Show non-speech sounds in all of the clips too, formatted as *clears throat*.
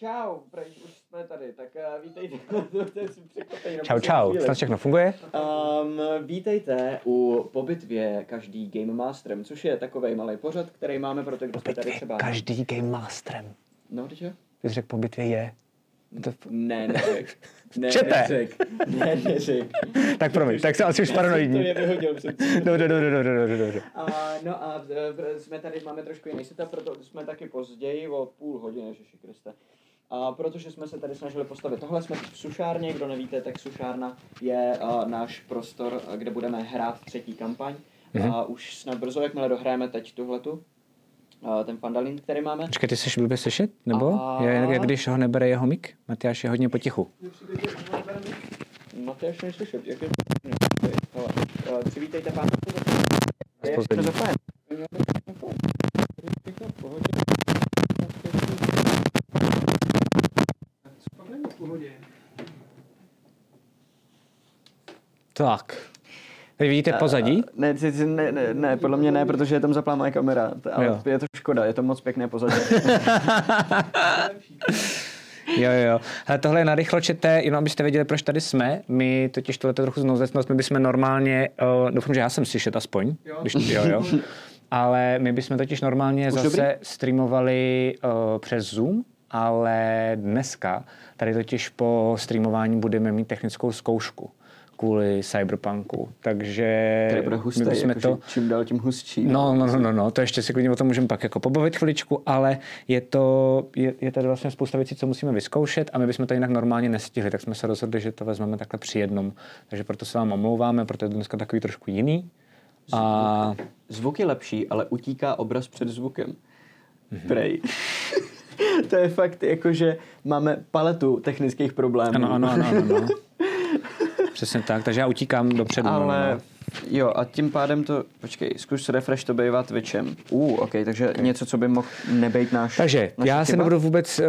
Čau, prej, už jsme tady, tak uh, vítejte. *laughs* to Čau, čau, snad všechno funguje? Um, vítejte u Po bitvě každý Game Masterem, což je takový malý pořad, který máme pro ty, kdo jste tady třeba... Každý game masterem. No, jo? Ty jsi řekl po bitvě je. To... Ne, neřek. Ne, Čete. neřek. Ne, neřek. Tak promiň, tak jsem asi už To paranoidní. je vyhodil před Dobře, dobře, dobře, dobře, dobře. a, no a e, jsme tady, máme trošku jiný setup, proto jsme taky později o půl hodiny, Ježiši Kriste. A protože jsme se tady snažili postavit tohle, jsme v sušárně, kdo nevíte, tak sušárna je uh, náš prostor, kde budeme hrát třetí kampaň. Mhm. A už snad brzo, jakmile dohrajeme teď tuhletu, uh, ten Pandalin, který máme. Počkej, ty jsi blbě slyšet? Nebo? A- Je, jak když ho nebere jeho mik? Matyáš je hodně potichu. Matyáš neslyšet, jak je Hele, uh, přivítejte pán. Je. Všechno v pohodě. Tak. Teď vidíte pozadí? Ne, ty- ty- ne, ne, ne, podle mě ne, protože je tam zaplá moje kamera, ale Jo. je to škoda, je to moc pěkné pozadí. Jo, *laughs* jo, jo. Hele, tohle je narychlo čete, jenom abyste věděli, proč tady jsme. My totiž tohle je trochu znouzecnost, my bychom normálně, uh, doufám, že já jsem slyšet aspoň. Jo. Když, jo, jo. *laughs* Ale my bychom totiž normálně Už zase dobrý? streamovali uh, přes Zoom, ale dneska tady totiž po streamování budeme mít technickou zkoušku kvůli Cyberpunku, takže bude my hustý, bychom jakože čím dál tím hustší. No, no, no, no, no, to ještě si klidně o tom můžeme pak jako pobavit chviličku, ale je to, je, je tady vlastně spousta věcí, co musíme vyzkoušet a my bychom to jinak normálně nestihli, tak jsme se rozhodli, že to vezmeme takhle při jednom. Takže proto se vám omlouváme, protože je to dneska takový trošku jiný. A Zvuk je lepší, ale utíká obraz před zvukem. Mhm. Prej. *laughs* *laughs* to je fakt jako, že máme paletu technických problémů. ano, ano, ano, ano, ano. *laughs* Přesně tak, takže já utíkám dopředu. no, no, Ale no. jo, a tím pádem to, počkej, zkus refresh to bývá Twitchem. Uh, ok, takže okay. něco, co by mohl nebejt náš Takže naše já se nebudu vůbec uh,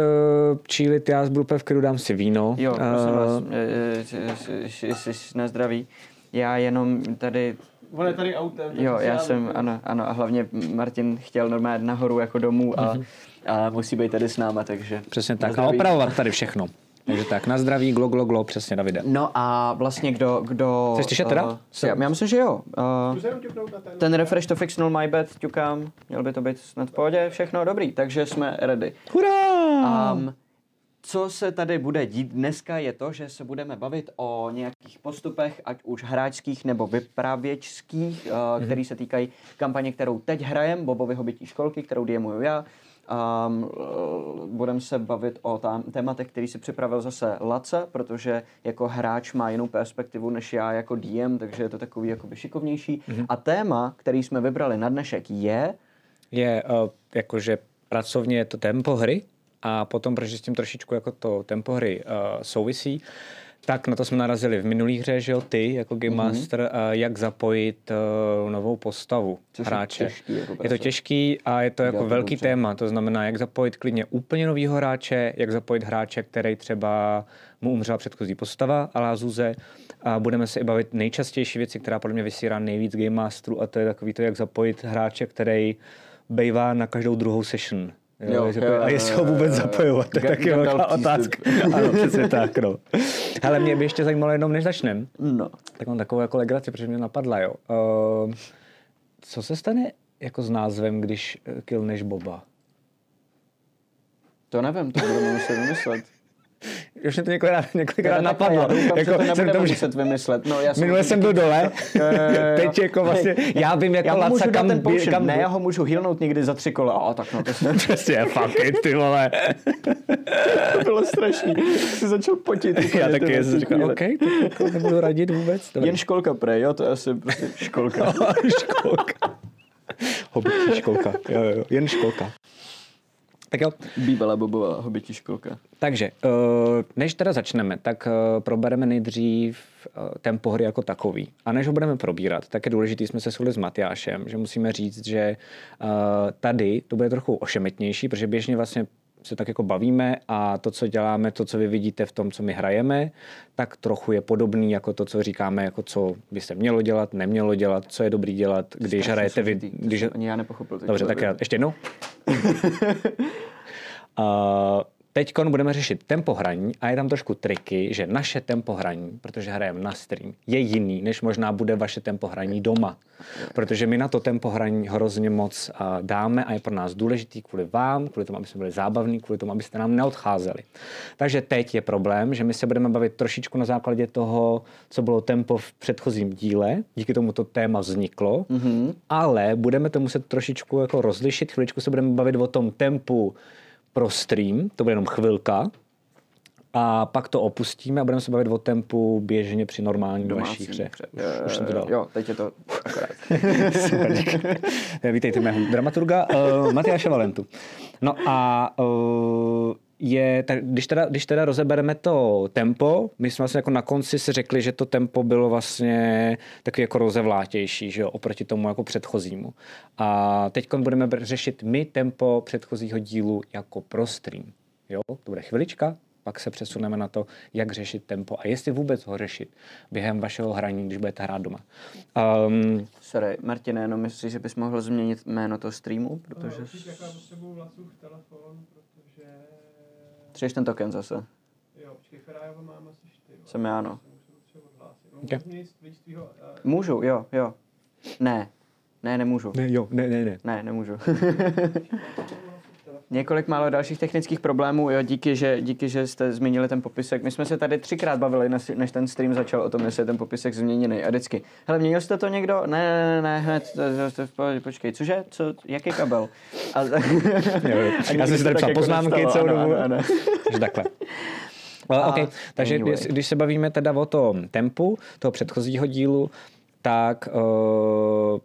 čílit, já budu úplně v klidu, dám si víno. Jo, prosím Eh, vás, eh, eh, jsi na zdraví. Já jenom tady On je tady autem. Jo, já jsem, ano, ano, a hlavně Martin chtěl normálně nahoru jako domů a, a musí být tady s náma, takže... Přesně tak, a opravovat tady všechno. Takže tak, na zdraví, glo, glo, glo, přesně, Davide. No a vlastně kdo... kdo Chceš slyšet teda? Uh, já, já myslím, že jo. Uh, ten. refresh to fixnul my bad, ťukám. Měl by to být snad v pohodě, všechno dobrý, takže jsme ready. Hurá! Um, co se tady bude dít dneska je to, že se budeme bavit o nějakých postupech, ať už hráčských nebo vypravěčských, uh, mm-hmm. který se týkají kampaně, kterou teď hrajem, Bobovy hobití školky, kterou DMuju já. Um, budeme se bavit o tam, tématech, který si připravil zase Laca, protože jako hráč má jinou perspektivu než já jako DM, takže je to takový jakoby šikovnější. Mm-hmm. A téma, který jsme vybrali na dnešek je... je uh, jakože pracovně je to tempo hry a potom, protože s tím trošičku jako to tempo hry uh, souvisí, tak na to jsme narazili v minulý hře, že jo, ty jako Game Master, uh, jak zapojit uh, novou postavu Což je hráče. těžký, jako je to těžký a je to jako velký dobře. téma, to znamená, jak zapojit klidně úplně novýho hráče, jak zapojit hráče, který třeba mu umřela předchozí postava, a Lázuze. A budeme se i bavit nejčastější věci, která podle mě vysírá nejvíc Game Masterů a to je takový to, jak zapojit hráče, který bejvá na každou druhou session. Jo, Jo, jestli- jo, a jestli ho vůbec jo, jo. zapojovat, to je taky velká otázka. *laughs* ano, přesně tak, no. Hele, mě by ještě zajímalo jenom, než začnem, No, tak mám takovou jako legraci, protože mě napadla, jo. Uh, co se stane jako s názvem, když eh, killneš Boba? to nevím, to budeme muset vymyslet. *laughs* Už mě to několikrát, několikrát Já napadlo. Já doufám, že to jsem že- muset vymyslet. No, já Minule jsem byl dole, Jo, jo, jo, jo. teď jako vlastně, já vím jako já Laca, kam, ten potion. kam Ne, já ho můžu healnout někdy za tři kola. A tak no, to, se, *laughs* Přesně, fuck it, ty vole. *laughs* to bylo strašný. Jsi začal potit. Já ty taky jsem říkal. OK, tak jako nebudu radit vůbec. Dobrý. Jen školka prej, jo, to je asi prostě školka. školka. Hobití školka, jo, jo, jen školka. Tak jo. Bývalá bobová hobití školka. Takže, eh, než teda začneme, tak eh, probereme nejdřív eh, tempo hry jako takový. A než ho budeme probírat, tak je důležité, jsme se shodli s Matyášem, že musíme říct, že tady to bude trochu ošemetnější, protože běžně vlastně se tak jako bavíme a to, co děláme, to, co vy vidíte v tom, co my hrajeme, tak trochu je podobný jako to, co říkáme, jako co by se mělo dělat, nemělo dělat, co je dobrý dělat, když hrajete vy. Když... Ani já nepochopil. Dobře, tak já ještě jednou. *laughs* *laughs* *laughs* uh, Teď budeme řešit tempo hraní a je tam trošku triky, že naše tempo hraní, protože hrajeme na stream, je jiný, než možná bude vaše tempo hraní doma. Protože my na to tempo hraní hrozně moc dáme a je pro nás důležitý kvůli vám, kvůli tomu, aby jsme byli zábavní, kvůli tomu, abyste nám neodcházeli. Takže teď je problém, že my se budeme bavit trošičku na základě toho, co bylo tempo v předchozím díle, díky tomu to téma vzniklo, mm-hmm. ale budeme to muset trošičku jako rozlišit, chviličku se budeme bavit o tom tempu, pro stream, to bude jenom chvilka, a pak to opustíme a budeme se bavit o tempu běžně při normální vaší hře. Už, už jsem to dal. Jo, teď je to akorát. *laughs* Super, Vítejte mého dramaturga uh, Matyáše Valentu. No a uh, je, tak když teda, když teda rozebereme to tempo, my jsme vlastně jako na konci si řekli, že to tempo bylo vlastně takový jako rozevlátější, že jo, oproti tomu jako předchozímu. A teď budeme řešit my tempo předchozího dílu jako pro stream. Jo, to bude chvilička, pak se přesuneme na to, jak řešit tempo a jestli vůbec ho řešit během vašeho hraní, když budete hrát doma. Um, Sorry, Martine, jenom myslíš, že bys mohl změnit jméno toho streamu? Protože... No, telefon, Třeš ten token zase. Jo, počkej, Ferajova mám asi čtyři. Jsem já, no. Okay. Můžu, jo, jo. Ne. Ne, nemůžu. Ne, jo, ne, ne, ne. Ne, nemůžu. *laughs* Několik málo dalších technických problémů, jo, díky že, díky, že jste zmínili ten popisek. My jsme se tady třikrát bavili, než ten stream začal o tom, jestli je ten popisek změněný. A vždycky, hele, měnil jste to někdo? Ne, ne, ne, hned, to, to, počkej, cože? Co, jaký kabel? A, *laughs* *laughs* a já jsem si tady psal jako poznámky celou dobu. Takže *laughs* takhle. Well, okay. Takže anyway. když se bavíme teda o tom tempu toho předchozího dílu, tak uh,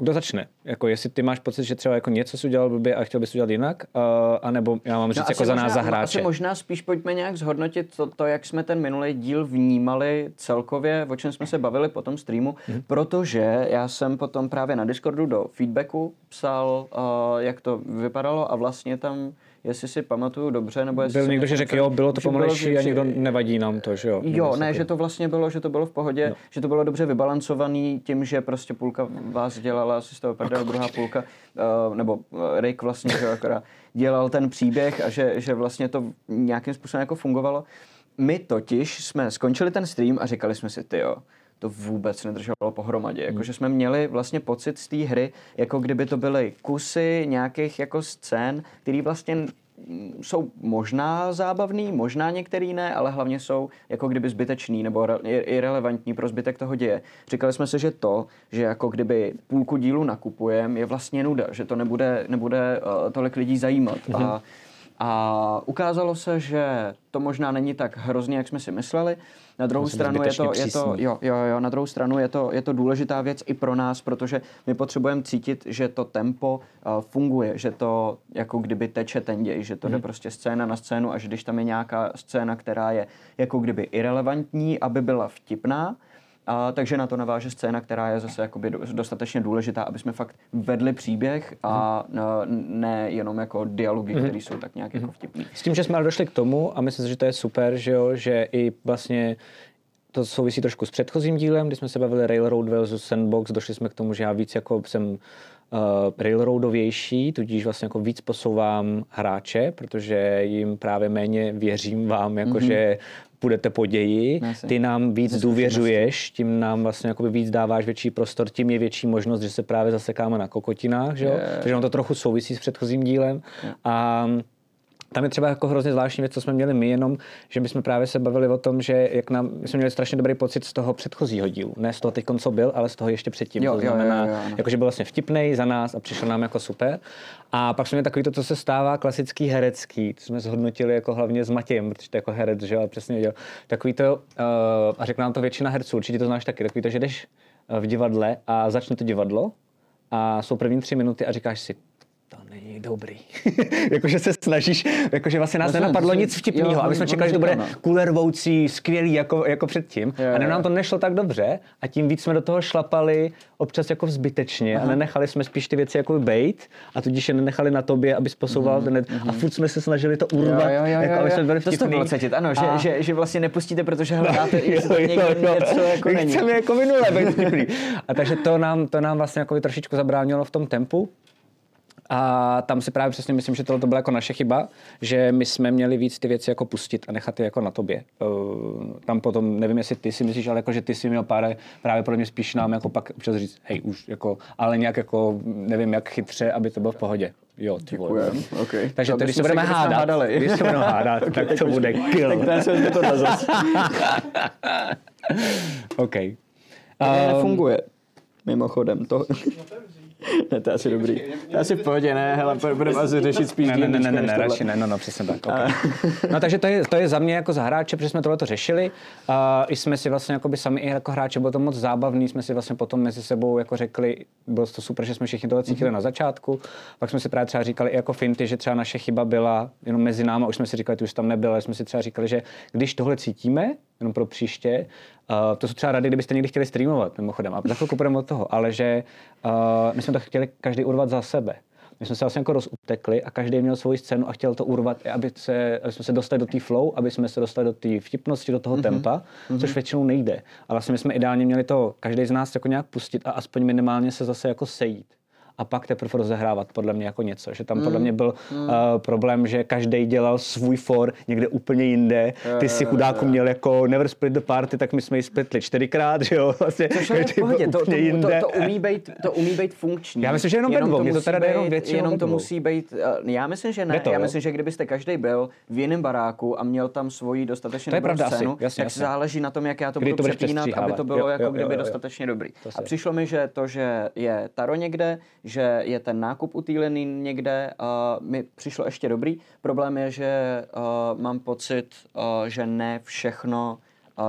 kdo začne? Jako jestli ty máš pocit, že třeba jako něco si udělal blbě a chtěl bys udělat jinak, uh, anebo já mám říct no, jako za nás za hráče. Asi možná spíš pojďme nějak zhodnotit to, to, jak jsme ten minulý díl vnímali celkově, o čem jsme se bavili po tom streamu, mm-hmm. protože já jsem potom právě na Discordu do feedbacku psal, uh, jak to vypadalo a vlastně tam jestli si pamatuju dobře, nebo jestli... Byl někdo, že řekl, jo, bylo to pomalejší a někdo nevadí nám to, že jo? Jo, ne, že to vlastně bylo, že to bylo v pohodě, no. že to bylo dobře vybalancovaný tím, že prostě půlka vás dělala asi z toho prdel, druhá půlka, uh, nebo eh, Rick vlastně, že akorát dělal ten příběh a že, že vlastně to nějakým způsobem jako fungovalo. My totiž jsme skončili ten stream a říkali jsme si, ty jo, to vůbec nedrželo pohromadě. Jako, hmm. že jsme měli vlastně pocit z té hry, jako kdyby to byly kusy nějakých jako scén, které vlastně jsou možná zábavný, možná některý ne, ale hlavně jsou jako kdyby zbytečný nebo irrelevantní pro zbytek toho děje. Říkali jsme si, že to, že jako kdyby půlku dílu nakupujeme, je vlastně nuda, že to nebude, nebude uh, tolik lidí zajímat. Mm-hmm. A, a ukázalo se, že to možná není tak hrozně, jak jsme si mysleli. Na druhou Musím stranu je to, je to, jo, jo, jo, na druhou stranu je to, je to důležitá věc i pro nás, protože my potřebujeme cítit, že to tempo uh, funguje, že to jako kdyby teče ten děj, že to hmm. jde mhm. prostě scéna na scénu a že když tam je nějaká scéna, která je jako kdyby irrelevantní, aby byla vtipná, a, takže na to naváže scéna, která je zase jakoby dostatečně důležitá, aby jsme fakt vedli příběh a mm. ne jenom jako dialogy, mm. které jsou tak nějak jako vtipný. S tím, že jsme ale došli k tomu a myslím si, že to je super, že, jo, že i vlastně to souvisí trošku s předchozím dílem, kdy jsme se bavili Railroad versus Sandbox, došli jsme k tomu, že já víc jako jsem uh, railroadovější, tudíž vlastně jako víc posouvám hráče, protože jim právě méně věřím vám, jakože mm-hmm půjdete po ději, ty nám víc důvěřuješ, tím nám vlastně jakoby víc dáváš větší prostor, tím je větší možnost, že se právě zasekáme na kokotinách, že jo? Yeah. Takže on to trochu souvisí s předchozím dílem. Yeah. A tam je třeba jako hrozně zvláštní věc, co jsme měli my, jenom, že my jsme právě se bavili o tom, že jak nám, my jsme měli strašně dobrý pocit z toho předchozího dílu. Ne z toho teď, co byl, ale z toho ještě předtím. Jo, to znamená, jo, jo, jo, jako, že byl vlastně vtipný za nás a přišel nám jako super. A pak jsme měli takový to, co se stává klasický herecký. To jsme zhodnotili jako hlavně s Matějem, protože to je jako herec, že jo, přesně věděl. Takový to, uh, a řekl nám to většina herců, určitě to znáš taky, takový to, že jdeš eh, v divadle a začne to divadlo a jsou první tři minuty a říkáš si, to není dobrý. *laughs* jakože se snažíš, jakože vlastně nás Vlastně, nenapadlo to nic vtipného, jo, aby jsme čekali, že to bude no. kulervoucí, skvělý jako, jako předtím. Jo, a ne, jo, nám jo. to nešlo tak dobře a tím víc jsme do toho šlapali občas jako zbytečně a nenechali jsme spíš ty věci jako bejt a tudíž je nenechali na tobě, aby posouval ten net. A furt jsme se snažili to urvat, jako aby jsme byli to vtipný. bylo cítit, ano, že, A- že, že, vlastně nepustíte, protože hledáte, *laughs* jestli to Jo, někde jo, jo. něco jako není. Chceme jako minule být vtipný. A takže to nám, to nám vlastně jako trošičku zabránilo v tom tempu. A tam si právě přesně myslím, že tohle to byla jako naše chyba, že my jsme měli víc ty věci jako pustit a nechat je jako na tobě. Uh, tam potom, nevím, jestli ty si myslíš, ale jako, že ty si měl pár, právě pro mě spíš nám jako pak občas říct, hej, už jako, ale nějak jako, nevím, jak chytře, aby to bylo v pohodě. Jo, ty vole. Okay. Takže když se budeme hádat, hádali. když se budeme hádat, tak to bude kill. Tak se to na zas. *laughs* OK. Um, nefunguje. Mimochodem, to... ne, to je asi dobrý. To je asi v pohodě, ne? Hele, budeme asi řešit spíš ne, ne, ne, ne, ne, ne, radši ne, no, no, přesně tak. Okay. No takže to je, to je za mě jako za hráče, protože jsme tohle to řešili. Uh, I jsme si vlastně jako by sami i jako hráče, bylo to moc zábavný, jsme si vlastně potom mezi sebou jako řekli, bylo to super, že jsme všichni tohle cítili mm-hmm. na začátku. Pak jsme si právě třeba říkali i jako finty, že třeba naše chyba byla jenom mezi náma, už jsme si říkali, ty už tam nebyla, ale jsme si třeba říkali, že když tohle cítíme, jenom pro příště, uh, to jsou třeba rady, kdybyste někdy chtěli streamovat, mimochodem, a za chvilku půjdeme od toho, ale že uh, my jsme to chtěli každý urvat za sebe. My jsme se vlastně jako rozutekli a každý měl svoji scénu a chtěl to urvat, aby, se, aby jsme se dostali do té flow, aby jsme se dostali do té vtipnosti, do toho mm-hmm. tempa, což většinou nejde. A vlastně my jsme ideálně měli to každý z nás jako nějak pustit a aspoň minimálně se zase jako sejít. A pak teprve rozehrávat podle mě jako něco. Že tam podle mě byl uh, problém, že každý dělal svůj for někde úplně jinde. Ty si chudáku měl jako never split the party, tak my jsme ji splitli čtyřikrát, že jo. Vlastně, Což je v pohodě, to, to, to, to, umí být, to umí být funkční. Já myslím, že jenom ve dvou, to teda jde jenom většinou jenom to musí být, eh, já myslím, že ne, to, já jo? myslím, že kdybyste každý byl v jiném baráku a měl tam svoji dostatečně To je dobrou pravda asi, scénu, jasně, tak jasně. záleží na tom, jak já to Kdy budu to přepínat, aby to bylo Jo, jako jo, kdyby dostatečně dobrý. To A přišlo mi, že to, že je Taro někde, že je ten nákup utýlený někde, uh, mi přišlo ještě dobrý. Problém je, že uh, mám pocit, uh, že ne všechno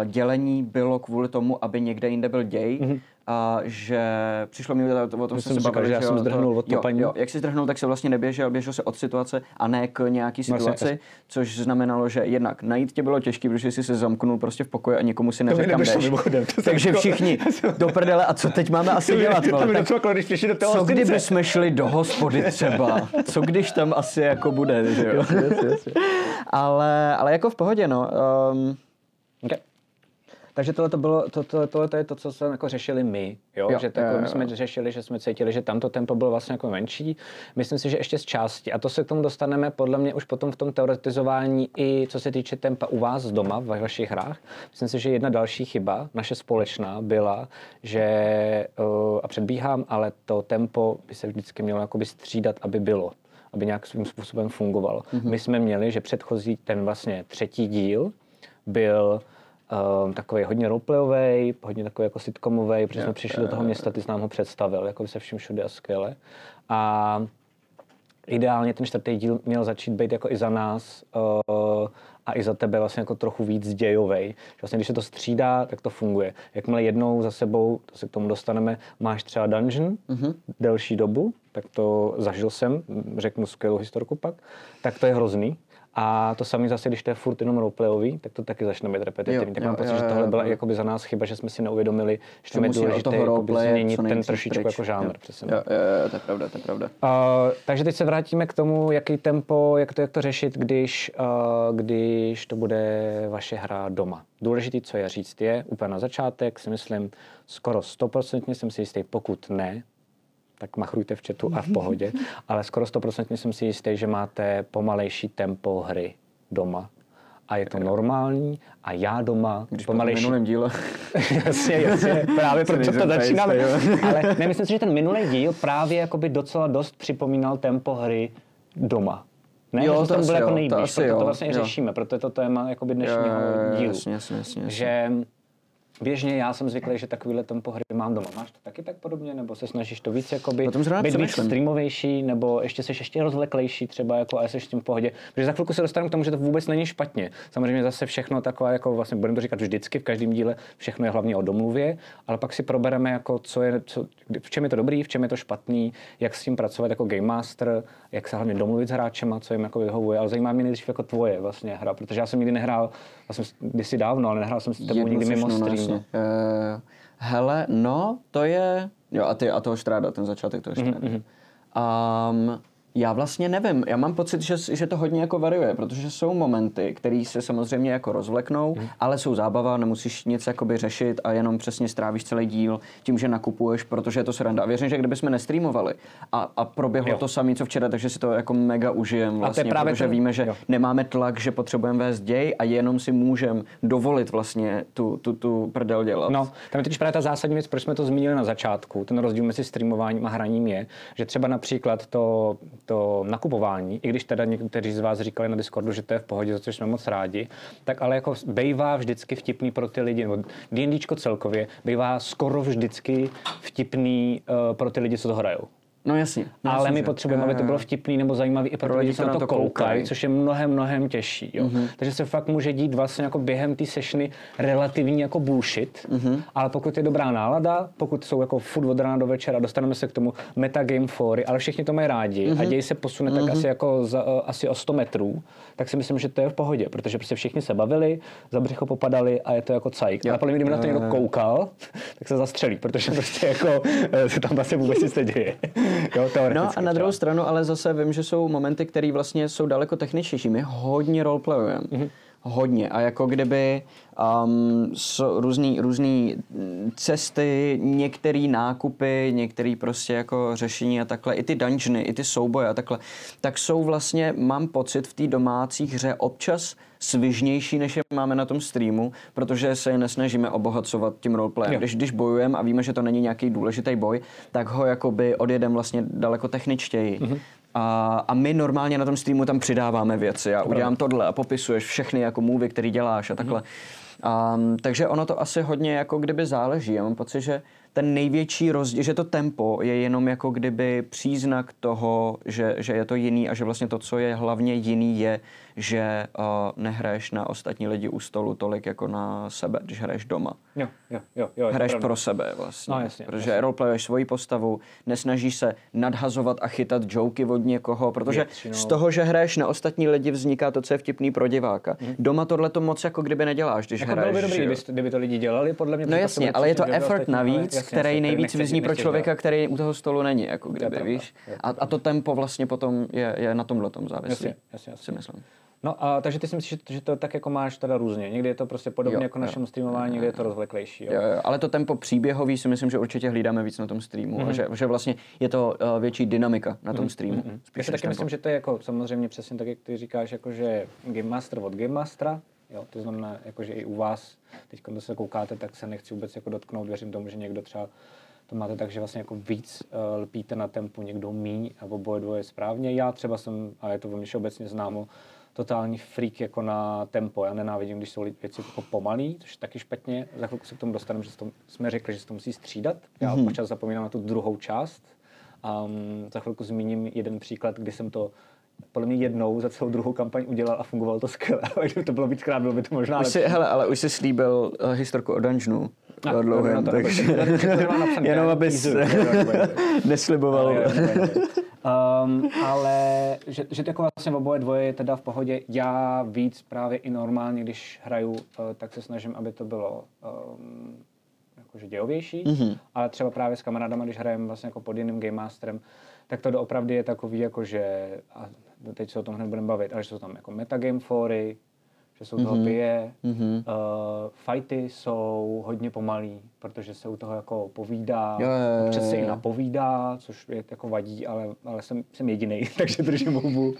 dělení bylo kvůli tomu, aby někde jinde byl děj. Mm-hmm. A že přišlo mi, o tom Myslím jsme se si, bavili, že já jsem zdrhnul od jo, topaní. jo, jak jsi zdrhnul, tak se vlastně neběžel, běžel se od situace a ne k nějaký Vlastně, situaci, což znamenalo, že jednak najít tě bylo těžké, protože jsi se zamknul prostě v pokoji a nikomu si neřekl, kam jdeš. mimochodem, to jsem Takže jako- všichni *laughs* do prdele a co teď máme asi dělat? To vole? mi Tak docvaklo, když přišli do toho co kdyby jsme šli do hospody třeba? Co když tam asi jako bude, že jo? *laughs* ale, ale jako v pohodě, no. Um, Okay. Takže tohle, to bylo, to, to, tohle to je to, co jsme jako řešili my. Jo? Jo, že jo, tako, jo, my jsme řešili, že jsme cítili, že tamto tempo bylo vlastně jako menší. Myslím si, že ještě z části, a to se k tomu dostaneme podle mě už potom v tom teoretizování i co se týče tempa u vás doma, ve vašich hrách. Myslím si, že jedna další chyba, naše společná, byla, že, uh, a předbíhám, ale to tempo by se vždycky mělo jakoby střídat, aby bylo aby nějak svým způsobem fungovalo. Mm-hmm. My jsme měli, že předchozí ten vlastně třetí díl byl um, takový hodně roleplayový, hodně takový jako sitcomový, protože jsme přišli do toho města, ty jsi nám ho představil, jako se vším všude a skvěle. A ideálně ten čtvrtý díl měl začít být jako i za nás uh, a i za tebe vlastně jako trochu víc dějovej. Že Vlastně když se to střídá, tak to funguje. Jakmile jednou za sebou, to se k tomu dostaneme, máš třeba dungeon mm-hmm. delší dobu, tak to zažil jsem, řeknu skvělou historku pak, tak to je hrozný. A to samé zase, když to je furt jenom roleplayový, tak to taky začne být repetitivní. Tak jo, mám pocit, že tohle byla jakoby za nás chyba, že jsme si neuvědomili, že tam je důležité změnit ten trošičku jako žánr. Jo. Přesně. Jo, jo, jo, to je pravda, to je pravda. Uh, takže teď se vrátíme k tomu, jaký tempo, jak to, jak to řešit, když, uh, když to bude vaše hra doma. Důležitý, co je říct, je úplně na začátek, si myslím, skoro 100% jsem si jistý, pokud ne, tak machrujte v chatu a v pohodě, ale skoro 100% jsem si jistý, že máte pomalejší tempo hry doma. A je to normální a já doma Když po tom minulém díle. *laughs* jasně, jasně, právě *laughs* proto to začínáme. *laughs* Ale ne, myslím si, že ten minulý díl právě jakoby docela dost připomínal tempo hry doma. Ne, Jo, že to to, bylo jako jo, to nejblíž, asi proto jo, to vlastně jo. řešíme, proto je to téma jakoby dnešního jo, dílu. jasně, jasně, jasně. Že běžně já jsem zvyklý, že takovýhle tempo hry mám doma. Máš to taky tak podobně, nebo se snažíš to víc jakoby, O tom zrovna být víc streamovější, nebo ještě jsi ještě rozvleklejší třeba, jako a jsi s tím v pohodě. Protože za chvilku se dostanu k tomu, že to vůbec není špatně. Samozřejmě zase všechno takové, jako vlastně budeme to říkat vždycky, v každém díle, všechno je hlavně o domluvě, ale pak si probereme, jako co je, co, v čem je to dobrý, v čem je to špatný, jak s tím pracovat jako game master, jak se hlavně domluvit s hráčema, co jim jako vyhovuje. Ale zajímá mě nejdřív jako tvoje vlastně hra, protože já jsem nikdy nehrál, já jsem kdysi dávno, ale nehrál jsem s tebou nikdy mimo sešnu, no, stream. jasně. Eh, hele, no, to je... Jo, a ty a toho Štráda, ten začátek toho Štráda. Mhm, Um, já vlastně nevím, já mám pocit, že, že to hodně jako variuje, protože jsou momenty, které se samozřejmě jako rozvleknou, Mhm. ale jsou zábava, nemusíš nic jakoby řešit a jenom přesně strávíš celý díl tím, že nakupuješ, protože je to sranda. A věřím, že kdybychom nestreamovali a, a proběhlo Jo. to samé, co včera, takže si to jako mega užijem vlastně, právě protože ten- víme, že jo. nemáme tlak, že potřebujeme vést děj a jenom si můžeme dovolit vlastně tu, tu, tu prdel dělat. No, tam je totiž právě ta zásadní věc, proč jsme to zmínili na začátku. Ten rozdíl mezi streamováním a hraním je, že třeba například to, to nakupování, i když teda někteří z vás říkali na Discordu, že to je v pohodě, za což jsme moc rádi, tak ale jako bejvá vždycky vtipný pro ty lidi, nebo D&Dčko celkově, bejvá skoro vždycky vtipný uh, pro ty lidi, co to hrajou. No jasně. No, ale jasně, my potřebujeme, aby to bylo vtipný nebo zajímavý i pro, lidi, co na to koukají, což je mnohem, mnohem těžší. Jo? Mm-hmm. Takže se fakt může dít vlastně jako během té sešny relativní jako bullshit, mm-hmm. ale pokud je dobrá nálada, pokud jsou jako furt od rána do večera, dostaneme se k tomu metagame fory, ale všichni to mají rádi mm-hmm. a děj se posune tak asi jako za, uh, asi o 100 metrů, tak si myslím, že to je v pohodě, protože prostě všichni se bavili, za břicho popadali a je to jako cajk. Ale podle mě, kdyby na to někdo koukal, *laughs* tak se zastřelí, protože *laughs* prostě jako eh, se tam vlastně vůbec nic neděje. *laughs* Jo, No a na druhou stranu, ale zase vím, že jsou momenty, které vlastně jsou daleko techničtější. My hodně roleplayujeme. Mhm. Mm-hmm. Hodně. A jako kdyby um, so, různý, různý cesty, některé nákupy, některé prostě jako řešení a takhle, i ty dungeony, i ty souboje a takhle, tak jsou vlastně, mám pocit, v té domácí hře občas svižnější, než je máme na tom streamu, protože se je nesnažíme obohacovat tím roleplayem. Když, když bojujeme a víme, že to není nějaký důležitý boj, tak ho jakoby odjedeme vlastně daleko techničtěji. Mhm. Mm-hmm. A, a my normálně na tom streamu tam přidáváme věci. Já udělám tohle a popisuješ všechny jako move, který děláš a takhle. Um, takže ono to asi hodně jako kdyby záleží. Já mám pocit, že ten největší rozdíl, že to tempo je jenom jako kdyby příznak toho, že, že je to jiný a že vlastně to, co je hlavně jiný, je, že uh, nehraješ na ostatní lidi u stolu tolik jako na sebe, když hraješ doma. Jo, jo, jo, jo, Hraješ pro sebe vlastně. No, jasně, protože jasně. roleplayuješ svoji postavu, nesnažíš se nadhazovat a chytat joky od někoho, protože Většinou. z toho, že hraješ na ostatní lidi, vzniká to, co je vtipný pro diváka. Doma tohle to moc jako kdyby neděláš, když. Jako hraješ. bylo by dobrý, kdyby, to- kdyby to lidi dělali, podle mě. No jasně, ale je to effort navíc, jasně, jasně, který nejvíc vyzní pro člověka, který u toho stolu není, jako kdyby, víš. A, a to tempo vlastně potom je, je na tomhle tom závislý. Jasně, jasně, jasně. Si myslím. No a takže ty si myslíš, že, to tak jako máš teda různě. Někdy je to prostě podobně Jo, jako jo. našemu streamování, někdy je to rozvleklejší. Jo? Jo, jo, ale to tempo příběhový si myslím, že určitě hlídáme víc na tom streamu. Mhm. A že, že vlastně je to uh, větší dynamika na tom streamu. Já spíš si taky myslím, tempo. že to je jako samozřejmě přesně tak, jak ty říkáš, jako že Game Master od Game Mastera, jo, to znamená, jako že i u vás, teď když se koukáte, tak se nechci vůbec jako dotknout, věřím tomu, že někdo třeba to máte tak, že vlastně jako víc uh, lpíte na tempu, někdo míň a oboje dvoje správně. Já třeba jsem, a je to velmi obecně známo, totální freak jako na tempo. Já nenávidím, když jsou věci jako pomalý, což je taky špatně. Za chvilku se k tomu dostaneme, že to, jsme řekli, že se to musí střídat. Já mm-hmm. občas zapomínám na tu druhou část. Um, za chvilku zmíním jeden příklad, kdy jsem to podle mě jednou za celou druhou kampaň udělal a fungovalo to skvěle. Ale kdyby to bylo víckrát, bylo by to možná Už si, lepší. hele, ale už jsi slíbil uh, historku o dungeonu. Dlouhém, no to- takže jenom abys nesliboval. Um, ale že, že to jako vlastně oboje dvoje je teda v pohodě. Já víc právě i normálně, když hraju, uh, tak se snažím, aby to bylo um, jakože dějovější, mm-hmm. ale třeba právě s kamarádama, když hrajeme vlastně jako pod jiným Game Masterem, tak to doopravdy je takový jako, že a teď se o tom hned budeme bavit, ale že jsou tam jako metagame fory, že jsou toho pije, mm-hmm. uh, fighty jsou hodně pomalý, protože se u toho jako povídá, Jo, jo, jo, občas se i napovídá, což je jako vadí, ale, ale jsem, jsem jediný, *laughs* takže držím hubu.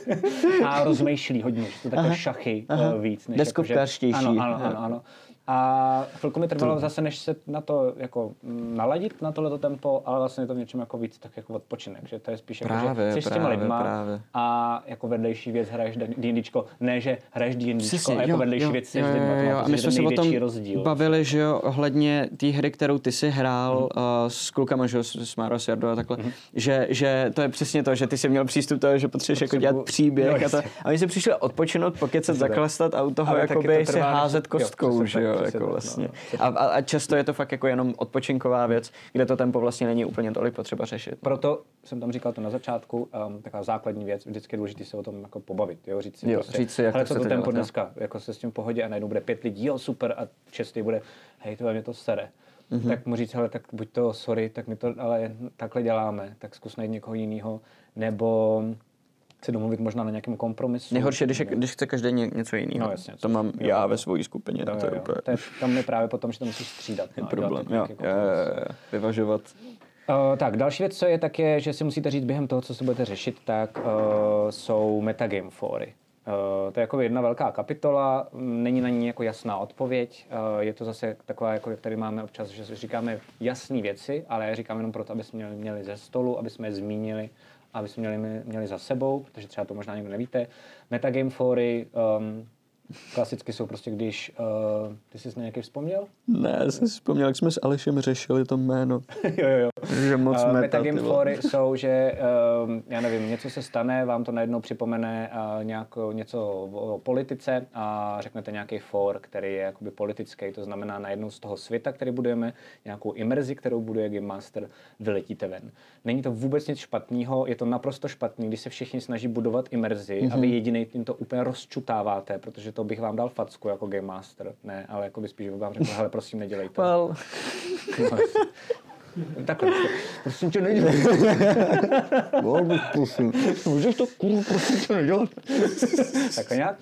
*laughs* a rozmýšlí hodně, že jsou takové šachy uh, víc. Než. Jako, že, ano, ano, ano, ano. A chvilku mi trvalo zase, než se na to jako mm, naladit, na tohleto tempo, ale vlastně je to v něčem jako víc tak jako odpočinek, že to je spíš jako, Právě, že jsi s těma právě, lidma právě. a jako vedlejší věc hraješ D&Dčko, ne, že hraješ Přesně, a jako jo, vedlejší jo, věc jsi jo, s lidma, jo, to jo. A pocit, my jsme to se o tom rozdíl. bavili, že jo, ohledně té hry, kterou ty si hrál Mhm. uh, s klukama, že jo, s, Máro, s Jardo a takhle, že, že to je přesně to, že ty jsi měl přístup toho, že potřebuješ jako dělat příběh Jo, a to. A my jsme přišli odpočinout, pokecat, zaklastat a u toho jakoby to si házet jo, kostkou, že tak, jo, jako tak, vlastně. no, přesně A, a, a často je to fakt jako jenom odpočinková věc, kde to tempo vlastně není úplně tolik potřeba řešit. Proto jsem tam říkal to na začátku, um, taková základní věc, vždycky je důležité se o tom jako pobavit, jo, říct si, Jo, prostě, říct si, jak hele, to co to tempo dělat, jo. dneska, jako se s tím pohodě a najednou bude pět lidí, jo, super, a šestý bude, hej, to mě to sere. Mhm. Mm-hmm. Tak mu říct, hele, tak buď to, sorry, tak my to ale takhle děláme, tak zkus najít někoho jiného, nebo se domluvit možná na nějakém kompromisu. Nejhorší, když, když chce každý ně, něco jiného. No, jasně, to mám jo, já ve své skupině, Jo, no, to je jo, úplně to je, tam je právě potom, že to musíš střídat. je no, problém. Jo, jo, kompromis. jo, jo, vyvažovat. Uh, tak, další věc, co je, tak je, že si musíte říct během toho, co se budete řešit, tak uh, jsou metagame fóry. Uh, to je jako jedna velká kapitola, m, není na ní jako jasná odpověď. Uh, je to zase taková, jako jak tady máme občas, že si říkáme jasné věci, ale já je říkám jenom proto, aby jsme měli, měli ze stolu, aby jsme je zmínili, aby jsme měli, měli za sebou, protože třeba to možná někdo nevíte. Metagame fóry um, klasicky jsou prostě, když... Uh, ty jsi na nějaký vzpomněl? Ne, já jsem si vzpomněl, jak jsme s Alešem řešili to jméno. jo, *laughs* jo, jo. Že moc Uh, meta, metagame ty vole. fóry jsou, že um, já nevím, něco se stane, vám to najednou připomene uh, nějako, něco o, o politice a řeknete nějaký for, který je jakoby politický, to znamená najednou z toho světa, který budujeme, nějakou imerzi, kterou buduje Game Master, vyletíte ven. Není to vůbec nic špatného, je to naprosto špatný, když se všichni snaží budovat imerzi mm-hmm. a vy jediný tím to úplně rozčutáváte, protože to bych vám dal facku jako Game Master. Ne, ale jako by spíš vám řekl, hele, prosím, nedělejte. Well, Takhle, prosím tě, nejde. *laughs* prosím. Můžeš to kurva prosím tě nedělat? *laughs* Takhle nějak.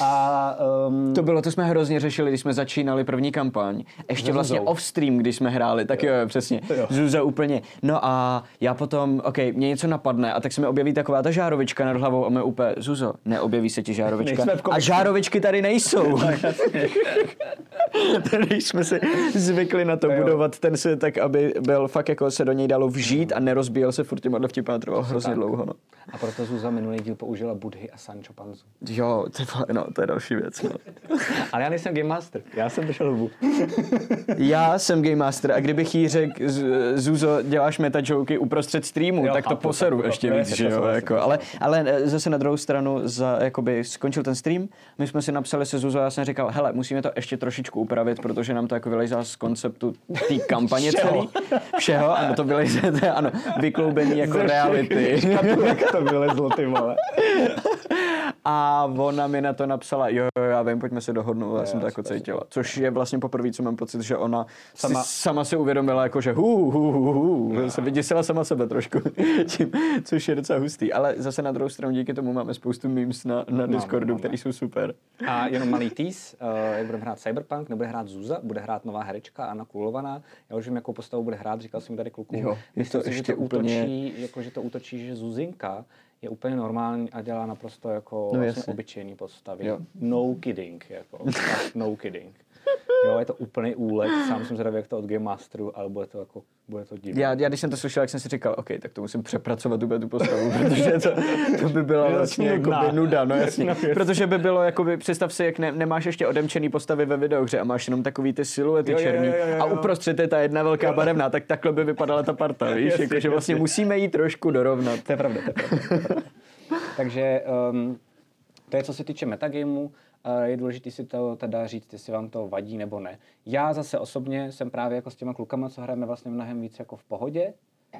A um, To bylo, to jsme hrozně řešili, když jsme začínali první kampaň. Ještě vlastně off-stream, když jsme hráli, tak jo, jo přesně. Jo. Zuza úplně. No a já potom, OK, mě něco napadne a tak se mi objeví taková ta žárovička nad hlavou a my úplně, Zuzo, neobjeví se ti žárovička. A žárovičky tady nejsou. *laughs* *laughs* Tady jsme si zvykli na to budovat ten svět tak, aby byl fakt jako se do něj dalo vžít a nerozbíjel se furt těma vtipy trval hrozně tak. dlouho. No. a proto Zuza minulý díl použila Budhy a Sancho Panzu. Jo, ty no, to je další věc. No. *laughs* Ale já nejsem Game Master, já jsem držel hubu. *laughs* Já jsem Game Master a kdybych jí řekl, Zuzo, děláš meta joky uprostřed streamu, Jo, tak to poseru chápu, ještě víc, že jo, jako, ale, ale eh, zase na druhou stranu, za, jakoby skončil ten stream, my jsme si napsali se Zuzo a já jsem říkal, hele, musíme to ještě trošičku upravit, protože nám to jako vylejzá z konceptu té *laughs* kampaně Všeho. celý, všeho, ano, to vylejzá, ano, vykloubení jako reality. Jak to vylezlo, ty vole. A ona mi na to napsala, jo, jo, já vím, pojďme se dohodnout, já jsem to jako cítila. Což je vlastně poprvé, co mám pocit, že ona sama, Sama- si, sama si uvědomila, jako, že hu, hu, hu, hu, se vyděsila sama sebe trošku, *laughs* tím, což je docela hustý. Ale zase na druhou stranu díky tomu máme spoustu memes na, na Discordu, máme. které jsou super. A jenom malý tease, uh, jak budeme hrát Cyberpunk, nebude hrát Zuza, bude hrát nová herečka Anna Kulovaná. Já už vím, jakou postavu bude hrát, říkal jsem tady kluku. Jo, je Myslím to si, že ještě to úplně- útočí, jako, že to útočí, že Zuzinka je úplně normální a dělá naprosto jako No, vlastně obyčejný postavy. Jo. No kidding, jako. *laughs* no kidding. Jo, je to úplný úlet, sám jsem zvědavý, jak to od Game Masteru, ale bude to jako, bude to divné. Já, já, když jsem to slyšel, jak jsem si říkal, OK, tak to musím přepracovat úplně tu postavu, *laughs* protože to, to by byla vlastně jako nudná. nuda, no jasně. No, jasně. protože by bylo, jakoby, představ si, jak ne, nemáš ještě odemčený postavy ve videohře a máš jenom takový ty siluety Jo, jo, jo, černý jo, jo, a jo. uprostřed je ta jedna velká barevná, tak takhle by vypadala ta parta, víš, Jasně, jako, že vlastně jasně. musíme jí trošku dorovnat. To je pravda, to je pravda. To je pravda. Takže um, to je, co se týče metagameu. Je důležité si to teda říct, jestli vám to vadí nebo ne. Já zase osobně jsem právě jako s těma klukama, co hrajeme vlastně mnohem víc jako v pohodě,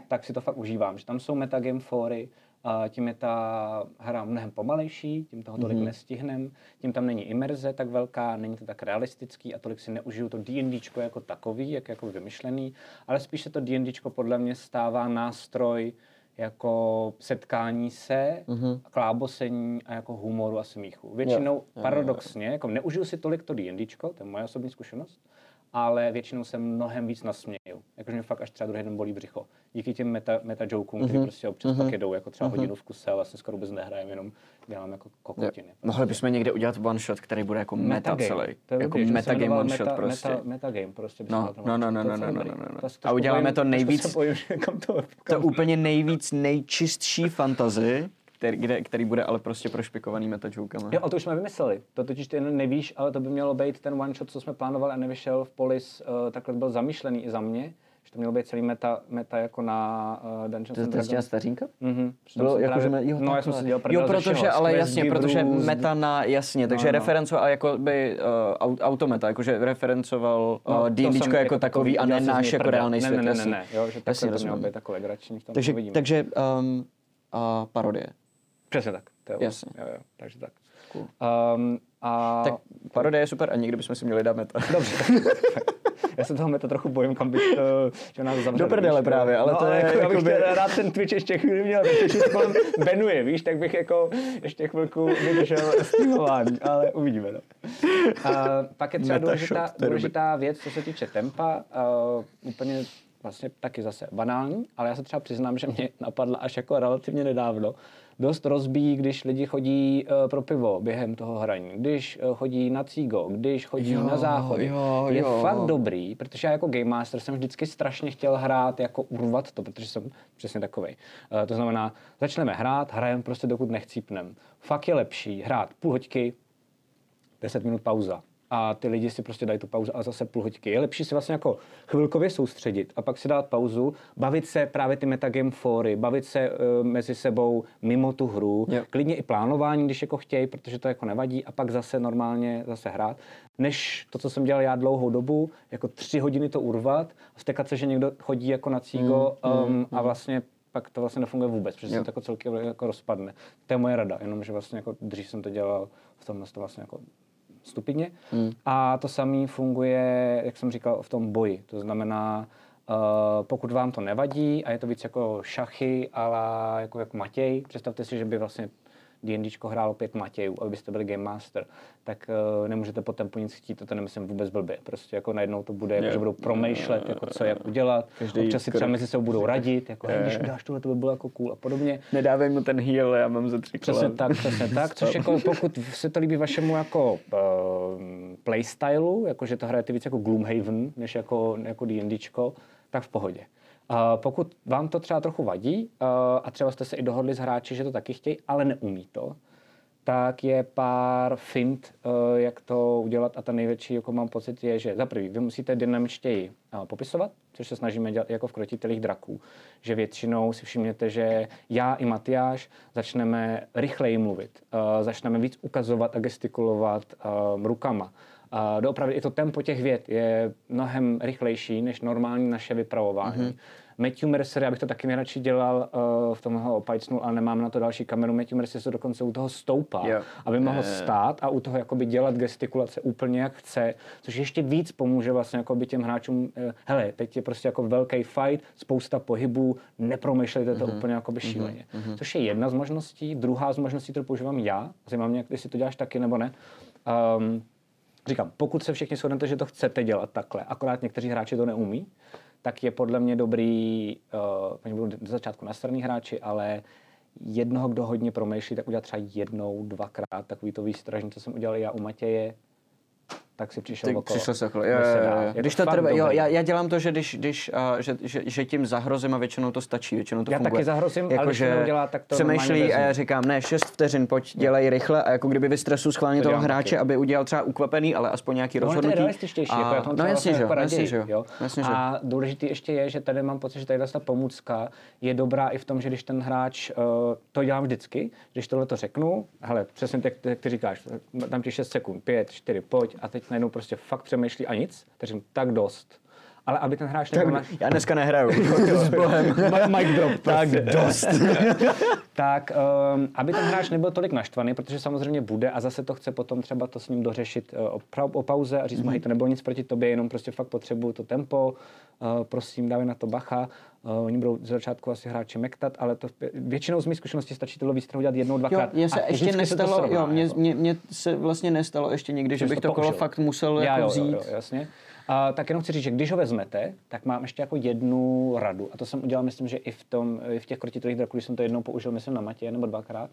tak si to fakt užívám, že tam jsou metagame fóry, a tím je ta hra mnohem pomalejší, tím toho tolik mm-hmm. nestihnem, tím tam není imerze tak velká, není to tak realistický a tolik si neužiju to D&Dčko jako takový, jak jako vymyšlený, ale spíš se to D&Dčko podle mě stává nástroj jako setkání se, mm-hmm. klábosení a jako humoru a smíchu. Většinou Jo, jo, jo. paradoxně, jako neužiju si tolik to D&Dčko, to je moje osobní zkušenost, ale většinou se mnohem víc nasměju. Jakože mě fakt až třeba druhý den bolí břicho. Díky těm meta, meta jokům, mm-hmm. prostě občas mm-hmm. pak jedou jako třeba mm-hmm. hodinu v kuse a vlastně skoro vůbec nehrajeme, jenom dělám jako kokotiny. Mohli bychom někde udělat one shot, který bude jako meta, meta celý. To je jako dobrý, meta game one meta, shot prostě. Meta, meta game prostě. No, no, no, no, no, no, no, no, no. To, A uděláme to nejvíc, to, to úplně nejvíc nejčistší fantazy, který, kde, který bude ale prostě prošpikovaný meta jokama. Jo, ale to už jsme vymysleli. To totiž ty jenom nevíš, ale to by mělo být ten one shot, co jsme plánovali a nevyšel v Polis. Uh, takhle byl zamýšlený i za mě. Že to mělo být celý meta, meta jako na uh, Dungeons To and to je Dragons. stařínka? Mhm. To bylo jako, že právě- me- jo, no, já jsem si dělal Jo, protože, všeho, ale jasně, Giverů, protože meta na, jasně, takže no. referencoval, a jako by uh, au- autometa, jakože referencoval No, uh, D&Dčko jsem jako takový a ne náš jako reálný ne, svět. Ne, ne, ne, ne, jo, že takhle to mělo být jako legrační, v tom Takže, takže um, a parodie. Přesně tak. To je Jasně. Jo, jo, takže tak. Cool. Um, a... Tak parodie je super a někdy bychom si měli dát meta. Dobře. *laughs* Já se toho meta trochu bojím, kam bych to, že nás zavřeli. Do prdele víš, právě, ale no, to je jako, já bych chtěl rád ten Twitch ještě chvíli měl, Twitch se kolem benuje, víš, tak bych jako ještě chvilku vydržel streamování, ale uvidíme, no. A pak je třeba Meta důležitá, shot, to je důležitá věc, co se týče tempa, uh, úplně vlastně taky zase banální, ale já se třeba přiznám, že mě napadla až jako relativně nedávno. Dost rozbíjí, když lidi chodí uh, pro pivo během toho hraní, když uh, chodí na cígo, když chodí Jo, na záchody. jo, je jo. fakt dobrý, protože já jako Game Master jsem vždycky strašně chtěl hrát, jako urvat to, protože jsem přesně takovej. Uh, to znamená, začneme hrát, hrajeme prostě dokud nechcípnem. Fakt je lepší hrát půl hoďky, 10 minut pauza. A ty lidi si prostě dají tu pauzu a zase půl hoďky. Je lepší si vlastně jako chvilkově soustředit a pak si dát pauzu, bavit se právě ty metagame fóry, bavit se uh, mezi sebou mimo tu hru, Jo. klidně i plánování, když jako chtějí, protože to jako nevadí a pak zase normálně zase hrát, než to, co jsem dělal já dlouhou dobu, jako tři hodiny to urvat, stekat se, že někdo chodí jako na cígo um, a vlastně pak to vlastně nefunguje vůbec, protože se Jo. to jako celkově jako rozpadne. To je moje rada, jenomže vlastně jako dřív jsem to dělal v tom to vlastně jako stupidně. Hmm. A to samé funguje, jak jsem říkal, v tom boji. To znamená, uh, pokud vám to nevadí a je to víc jako šachy, ale jako, jako Matěj, představte si, že by vlastně D&Dčko hrálo pět Matějů, abyste byli Game Master, tak uh, nemůžete po tempu nic chtít, to nemyslím vůbec blbě. Prostě jako najednou to bude, jako, že budou promýšlet, jako co, jak udělat. Každý Občas si třeba mezi sebou budou radit, jako, když uděláš tohle, to by bylo jako cool a podobně. Nedávej mu ten heal, já mám za tři Přesně tak, přesně tak, což jako pokud se to líbí vašemu jako uh, playstylu, jako že to hrajete víc jako Gloomhaven, než jako, jako D&Dčko, tak v pohodě. Pokud vám to třeba trochu vadí uh, a třeba jste se i dohodli s hráči, že to taky chtějí, ale neumí to, tak je pár fint, uh, jak to udělat a ta největší, jako mám pocit, je, že za prvý, vy musíte dynamičtěji uh, popisovat, což se snažíme dělat jako v krotitelích draků, že většinou si všimněte, že já i Matyáš začneme rychleji mluvit, začneme víc ukazovat a gestikulovat rukama. Uh, doopravdy i to tempo těch vět je mnohem rychlejší než normální naše vypravování. Mm-hmm. Matthew Mercer, já bych to taky nejradši dělal uh, v tomhle opajcnu, ale nemám na to další kameru. Matthew Mercer se dokonce u toho stoupá, Jo. aby mohl stát a u toho jakoby dělat gestikulace úplně jak chce, což ještě víc pomůže vlastně jakoby těm hráčům, eh, hele, teď je prostě jako velký fight, spousta pohybů, nepromýšlejte to úplně jakoby šíleně. Což je jedna z možností. Druhá z možností, kterou používám já, zajímá mě, jestli to děláš taky nebo ne, um, Říkám, pokud se všichni shodnete, že to chcete dělat takhle, akorát někteří hráči to neumí, tak je podle mě dobrý, uh, budou do začátku nasraný hráči, ale jednoho, kdo hodně promýšlí, tak udělat třeba jednou, dvakrát takový to výstražní, co jsem udělal já u Matěje, tak si přišel Ty okolo. přišel se okolo. Dá. jo. Je Když to trvá, jo, já, já, dělám to, že, když, když, uh, že, že, že, tím zahrozím a většinou to stačí, většinou to Já funguje. taky zahrozím, ale když to neudělá, tak to přemýšlí a já říkám, ne, 6 vteřin, pojď, dělej rychle a jako kdyby vystresu schválně To toho hráče, taky. aby udělal třeba ukvapený, ale aspoň nějaký No, ale to je rozhodnutí. realističtější, A- jako já to mám no jasně, že jo, jako jasně, raději, že jo. jo. Jasně, že jo. A důležitý ještě je, že tady mám pocit, že tady ta pomůcka je dobrá i v tom, že když ten hráč, uh, to dělám vždycky, když tohle to řeknu, hele, přesně tak, jak ty říkáš, tam ti 6 sekund, 5, 4, pojď a teď najednou prostě fakt přemýšlí a nic, takže tak dost. Ale aby ten hráč nebyl na... Já dneska nehraju. *laughs* S Bohem. Mic drop. *laughs* Tak dost. *laughs* tak um, aby ten hráč nebyl tolik naštvaný, protože samozřejmě bude a zase to chce potom třeba to s ním dořešit uh, o, o pauze a říct mu, hej, to nebylo nic proti tobě, jenom prostě fakt potřebuju to tempo, uh, prosím, dávej na to bacha. Uh, oni budou z začátku asi hráči mektat, ale to většinou z mých zkušeností stačí tohle výstrahu dělat jednou, Jo, dvakrát. mně se ještě vždycky se to nestalo, srovná, jo, mně, jako. mě, mě se vlastně nestalo ještě nikdy, že jsi bych to to kolo fakt musel Já, jako jo, vzít. Jo, jo, jasně. A tak jenom chci říct, že když ho vezmete, tak mám ještě jako jednu radu. A to jsem udělal, myslím, že i v, tom, i v těch krotitelých draků, když jsem to jednou použil, myslím na matě nebo dvakrát,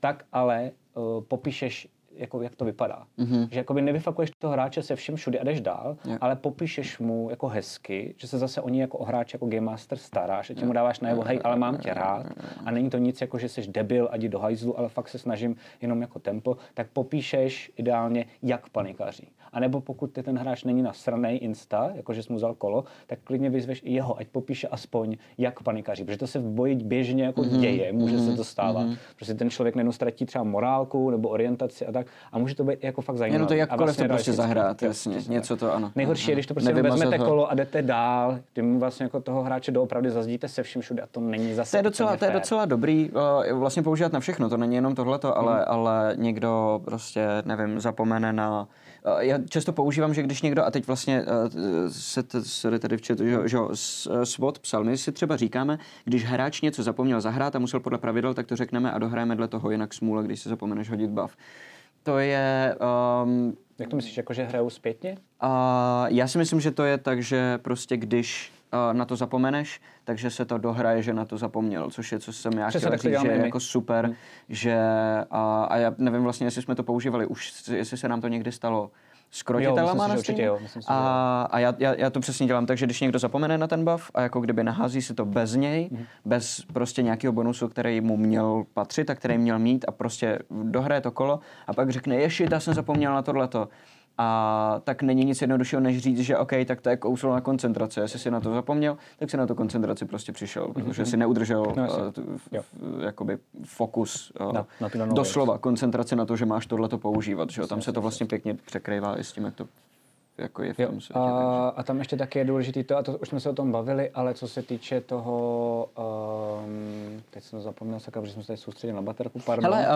tak ale uh, popíšeš jako jak to vypadá. Mm-hmm. Že jakoby nevyfakuješ toho hráče se všem všude a jdeš dál, yeah. ale popíšeš mu jako hezky, že se zase o ní jako o hráče jako Game Master staráš, že mu dáváš najevo, hej, ale mám tě rád a není to nic jako, že jsi debil a jdi do hajzlu, ale fakt se snažím jenom jako tempo, tak popíšeš ideálně, jak panikaří. A nebo pokud ty ten hráč není na straně insta, jakože jsi mu vzal kolo, tak klidně vyzveš i jeho, ať popíše aspoň, jak panikaří. Protože to se v boji běžně jako mm-hmm. děje, může mm-hmm. se to stávat. Mm-hmm. Protože ten člověk nejenom ztratí třeba morálku nebo orientaci a tak. A může to být jako fakt zajímavé. Jenom to jakkoliv vlastně to prostě zahrát, jasně, něco to ano. Nejhorší je, když to prostě vezmete ho. kolo a jdete dál, mu vlastně jako toho hráče doopravdy zazdíte se vším všude a to není zase To je docela, to je docela dobrý uh, vlastně používat na všechno, to není jenom tohleto, ale, mm. ale někdo prostě, nevím, zapomene na já často používám, že když někdo, a teď vlastně eh, se, se tady v chatu, že, že eh, SWOT psal, my si třeba říkáme, když hráč něco zapomněl zahrát a musel podle pravidel, tak to řekneme a dohrajeme dle toho, jinak smůle, když si zapomeneš hodit buff. To je... Um, Jak to myslíš, jako že hrajou zpětně? Uh, já si myslím, že to je tak, že prostě když na to zapomeneš, takže se to dohraje, že na to zapomněl, což je, co jsem já chtěl říct, že je jako super, hmm. že a, a já nevím vlastně, jestli jsme to používali už, jestli se nám to někdy stalo s krotitelama jo, na jo, myslím si, a, a já, já, já to přesně dělám tak, že když někdo zapomene na ten buff a jako kdyby nahází si to bez něj, mm. bez prostě nějakého bonusu, který mu měl patřit a který měl mít a prostě dohraje to kolo a pak řekne, ještě já jsem zapomněl na tohleto a tak není nic jednoduššího, než říct, že OK, tak to je kouslo na koncentraci. Jestli si na to zapomněl, tak si na to koncentraci prostě přišel, protože si neudržel no, uh, jakoby fokus uh, na, na doslova věc. koncentraci na to, že máš tohle používat. Že? Tam se to vlastně pěkně překrývá i s tím, jak to jako je v tom světě. A, a tam ještě taky je důležitý to, a to už jsme se o tom bavili, ale co se týče toho, um, teď jsem to zapomněl, sakra, protože jsme se tady soustředili na baterku, pardon. Hele,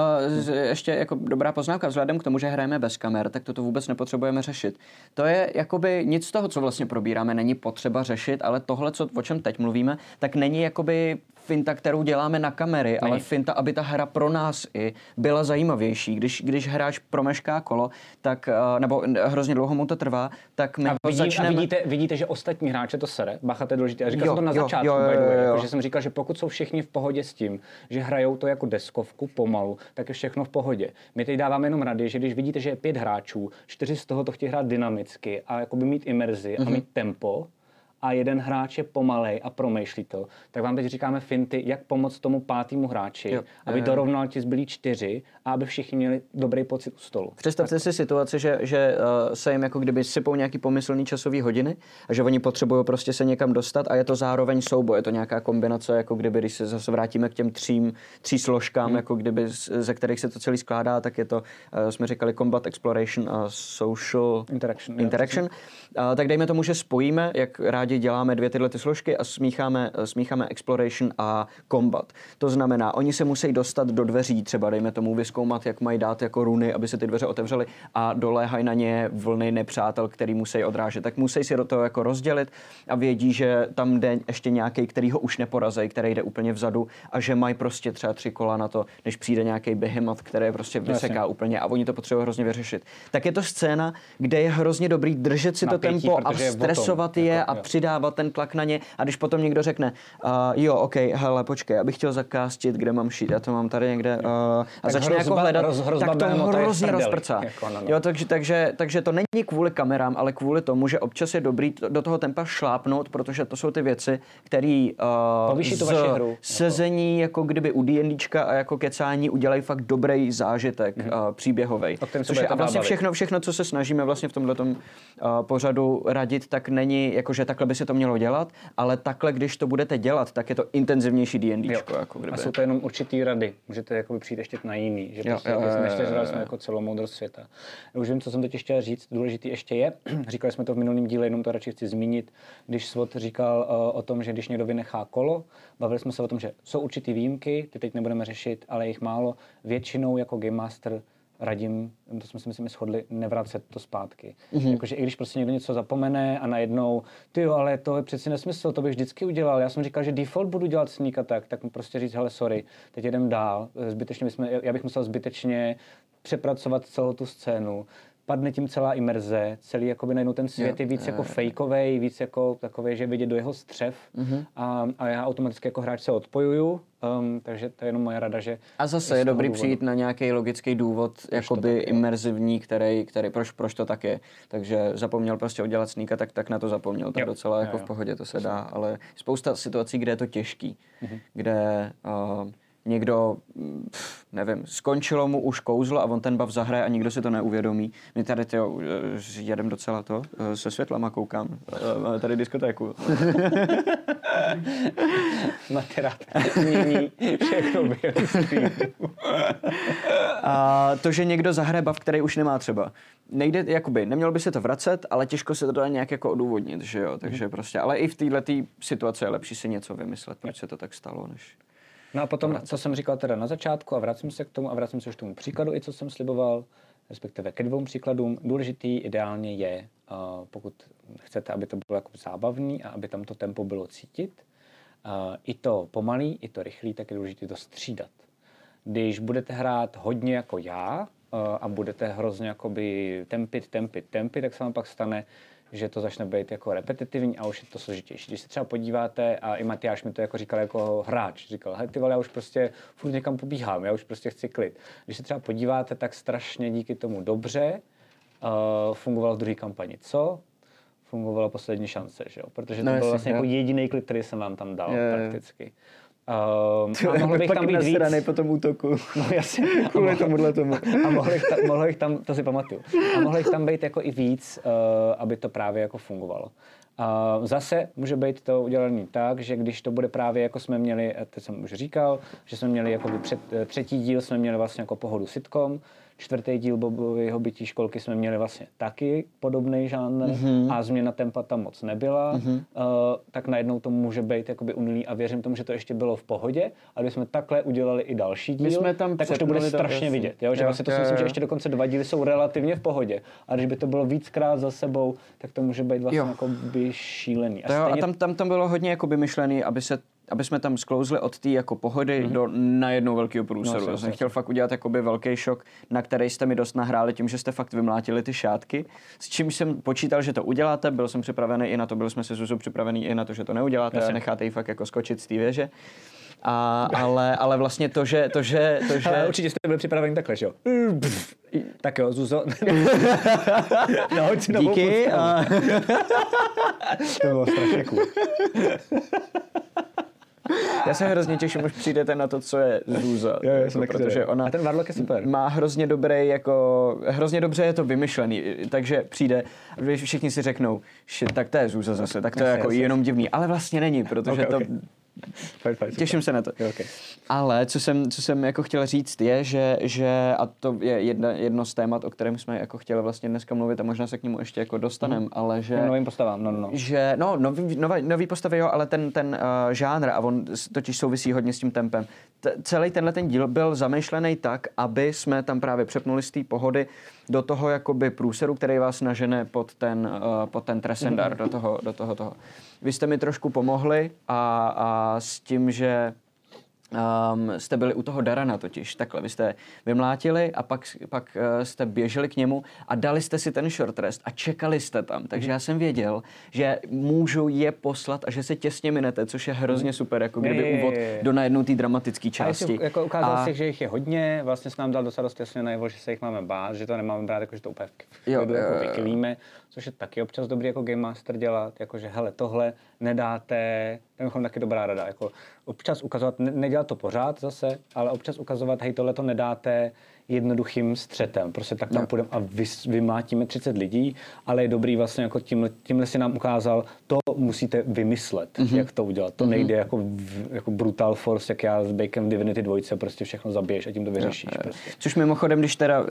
uh, ještě jako dobrá poznámka, vzhledem k tomu, že hrajeme bez kamer, tak toto vůbec nepotřebujeme řešit. To je jakoby nic z toho, co vlastně probíráme, není potřeba řešit, ale tohle, co, o čem teď mluvíme, tak není jakoby finta, kterou děláme na kamery, Nej. ale finta, aby ta hra pro nás i byla zajímavější. Když, když hráč promešká kolo, tak, eh, nebo hrozně dlouho mu to trvá, tak my a, vidí, začneme... a vidíte, vidíte, že ostatní hráče to sere. Bacha, to je důležité. A říkal jo, jsem to na jo, začátku, jo, jo, jo, jo. Jako, že jsem říkal, že pokud jsou všichni v pohodě s tím, že hrajou to jako deskovku pomalu, tak je všechno v pohodě. My teď dáváme jenom rady, že když vidíte, že je pět hráčů, čtyři z toho to chtějí hrát dynamicky a jakoby mít imerzi mm-hmm. a mhm. mít tempo, a jeden hráč je pomalej a promýšlí to, tak vám teď říkáme finty, jak pomoct tomu pátému hráči, jo. aby e... dorovnal ti zbylí čtyři a aby všichni měli dobrý pocit u stolu. Představte tak. si situaci, že, že uh, se jim jako kdyby sypou nějaký pomyslný časový hodiny a že oni potřebují prostě se někam dostat a je to zároveň souboj, je to nějaká kombinace, jako kdyby, když se zase vrátíme k těm třím, tří složkám, hmm. jako kdyby ze kterých se to celý skládá, tak je to, uh, jsme říkali, combat exploration a social interaction. interaction. Uh, tak dejme tomu, že spojíme, jak rádi rádi děláme dvě tyhle ty složky a smícháme, smícháme exploration a combat. To znamená, oni se musí dostat do dveří, třeba dejme tomu vyskoumat, jak mají dát jako runy, aby se ty dveře otevřely a doléhají na ně vlny nepřátel, který musí odrážet. Tak musí si do toho jako rozdělit a vědí, že tam jde ještě nějaký, který ho už neporazí, který jde úplně vzadu a že mají prostě třeba tři kola na to, než přijde nějaký behemoth, který prostě vyseká Jasně. úplně a oni to potřebují hrozně vyřešit. Tak je to scéna, kde je hrozně dobrý držet si Napětí, to tempo a stresovat je, je a při přidávat ten tlak na ně a když potom někdo řekne, uh, jo, OK, hele, počkej, abych chtěl zakástit, kde mám šít, já to mám tady někde uh, a tak začne hrozba, jako hledat, roz, hrozba tak to hrozně rozprcá. Jako, no, no. Jo, takže, takže, takže to není kvůli kamerám, ale kvůli tomu, že občas je dobrý do toho tempa šlápnout, protože to jsou ty věci, které uh, z hru, jako. sezení jako kdyby u D&Dčka a jako kecání udělají fakt dobrý zážitek mm-hmm. uh, příběhový. Což je, a vlastně všechno, všechno, co se snažíme vlastně v tomhle uh, pořadu radit, tak není jako, že takhle by se to mělo dělat, ale takhle, když to budete dělat, tak je to intenzivnější D&D. Jako kdyby. A jsou to jenom určitý rady. Můžete jakoby přijít ještě na jiný. Že jo, prostě, jo, jo, jo, jo, jo. jako celou moudrost světa. Už vím, co jsem teď chtěl říct. Důležitý ještě je, *clears throat* říkali jsme to v minulém díle, jenom to radši chci zmínit, když Svot říkal uh, o tom, že když někdo vynechá kolo, bavili jsme se o tom, že jsou určitý výjimky, ty teď nebudeme řešit, ale jich málo. Většinou jako Game Master radím, to jsme si myslím shodli, nevracet to zpátky. Mm-hmm. Jakože i když prostě někdo něco zapomene a najednou, ty jo, ale to je přeci nesmysl, to bych vždycky udělal. Já jsem říkal, že default budu dělat sneak attack, tak mu prostě říct, hele, sorry, teď jedem dál, zbytečně bychom, já bych musel zbytečně přepracovat celou tu scénu padne tím celá imerze, celý jakoby najednou ten svět je víc jako fejkovej, víc jako takový, že vidět do jeho střev Mhm. a, a já automaticky jako hráč se odpojuju, um, takže to je jenom moje rada, že... A zase je dobrý důvodu. přijít na nějaký logický důvod, jakoby tak je. imerzivní, který, který proč, proč to tak je. Takže zapomněl prostě udělat sníka, tak, tak na to zapomněl. Tak Jo. docela jako Jo, v jo. pohodě to se dá, ale spousta situací, kde je to těžký, Mhm. kde uh, někdo, mm, pff, nevím, skončilo mu už kouzlo a on ten bav zahraje a nikdo si to neuvědomí. My tady tyjo, eh, jedem docela to, eh, se světlama koukám, Eh, máme tady diskotéku. *laughs* Matera mění všechno. A to, že někdo zahraje bav, který už nemá třeba. Nejde, jakoby, nemělo by se to vracet, ale těžko se to dá nějak jako odůvodnit, že jo, takže prostě, ale i v této situaci je lepší si něco vymyslet, proč se to tak stalo, než... No a potom, co jsem říkal teda na začátku a vracím se k tomu a vracím se už k tomu příkladu, i co jsem sliboval, respektive ke dvou příkladům. Důležitý ideálně je, uh, pokud chcete, aby to bylo jako zábavný a aby tam to tempo bylo cítit, uh, i to pomalý, i to rychlý, tak je důležité to střídat. Když budete hrát hodně jako já uh, a budete hrozně jakoby tempit, tempit, tempit, tak se vám pak stane, že to začne být jako repetitivní a už je to složitější. Když se třeba podíváte, a i Matyáš mi to jako říkal jako hráč, říkal, hej ty vole, já už prostě furt někam pobíhám, já už prostě chci klid. Když se třeba podíváte, tak strašně díky tomu dobře uh, fungoval v druhé kampani. Co? Fungovala poslední šance, že jo? Protože to No byl vlastně jako jediný klid, který jsem vám tam dal jo. prakticky. Um, a mohl bych tam být víc. po tom útoku. *laughs* No jasně. A Kvůli mohl- tomuhle tomu. A mohlo jich, tam, mohlo jich tam, to si pamatuju, a mohlo jich tam být jako i víc, uh, aby to právě jako fungovalo. Uh, zase může být to udělané tak, že když to bude právě jako jsme měli, eh, to jsem už říkal, že jsme měli jako před, eh, třetí díl jsme měli vlastně jako pohodu sitcom, čtvrtý díl Bobového bytí školky jsme měli vlastně taky podobný žánr mm-hmm. a změna tempa tam moc nebyla, mm-hmm. uh, tak najednou to může být jakoby unilý a věřím tomu, že to ještě bylo v pohodě a když jsme takhle udělali i další díl, jsme tam tak už to bude strašně jasně. vidět. Jo? Že Jo, vlastně to jo, si myslím, že ještě dokonce dva díly jsou relativně v pohodě. A když by to bylo víckrát za sebou, tak to může být vlastně Jo. jako by šílený. To jo, a stejně- tam, tam, tam bylo hodně jakoby myšlený, aby se aby jsme tam sklouzli od té jako pohody mm-hmm. do najednou velkého průseru. No, No, jasně, jsem chtěl fakt udělat jakoby velký šok, na který jste mi dost nahráli tím, že jste fakt vymlátili ty šátky. S čím jsem počítal, že to uděláte, byl jsem připravený i na to, byli jsme se Zuzou připravený i na to, že to neuděláte Jasně. a necháte ji fakt jako skočit z té věže. A, ale, ale vlastně to, že, to, že, to, že Ale určitě jste byli připraveni takhle, že jo? tak jo, Zuzo. *laughs* Nahoď si novou díky. A, *laughs* To bylo strašně cool. *laughs* já se hrozně těším, už přijdete na to, co je Zůza. Jo, jo, jako, protože ona A ten Warlock je super. má hrozně dobrý, jako, hrozně dobře je to vymyšlený, takže přijde, a vy všichni si řeknou, shit, tak to je Zůza zase, tak to je jako jenom divný, ale vlastně není, protože Ok, to. Fajn, fajn, super. těším se na to. Jo, okay. Ale co jsem, co jsem jako chtěl říct je, že, že a to je jedna, jedno z témat, o kterém jsme jako chtěli vlastně dneska mluvit a možná se k němu ještě jako dostaneme, Mhm. ale že... Novým postavám, no, no, no. že, no, nový, nový, nový postavy, jo, ale ten, ten uh, žánr, a on totiž souvisí hodně s tím tempem, T- celý tenhle ten díl byl zamýšlený tak, aby jsme tam právě přepnuli z té pohody do toho jakoby průseru, který vás nažene pod ten, uh, pod ten tresendar, do toho, do toho, toho. Vy jste mi trošku pomohli a, a s tím, že Um, jste byli u toho Darana totiž, takhle, vy jste vymlátili a pak, pak uh, jste běželi k němu a dali jste si ten short rest a čekali jste tam, takže já jsem věděl, že můžu je poslat a že se těsně minete, což je hrozně super, jako kdyby Je, je, je, úvod do najednou té dramatické A části. jestli jako ukázal A- si, že jich je hodně, vlastně se nám dal docela dost jasně najevo, že se jich máme bát, že to nemáme brát jako, že to úplně v klidu jako vykylíme, což je taky občas dobrý jako Game Master dělat, jakože hele, tohle nedáte, to mimochodem taky dobrá rada, jako občas ukazovat, ne, nedělat to pořád zase, ale občas ukazovat, hej, tohle to nedáte jednoduchým střetem, prostě tak tam Jo. půjdeme a vy, vymlátíme 30 lidí, ale je dobrý vlastně jako tímhle, tímhle si nám ukázal, to musíte vymyslet, Mhm. mm-hmm. jak to udělat. To mm-hmm. nejde jako, v, jako brutal force, jak já s Bakem Divinity 2, prostě všechno zabiješ a tím to vyřešíš. Jo, jo. Prostě. Což mimochodem, když teda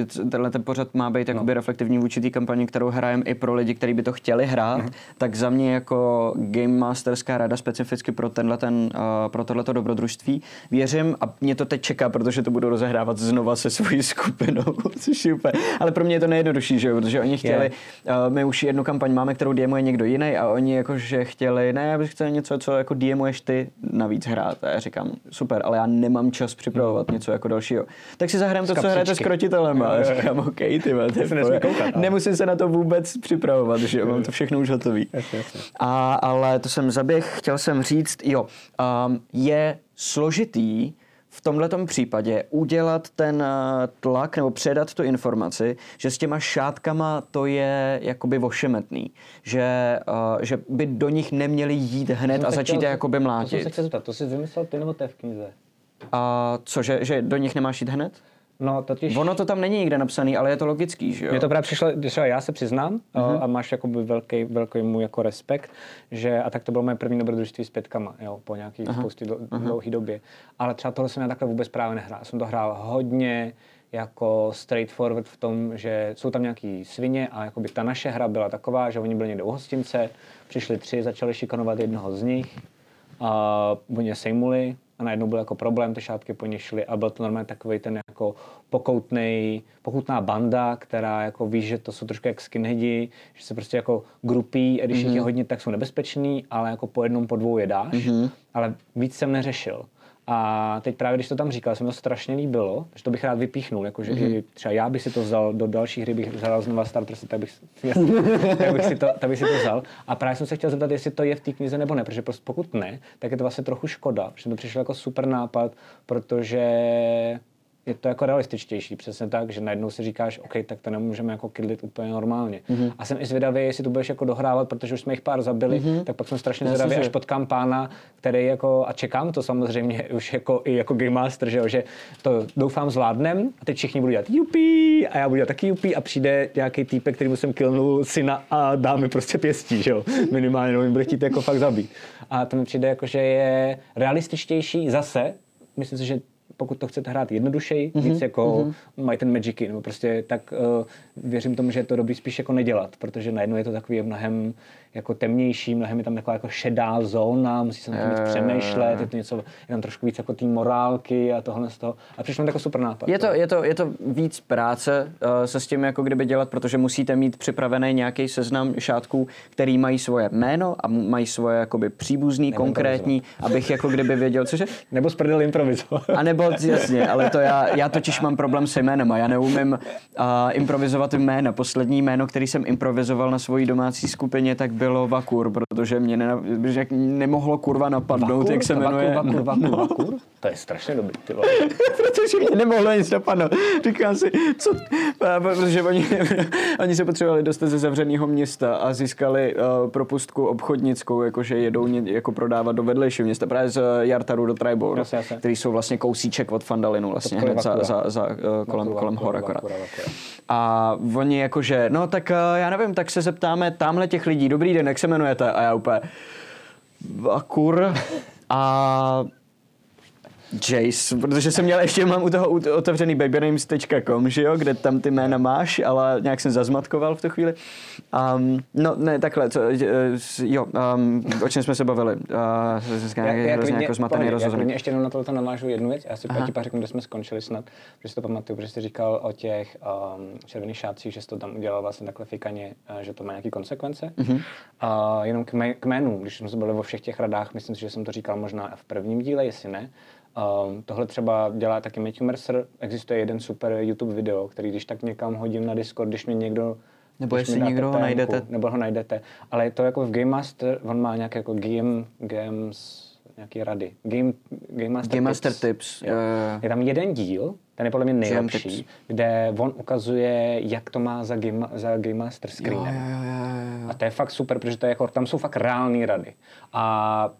eh, tenhle ten pořad má být jakoby reflektivní vůči té kampani, kterou hrajeme i pro lidi, kteří by to chtěli hrát, tak za mě jako Game Masterská rada specificky pro tenhle ten, eh, pro tohleto dobrodružství věřím a mě to teď čeká, protože to budu rozehrávat znova se svojí skupinou, *laughs* což je úplně, ale pro mě je to nejjednodušší, že jo, protože oni chtěli, yeah. uh, my už jednu kampaň máme, kterou DMuje někdo jiný a oni jakože chtěli, ne, já bych chtěl něco, co jako DMuješ ty navíc hrát. A já říkám, super, ale já nemám čas připravovat něco jako dalšího. Tak si zahrajeme to, co hrajete s krotitelem. A já říkám, OK, ty *laughs* Nemusím se na to vůbec připravovat, že mám to všechno už hotový. A, ale to jsem zaběh, chtěl jsem říct, jo, um, je složitý v tomto případě udělat ten eh, tlak nebo předat tu informaci, že s těma šátkama to je jakoby vošemetný. Že, uh, že by do nich neměli jít hned a začít chtěl, jakoby mlátit. To jsem se chtěl zeptat, to jsi vymyslel ty nebo to je v knize? A co, že, že do nich nemáš jít hned? No, totiž... Ono to tam není nikde napsaný, ale je to logický, že jo? Mně to právě přišlo, třeba já se přiznám uh-huh. a máš jakoby velký, velký můj jako respekt, že a tak to bylo moje první dobrodružství s pětkama, jo, po nějaký uh-huh. spoustě do, uh-huh. dlouhý době. Ale třeba tohle jsem já takhle vůbec právě nehrál. Jsem to hrál hodně jako straightforward v tom, že jsou tam nějaký svině a jakoby ta naše hra byla taková, že oni byli někde u hostince, přišli tři, začali šikanovat jednoho z nich, a oni sejmuli, a najednou byl jako problém, ty šátky po šly a byl to normálně takový ten jako pokoutnej, pokoutná banda, která jako ví, že to jsou trošku jak skinheadi, že se prostě jako grupí a když mm-hmm. jich je mhm. hodně, tak jsou nebezpeční, ale jako po jednom, po dvou je dáš, mm-hmm. ale víc jsem neřešil. A teď právě, když to tam říkal, se mi to strašně líbilo, že to bych rád vypíchnul, jakože mm-hmm. i třeba já bych si to vzal do další hry, bych vzal znova Star Trek, tak bych, *laughs* tak bych, si to, tak bych si to vzal. A právě jsem se chtěl zeptat, jestli to je v té knize nebo ne, protože prostě pokud ne, tak je to vlastně trochu škoda, protože to přišlo jako super nápad, protože je to jako realističtější, přesně tak, že najednou si říkáš, OK, tak to nemůžeme jako kydlit úplně normálně. Mm-hmm. A jsem i zvědavý, jestli to budeš jako dohrávat, protože už jsme jich pár zabili, mm-hmm. tak pak jsem strašně zvědavý, až potkám pána, který jako, a čekám to samozřejmě *laughs* už jako i jako Game Master, že, jo, že to doufám zvládnem a teď všichni budou dělat jupí a já budu dělat taky jupí a přijde nějaký týpek, který jsem killnul syna a dá mi prostě pěstí, že jo, *laughs* minimálně, no, bude chtít jako fakt zabít. A to mi přijde jako, že je realističtější zase, myslím si, že pokud to chcete hrát jednodušeji, mm-hmm. víc jako mm-hmm. mají ten magicy, nebo prostě tak uh, věřím tomu, že je to dobrý spíš jako nedělat, protože najednou je to takový mnohem jako temnější, mnohem je tam taková jako šedá zóna, musí se na tom víc přemýšlet, je to něco, je tam trošku víc jako té morálky a tohle z toho. A přišlo mi jako super nápad. Je to, je to, je to víc práce uh, se s tím jako kdyby dělat, protože musíte mít připravený nějaký seznam šátků, který mají svoje jméno a mají svoje jakoby příbuzný, nebo konkrétní, abych jako kdyby věděl, cože? Nebo z prdel improvizovat. A nebo jasně, ale to já, já totiž mám problém s jménem a já neumím uh, improvizovat jména. Poslední jméno, který jsem improvizoval na svojí domácí skupině, tak bylo Vakur, protože mě ne, že nemohlo kurva napadnout, vakur? jak se jmenuje. Vakur, vakur, vakur, no. vakur? To je strašně dobrý, ty *laughs* Protože mě nemohlo nic napadnout. Říkám si, co, protože oni, *laughs* oni se potřebovali dostat ze zavřeného města a získali uh, propustku obchodnickou, jakože jedou ně, jako prodávat do vedlejšího města, právě z Jartaru do Tribor, který jsou vlastně kousíček od Fandalinu, vlastně hned za, za, za uh, kolem, kolem hor akorát. A oni jakože, no tak uh, já nevím, tak se zeptáme tamhle těch lidí, dobrý den, jak se jmenujete? A já úplně, Vakur a Jace, protože jsem měl ještě, mám u toho otevřený babynames.com, že jo, kde tam ty jména máš, ale nějak jsem zazmatkoval v tu chvíli. Um, no, ne, takhle, co, jo, um, o čem jsme se bavili? Uh, já, já hrozně jako zmatený rozhovor. Já ještě jenom na to navážu jednu věc, já si pak řeknu, kde jsme skončili snad, protože si to pamatuju, protože jsi říkal o těch um, červených šátcích, že jsi to tam udělal vlastně takhle fikaně, že to má nějaké konsekvence. Uh-huh. Uh, jenom k, mé, k jménu, když jsme se byli vo všech těch radách, myslím si, že jsem to říkal možná v prvním díle, jestli ne, Um, tohle třeba dělá taky Matthew Mercer. Existuje jeden super YouTube video, který když tak někam hodím na Discord, když mě někdo nebo jestli někdo ho najdete. Nebo ho najdete. Ale je to jako v Game Master, on má nějaké jako game, games, nějaký rady. Game, game Master Game Master Tips. tips. Je. Je tam jeden díl, ten je podle mě nejlepší, kde on ukazuje, jak to má za Game, za game Master screenem. Jo, jo, jo, jo. A to je fakt super, protože to je jako, tam jsou fakt reální rady. A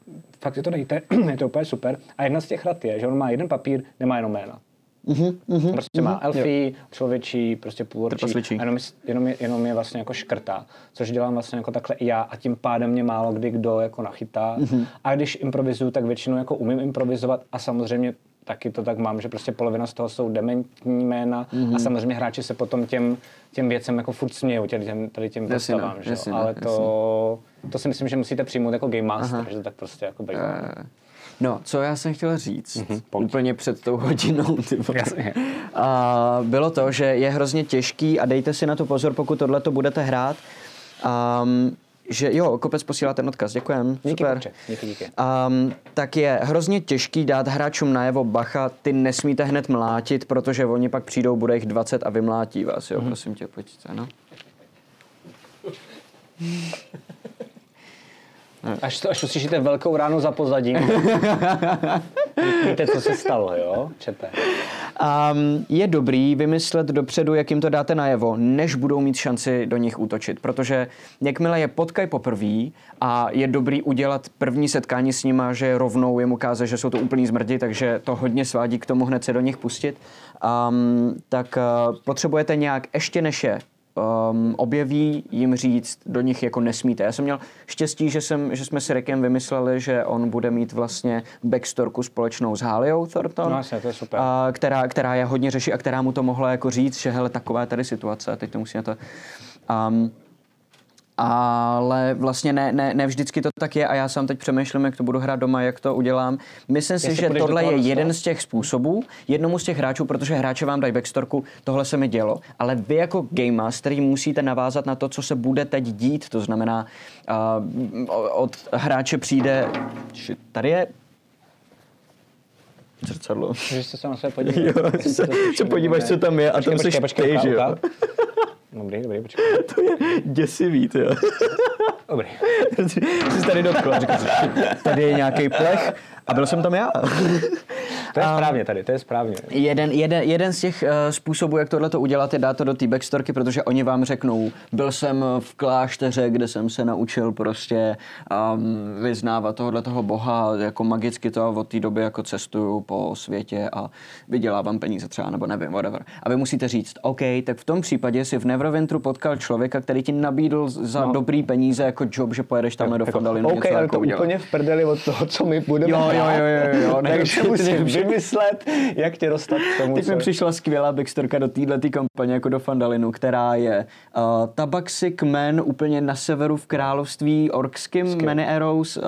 fakt si to dejte, *clears throat* je to úplně super. A jedna z těch rad je, že on má jeden papír, nemá jenom jména. Mm-hmm, mm-hmm, prostě mm-hmm, má elfí, člověčí, prostě půlorčí, a jenom, jenom, je, jenom je vlastně jako škrtá, což dělám vlastně jako takhle i já a tím pádem mě málo kdy kdo jako nachytá. Mm-hmm. A když improvizuju, tak většinou jako umím improvizovat a samozřejmě taky to tak mám, že prostě polovina z toho jsou dementní jména mm-hmm. a samozřejmě hráči se potom těm, těm věcem jako furt smějou, tady těm, tady těm postavám, že? Jasně, Ale to, to si myslím, že musíte přijmout jako game master, Aha. že to tak prostě jako bývá. No, co já jsem chtěl říct, Mhm, mm-hmm, pojď. úplně před tou hodinou, ty. Jasně. A bylo to, že je hrozně těžký a dejte si na to pozor, pokud tohle to budete hrát, um, že jo, kopec posílá ten odkaz, děkujem, Díky, super. Díky, díky. Um, tak je hrozně těžký dát hráčům najevo bacha, ty nesmíte hned mlátit, protože oni pak přijdou, bude jich 20 a vymlátí vás, jo, mm-hmm. prosím tě, pojďte, no. Až, to, až uslyšíte velkou ránu za pozadím, *laughs* víte, co se stalo, jo? Čete. Um, je dobrý vymyslet dopředu, jak jim to dáte najevo, než budou mít šanci do nich útočit. Protože jakmile je potkají poprvé a je dobrý udělat první setkání s nima, že rovnou jim ukáže, že jsou to úplný zmrdi, takže to hodně svádí k tomu hned se do nich pustit, um, tak uh, potřebujete nějak ještě než je um, objeví, jim říct, do nich jako nesmíte. Já jsem měl štěstí, že, jsem, že jsme si Rekem vymysleli, že on bude mít vlastně backstorku společnou s Haliou Thornton, No jasně, to je super. a, která, která je hodně řeší a která mu to mohla jako říct, že hele, taková je tady situace a teď to musí na to... Um, ale vlastně ne, ne, ne vždycky to tak je a já sám teď přemýšlím, jak to budu hrát doma, jak to udělám. Myslím si, Jestli že tohle je dostat? jeden z těch způsobů, jednomu z těch hráčů, protože hráče vám dají backstorku, tohle se mi dělo, ale vy jako Game Master musíte navázat na to, co se bude teď dít, to znamená, uh, od hráče přijde, tady je zrcadlo. Můžeš se na sebe podívat. Jo, se, se podíváš, co tam je a Počkej, tam počkej, seš počkej, že jo. Uká. Dobrý, dobrý, počkej. *laughs* To je děsivý, ty jo. Dobrý. *laughs* Jsi tady dotkl a říkal, tady je nějaký plech a byl jsem tam já. *laughs* To je správně tady, to je správně. Jeden, jeden, jeden z těch uh, způsobů, jak tohle to udělat, je dát to do té backstorky, protože oni vám řeknou, byl jsem v klášteře, kde jsem se naučil prostě um, vyznávat tohohle toho boha, jako magicky to a od té doby jako cestuju po světě a vydělávám peníze třeba, nebo nevím, whatever. A vy musíte říct, OK, tak v tom případě si v Neverwinteru potkal člověka, který ti nabídl za no. dobrý peníze jako job, že pojedeš tam do Fandalinu OK, něco ale jako to udělat. úplně v prdeli od toho, co my budeme Jo, jo, jo, jo, jo, ne, *laughs* Takže musím vymyslet, jak tě dostat k tomu, Teď co... mi přišla skvělá backstorka do této kampaně jako do Fandalinu, která je uh, Tabaxi kmen úplně na severu v království orkským, Many Arrows, uh,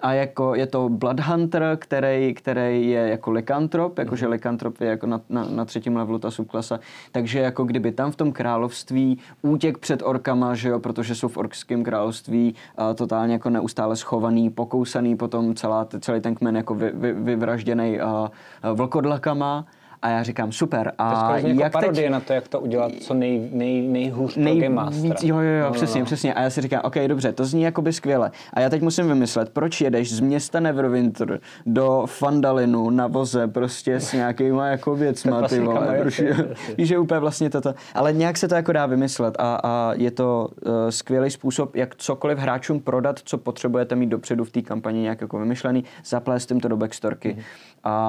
a jako je to Bloodhunter, který, který je jako likantrop, jakože Mhm. likantrop je jako na, na, na třetím levelu ta subklasa, takže jako kdyby tam v tom království útěk před orkama, že jo, protože jsou v orkském království uh, totálně jako neustále schovaný, pokousaný, potom celá, celý ten kmen jako vy, vy, vyvražděný uh, vlkodlakama a já říkám super. To je A skoro jako jak parodie teď, na to, jak to udělat co nej, nej, nejhůř pro Game. Nejvíc, jo, jo, jo, No, no, přesně, no. přesně. A já si říkám, OK, dobře, to zní jakoby skvěle. A já teď musím vymyslet, proč jedeš z města Neverwinter do Fandalinu na voze prostě s nějakýma jako věcma, ty vole. no, Prostě, víš, že úplně vlastně toto. Ale nějak se to jako dá vymyslet a, a je to uh, skvělý způsob, jak cokoliv hráčům prodat, co potřebujete mít dopředu v té kampani nějak jako vymyšlený, zaplést jim to do backstorky.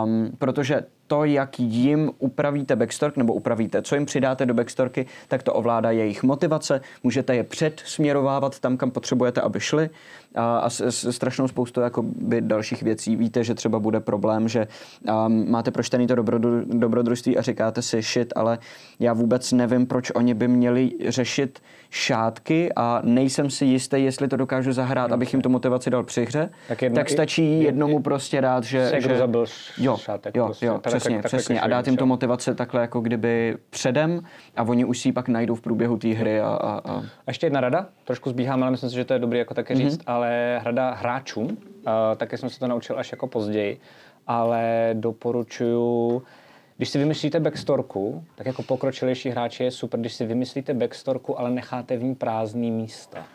Um, protože to, jak jim upravíte backstork, nebo upravíte, co jim přidáte do backstorky, tak to ovládá jejich motivace, můžete je předsměrovávat tam, kam potřebujete, aby šli a, a s, s, strašnou spoustu jakoby dalších věcí. Víte, že třeba bude problém, že um, máte pročtený to dobrodru, dobrodružství a říkáte si shit, ale já vůbec nevím, proč oni by měli řešit šátky a nejsem si jistý, jestli to dokážu zahrát, abych jim tu motivaci dal při hře, Tak tak, jedno- tak stačí jednomu prostě dát, že... Že zabil jo, šátek jo, prostě. jo, Takhle- přesně, takhle přesně. A klišují, dát jim tu motivaci takhle jako kdyby předem a oni už si ji pak najdou v průběhu té hry a, a, a A ještě jedna rada, trošku zbíhám, ale myslím si, že to je dobrý jako také říct, Mhm. ale rada hráčům, uh, taky jsem se to naučil až jako později, ale doporučuju, když si vymyslíte backstorku, tak jako pokročilejší hráči je super, když si vymyslíte backstorku, ale necháte v ní prázdný místa.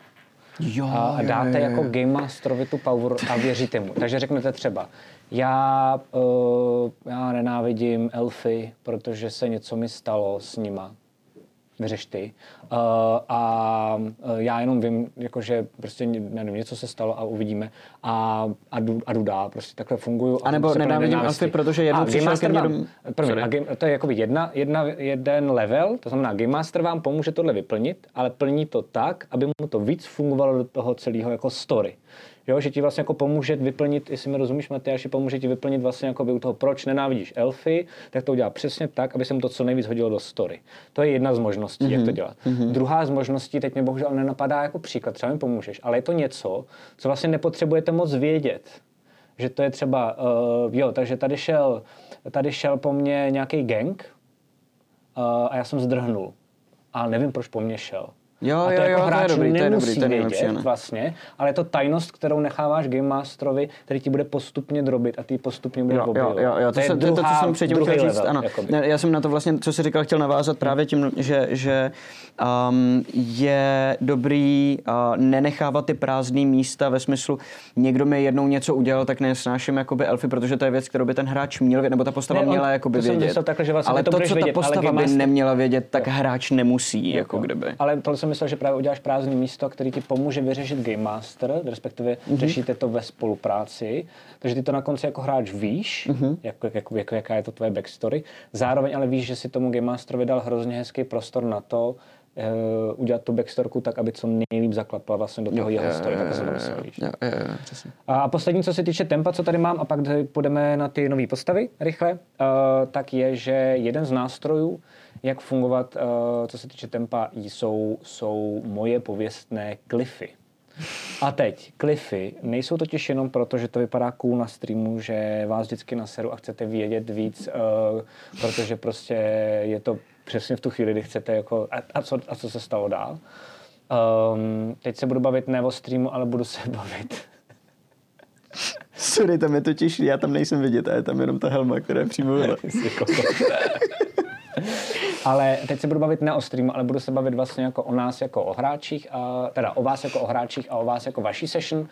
jo, A, a dáte jako Game Masterovi tu power a věříte mu. Takže řeknete třeba, já, uh, já nenávidím elfy, protože se něco mi stalo s nima. Vyřeš ty. Uh, a uh, já jenom vím, jakože prostě nevím, něco se stalo a uvidíme a, a, jdu, a jdu dál. Prostě takhle funguju. A nebo nenávidím elfy, protože jednou A přišel ke mně dom- první, a game, to je jakoby jedna, jedna, jeden level, to znamená Game Master vám pomůže tohle vyplnit, ale plní to tak, aby mu to víc fungovalo do toho celého jako story. Jo, že ti vlastně jako pomůže vyplnit, jestli mi rozumíš, Matyáši, pomůže ti vyplnit vlastně jako u toho, proč nenávidíš elfy, tak to udělá přesně tak, aby se mu to co nejvíc hodilo do story. To je jedna z možností, mm-hmm. jak to dělat. Mm-hmm. Druhá z možností, teď mi bohužel nenapadá jako příklad, třeba mi pomůžeš, ale je to něco, co vlastně nepotřebujete moc vědět. že to je třeba, uh, jo, takže tady šel, tady šel po mně nějaký gang uh, a já jsem zdrhnul. A nevím, proč po mně šel. Jo, a to jo, jako jo, to je hráč dobrý, to je nemusí dobrý, to je nejlepší, vědět vlastně, ale je to tajnost, kterou necháváš Game Masterovi, který ti bude postupně drobit a ty postupně bude Jo, jo, jo, jo, to, je se, to, je to, co druhá- jsem předtím chtěl říct, level, ano. jakoby. Já jsem na to vlastně, co jsi říkal, chtěl navázat právě tím, že, že um, je dobrý uh, nenechávat ty prázdné místa ve smyslu, někdo mi jednou něco udělal, tak nesnáším jakoby elfy, protože to je věc, kterou by ten hráč měl vědět, nebo ta postava Ne, on- měla jakoby to vědět. takhle, že vlastně ale to to, co ta vědět, postava by neměla vědět, tak hráč nemusí, jako kdyby. Ale to jsem myslel, že právě uděláš prázdné místo, který ti pomůže vyřešit Game Master, respektive Mhm. mm-hmm. řešíte to ve spolupráci, takže ty to na konci jako hráč víš, Mhm. mm-hmm. jak, jak, jak, jaká je to tvoje backstory. Zároveň ale víš, že si tomu Game Masterovi dal hrozně hezký prostor na to, uh, udělat tu backstorku tak, aby co nejlíp zaklapla vlastně do toho jeho story, tak jsem. Jo, jo, jo, přesně. A poslední, co se týče tempa, co tady mám, a pak půjdeme na ty nové postavy rychle, uh, tak je, že jeden z nástrojů, jak fungovat, uh, co se týče tempa, jsou, jsou moje pověstné klify. A teď, klify nejsou totiž jenom proto, že to vypadá cool na streamu, že vás vždycky naseru a chcete vědět víc, uh, protože prostě je to přesně v tu chvíli, kdy chcete jako, a, a, co, a co se stalo dál. Um, teď se budu bavit ne o streamu, ale budu se *laughs* bavit Sorry, tam je totiž, já tam nejsem vidět, a je tam jenom ta helma, která je přímo *laughs* ale teď se budu bavit ne o streamu, ale budu se bavit vlastně jako o nás jako o hráčích, a, teda o vás jako o hráčích a o vás jako vaší session,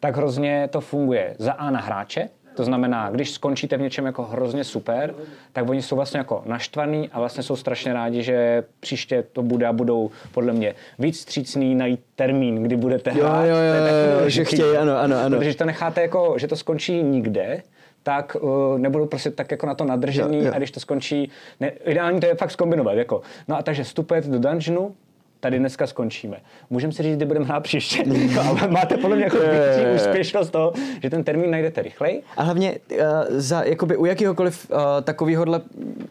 tak hrozně to funguje za A na hráče, to znamená, když skončíte v něčem jako hrozně super, tak oni jsou vlastně jako naštvaný a vlastně jsou strašně rádi, že příště to bude a budou podle mě víc střícný najít termín, kdy budete Jo, hrát. jo, jo, taky jo, že chtějí, ano, ano, ano. Protože to necháte jako, že to skončí nikde, tak uh, nebudou prostě tak jako na to nadržený Jo, jo. a když to skončí, ne, ideální to je fakt zkombinovat, jako, no a takže vstupujete do dungeonu, tady dneska skončíme. Můžeme si říct, kdy budeme hrát příště, *laughs* ale máte podle mě *laughs* jako větší úspěšnost toho, že ten termín najdete rychleji. A hlavně uh, za, jakoby u jakýhokoliv uh, takovýhodle,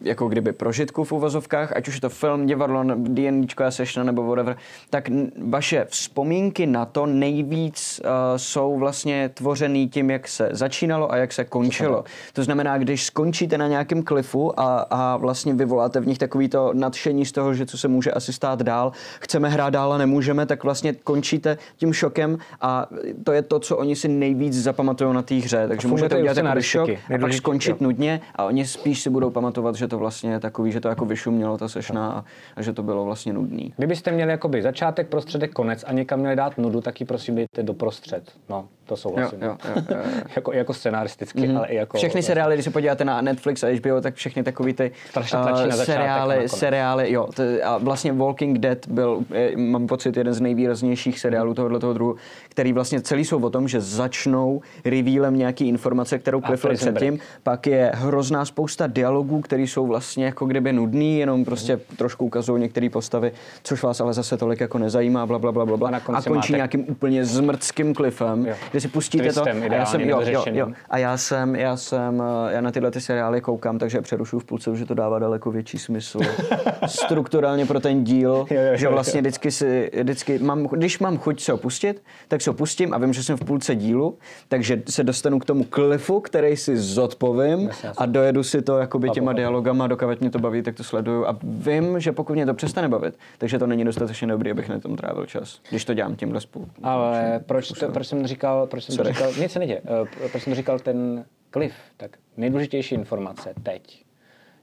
jako kdyby prožitku v uvozovkách, ať už je to film, divadlo, D&Dčková session nebo whatever, tak vaše vzpomínky na to nejvíc uh, jsou vlastně tvořený tím, jak se začínalo a jak se končilo. To znamená, když skončíte na nějakém klifu a, a vlastně vyvoláte v nich takový to nadšení z toho, že co se může asi stát dál, chceme hrát dál a nemůžeme, tak vlastně končíte tím šokem a to je to, co oni si nejvíc zapamatují na té hře. Takže můžete udělat jako šok a pak skončit jo. nudně a oni spíš si budou pamatovat, že to vlastně je takový, že to jako vyšumělo ta sešna a, a že to bylo vlastně nudný. Kdybyste měli jakoby začátek, prostředek, konec a někam měli dát nudu, tak ji prosím dejte do prostřed. No, to souhlasím. Jo, jo, jo, jo, *laughs* jako, jako scenaristicky, mm-hmm. ale i jako... Všechny seriály, když se podíváte na Netflix a HBO, tak všechny takový ty a seriály, seriály, jo. To, a vlastně Walking Dead byl, je, mám pocit, jeden z nejvýraznějších seriálů tohoto toho druhu, který vlastně celý jsou o tom, že začnou revealem nějaký informace, kterou klifli Prison předtím, pak je hrozná spousta dialogů, které jsou vlastně jako kdyby nudný, jenom prostě trošku ukazují některé postavy, což vás ale zase tolik jako nezajímá, bla, bla, bla, bla. A a končí máte- nějakým úplně zmrtkým klifem, Jo. kde si pustíte Twistem to. A já jsem, jo, jo, jo, a já jsem, já jsem, eh, já na tyhle ty seriály koukám, takže přerušu v půlce, že to dává daleko větší smysl *laughs* strukturálně pro ten díl, Jo, jo, jo, že jo. Vlastně vždycky si, vždycky mám, když mám chuť se ho pustit, tak se ho pustím a vím, že jsem v půlce dílu, takže se dostanu k tomu klifu, který si zodpovím a dojedu si to jakoby těma dialogama, dokud mě to baví, tak to sleduju a vím, že pokud mě to přestane bavit, takže to není dostatečně dobrý, abych na tom trávil čas, když to dělám tímhle spolu. Ale proč, to, proč jsem říkal, proč jsem Sorry. říkal, nic se neděje, *laughs* Eh, proč jsem říkal ten klif, tak nejdůležitější informace teď,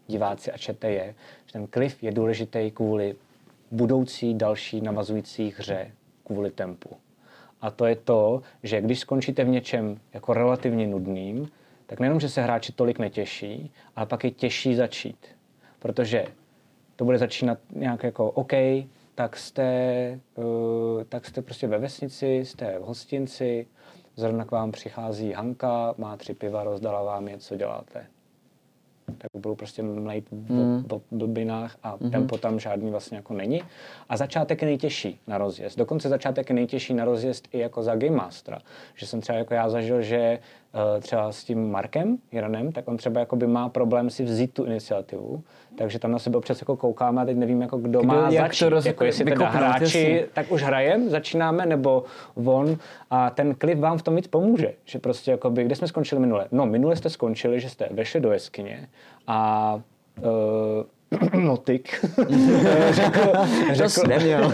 diváci a čete je, že ten klif je důležitý kvůli budoucí další navazující hře, kvůli tempu. A to je to, že když skončíte v něčem jako relativně nudným, tak nejenom, že se hráči tolik netěší, ale pak je těžší začít. Protože to bude začínat nějak jako OK, tak jste, uh, tak jste prostě ve vesnici, jste v hostinci, zrovna k vám přichází Hanka, má tři piva, rozdala vám je, co děláte. Tak budou prostě mlejt v v blbinách a Mhm. tempo tam žádný vlastně jako není. A začátek je nejtěžší na rozjezd. Dokonce začátek je nejtěžší na rozjezd i jako za Game Mastera. Že jsem třeba jako já zažil, že třeba s tím Markem Jiranem, tak on třeba jakoby má problém si vzít tu iniciativu, takže tam na sebe občas jako koukáme a teď nevím, jako kdo, kdo má jak začít. To roz... jako jestli teda hráči, jestli... tak už hrajem, začínáme, nebo on a ten klip vám v tom víc pomůže, že prostě jakoby, kde jsme skončili minule? No, minule jste skončili, že jste vešli do jeskyně a *clears throat* uh, notik. *laughs* řekl, řekl, *laughs*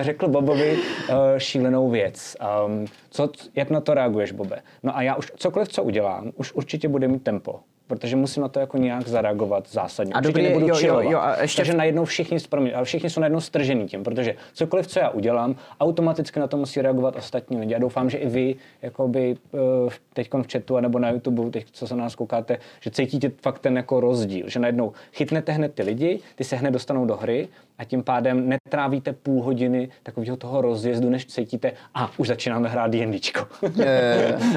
řekl Bobovi uh, šílenou věc. Um, co, jak na to reaguješ, Bobe? No a já už cokoliv, co udělám, už určitě bude mít tempo protože musím na to jako nějak zareagovat zásadně. A dobrý, nebudu jo, jo, jo, a ještě... Takže najednou všichni, promiň, ale všichni jsou najednou stržený tím, protože cokoliv, co já udělám, automaticky na to musí reagovat ostatní lidi. A doufám, že i vy, jakoby eh, teď v chatu nebo na YouTube, teď, co se nás koukáte, že cítíte fakt ten jako rozdíl, že najednou chytnete hned ty lidi, ty se hned dostanou do hry a tím pádem netrávíte půl hodiny takového toho rozjezdu, než cítíte, a už začínáme hrát D&Dčko.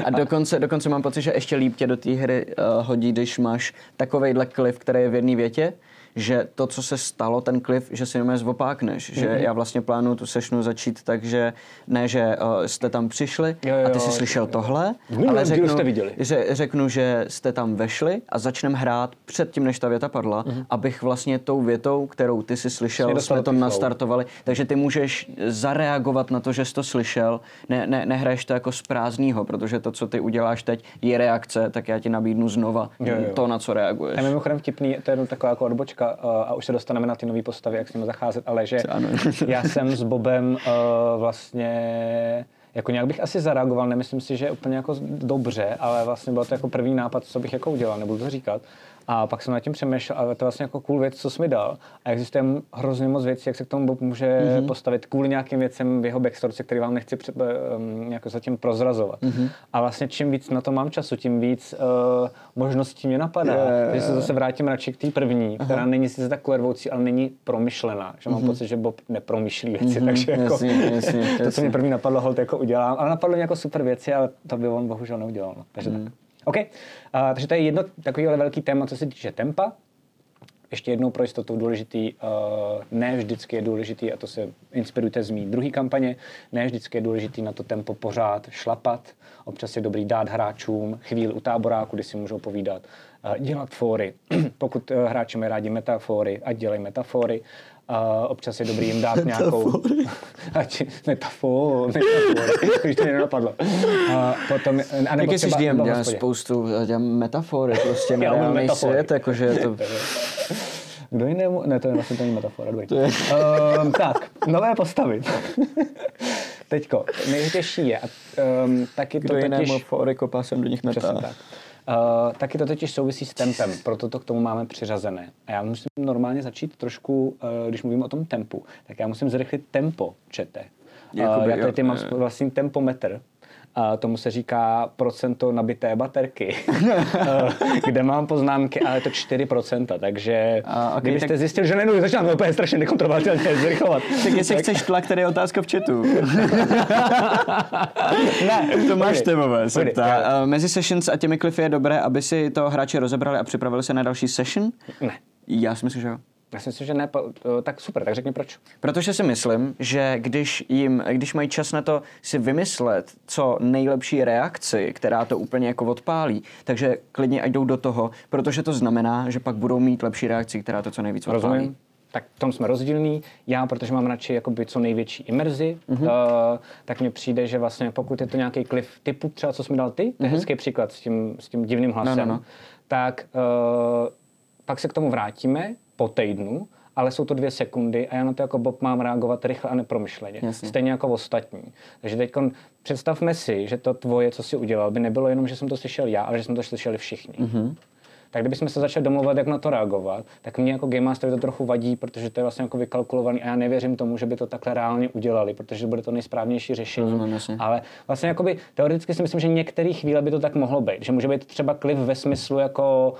a dokonce, dokonce mám pocit, že ještě líp tě do té hry uh, hodí, když máš takovejhle klif, který je v jedné větě, že to, co se stalo, ten klif, že si jenom zvopákneš. Mm-hmm. Že mhm. já vlastně plánuju tu sešnu začít tak, že ne, že uh, jste tam přišli jo, jo, a ty jsi slyšel jo, tohle, ale řeknu, jste viděli. Že, řeknu, že jste tam vešli a začneme hrát před tím, než ta věta padla, mm-hmm. abych vlastně tou větou, kterou ty jsi slyšel, jsme to nastartovali. Takže ty můžeš zareagovat na to, že jsi to slyšel, ne, ne, nehraješ to jako z prázdního, protože to, co ty uděláš teď, je reakce, tak já ti nabídnu znova jo, jo. to, na co reaguješ. A mimochodem vtipný, to je jenom taková jako odbočka, otázka uh, a už se dostaneme na ty nové postavy, jak s nimi zacházet, ale že *laughs* já jsem s Bobem uh, vlastně jako nějak bych asi zareagoval, nemyslím si, že úplně jako dobře, ale vlastně byl to jako první nápad, co bych jako udělal, nebudu to říkat. A pak jsem nad tím přemýšlel, ale to je vlastně jako cool věc, co jsi mi dal. A existuje hrozně moc věcí, jak se k tomu Bob může mm-hmm. postavit kvůli nějakým věcem v jeho backstorce, který vám nechci před, um, jako zatím prozrazovat. Mm-hmm. A vlastně čím víc na to mám času, tím víc uh, možností mě napadá. Yeah. Takže se zase vrátím radši k té první, Aha. která není sice tak rvoucí, ale není promyšlená. Že mám mm-hmm. pocit, že Bob nepromyšlí věci, mm-hmm. takže jako jasně, jasně, *laughs* to, co mě první napadlo, hold jako udělám. Ale napadlo mě jako super věci, ale to by on bohužel neudělal. No. Takže mm. tak. OK, uh, takže to je jedno takový velký téma, co se týče tempa. Ještě jednou pro jistotu důležitý, uh, ne vždycky je důležitý, a to se inspirujte z mý druhý kampaně, ne vždycky je důležitý na to tempo pořád šlapat. Občas je dobrý dát hráčům chvíli u táboráku, kdy si můžou povídat, uh, dělat fóry. *clears throat* Pokud hráči mají rádi metafory, ať dělají metafory. A občas je dobrý jim dát *laughs* nějakou... *laughs* Ať, metafor, metafor, když *laughs* to mě nenapadlo. A potom, a nebo třeba, jsi DM, dělám spoustu dělám metafory prostě na reálný svět, jakože je to... Kdo jinému? Ne, to je vlastně není metafora. To je... um, tak, nové postavy. Teďko, nejtěžší je, um, taky Kdo to totiž... jinému fory kopá jsem do nich meta. Přesně tak. Uh, taky to totiž souvisí s tempem, proto to k tomu máme přiřazené. A já musím normálně začít trošku, uh, když mluvím o tom tempu, tak já musím zrychlit tempo čete. Uh, já tady mám vlastní tempometr, a tomu se říká procento nabité baterky, *laughs* kde mám poznámky, ale to 4%, takže a, okay, kdybyste tak... zjistil, že nenu, začínám úplně strašně nekontrolovatelně *laughs* zrychlovat. tak jestli tak... chceš tlak, tady je otázka v chatu. *laughs* ne, to máš temové. Mezi sessions a těmi klify je dobré, aby si to hráči rozebrali a připravili se na další session? Ne. Já si myslím, že jo. Já si myslím, že ne, tak super, tak řekni proč. Protože si myslím, že když jim, když mají čas na to si vymyslet co nejlepší reakci, která to úplně jako odpálí, takže klidně jdou do toho, protože to znamená, že pak budou mít lepší reakci, která to co nejvíc odpálí. Rozumím. Tak v tom jsme rozdílní. Já, protože mám radši jakoby co největší imerzi, mm-hmm. uh, tak mně přijde, že vlastně pokud je to nějaký klif typu, třeba co jsi mi dal ty, mm-hmm. to je mhm. hezký příklad s tím, s tím divným hlasem, no, no, no. tak uh, pak se k tomu vrátíme po týdnu, ale jsou to dvě sekundy a já na to jako Bob mám reagovat rychle a nepromyšleně. Jasně. Stejně jako ostatní. Takže teď představme si, že to tvoje, co si udělal, by nebylo jenom, že jsem to slyšel já, ale že jsme to slyšeli všichni. Mm-hmm. Tak kdybychom se začali domluvat, jak na to reagovat, tak mě jako Game Master to trochu vadí, protože to je vlastně jako vykalkulovaný a já nevěřím tomu, že by to takhle reálně udělali, protože bude to nejsprávnější řešení. Mm, ale vlastně jakoby, teoreticky si myslím, že některé chvíle by to tak mohlo být. Že může být třeba klip ve smyslu jako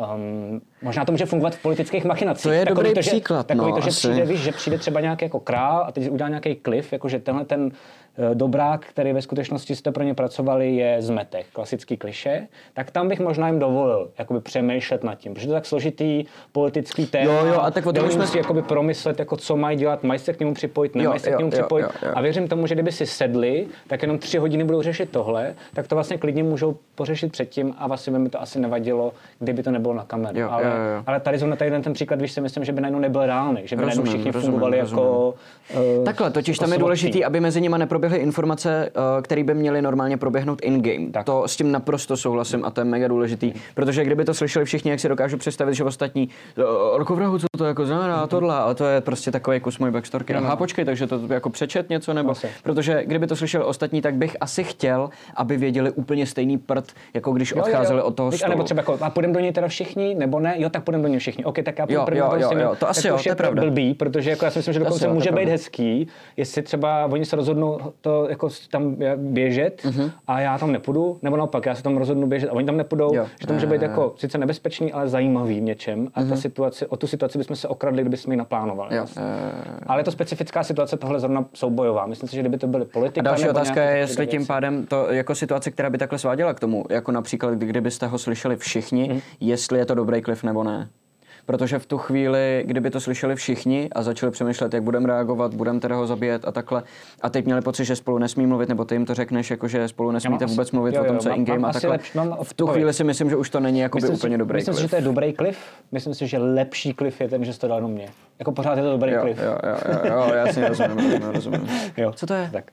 Um, možná to může fungovat v politických machinacích. To je takový dobrý to, že, příklad. Takový no, to, že asi. přijde, víš, že přijde třeba nějaký jako král a teď udělá nějaký klif, jako že tenhle ten dobrák, který ve skutečnosti jste pro ně pracovali, je zmetek, klasický kliše, tak tam bych možná jim dovolil jakoby přemýšlet nad tím, protože to je tak složitý politický téma, Jo, jo, a tak o tom jsme- musí jakoby promyslet, jako co mají dělat, mají se k němu připojit, nemají se jo, k němu jo, připojit. jo, jo. A věřím tomu, že kdyby si sedli, tak jenom tři hodiny budou řešit tohle, tak to vlastně klidně můžou pořešit předtím a vlastně by mi to asi nevadilo, kdyby to nebylo na kameru. Jo, ale, jo, jo. ale tady zrovna tady ten příklad, když si myslím, že by najednou nebyl reálný, že by najednou Rozumím, všichni rozumím, fungovali rozumím. jako... eh, Takhle, totiž tam je jako důležité, aby mezi nimi neproběhly informace, eh, které by měly normálně proběhnout in-game. Tak. To s tím naprosto souhlasím a to je mega důležitý, protože kdyby to slyšeli všichni, jak si dokážu představit, že ostatní, Orko vrahu, co to jako znamená, tohle, a to je prostě takový kus mojí backstorky. Aha, počkej, takže to jako přečet něco, nebo, Vlastně. protože kdyby to slyšeli ostatní, tak bych asi chtěl, aby věděli úplně stejný prd, jako když odcházeli od toho stolu. A nebo třeba jako, a půjdeme do něj teda všichni, nebo ne? Jo, tak půjdeme do něj všichni. OK, tak já půjdu Jo, první, jo, jo, jo, to asi tak jo, už to je pravda. blbý, protože jako já si myslím, že dokonce asi jo, může být hezký, jestli třeba oni se rozhodnou to jako tam běžet Mhm. a já tam nepůjdu, nebo naopak, já se tam rozhodnu běžet a oni tam nepůjdou, Jo. že to může být Eh. jako sice nebezpečný, ale zajímavý v něčem a ta situace, o tu situaci bychom se okradli, kdyby jsme ji naplánovali. Mhm. Jo, vlastně. Ale je to specifická situace, tohle zrovna soubojová. Myslím si, že kdyby to byly politika. A další nebo otázka je, jestli tím pádem to jako situace, která by takhle sváděla k tomu, jako například, kdy- kdybyste ho slyšeli všichni, Mhm. jestli je to dobrý klif nebo ne. Protože v tu chvíli, kdyby to slyšeli všichni a začali přemýšlet, jak budeme reagovat, budeme teda ho zabíjet a takhle, a teď měli pocit, že spolu nesmí mluvit, nebo ty jim to řekneš, jako že spolu nesmíte asi- vůbec mluvit jo, o tom, jo, co je in-game a takhle. lepší- mám v tu chvíli si myslím, že už to není jakoby Myslím úplně si, dobrý Myslím si, že to je dobrý klif. Myslím si, že lepší klif je ten, že jsi to dal jenom mě. Jako pořád je to dobrý Jo, klif. jo, jo, jo, jo, jasně, *laughs* rozumím, rozumím, rozumím. Jo. Co to je? Tak.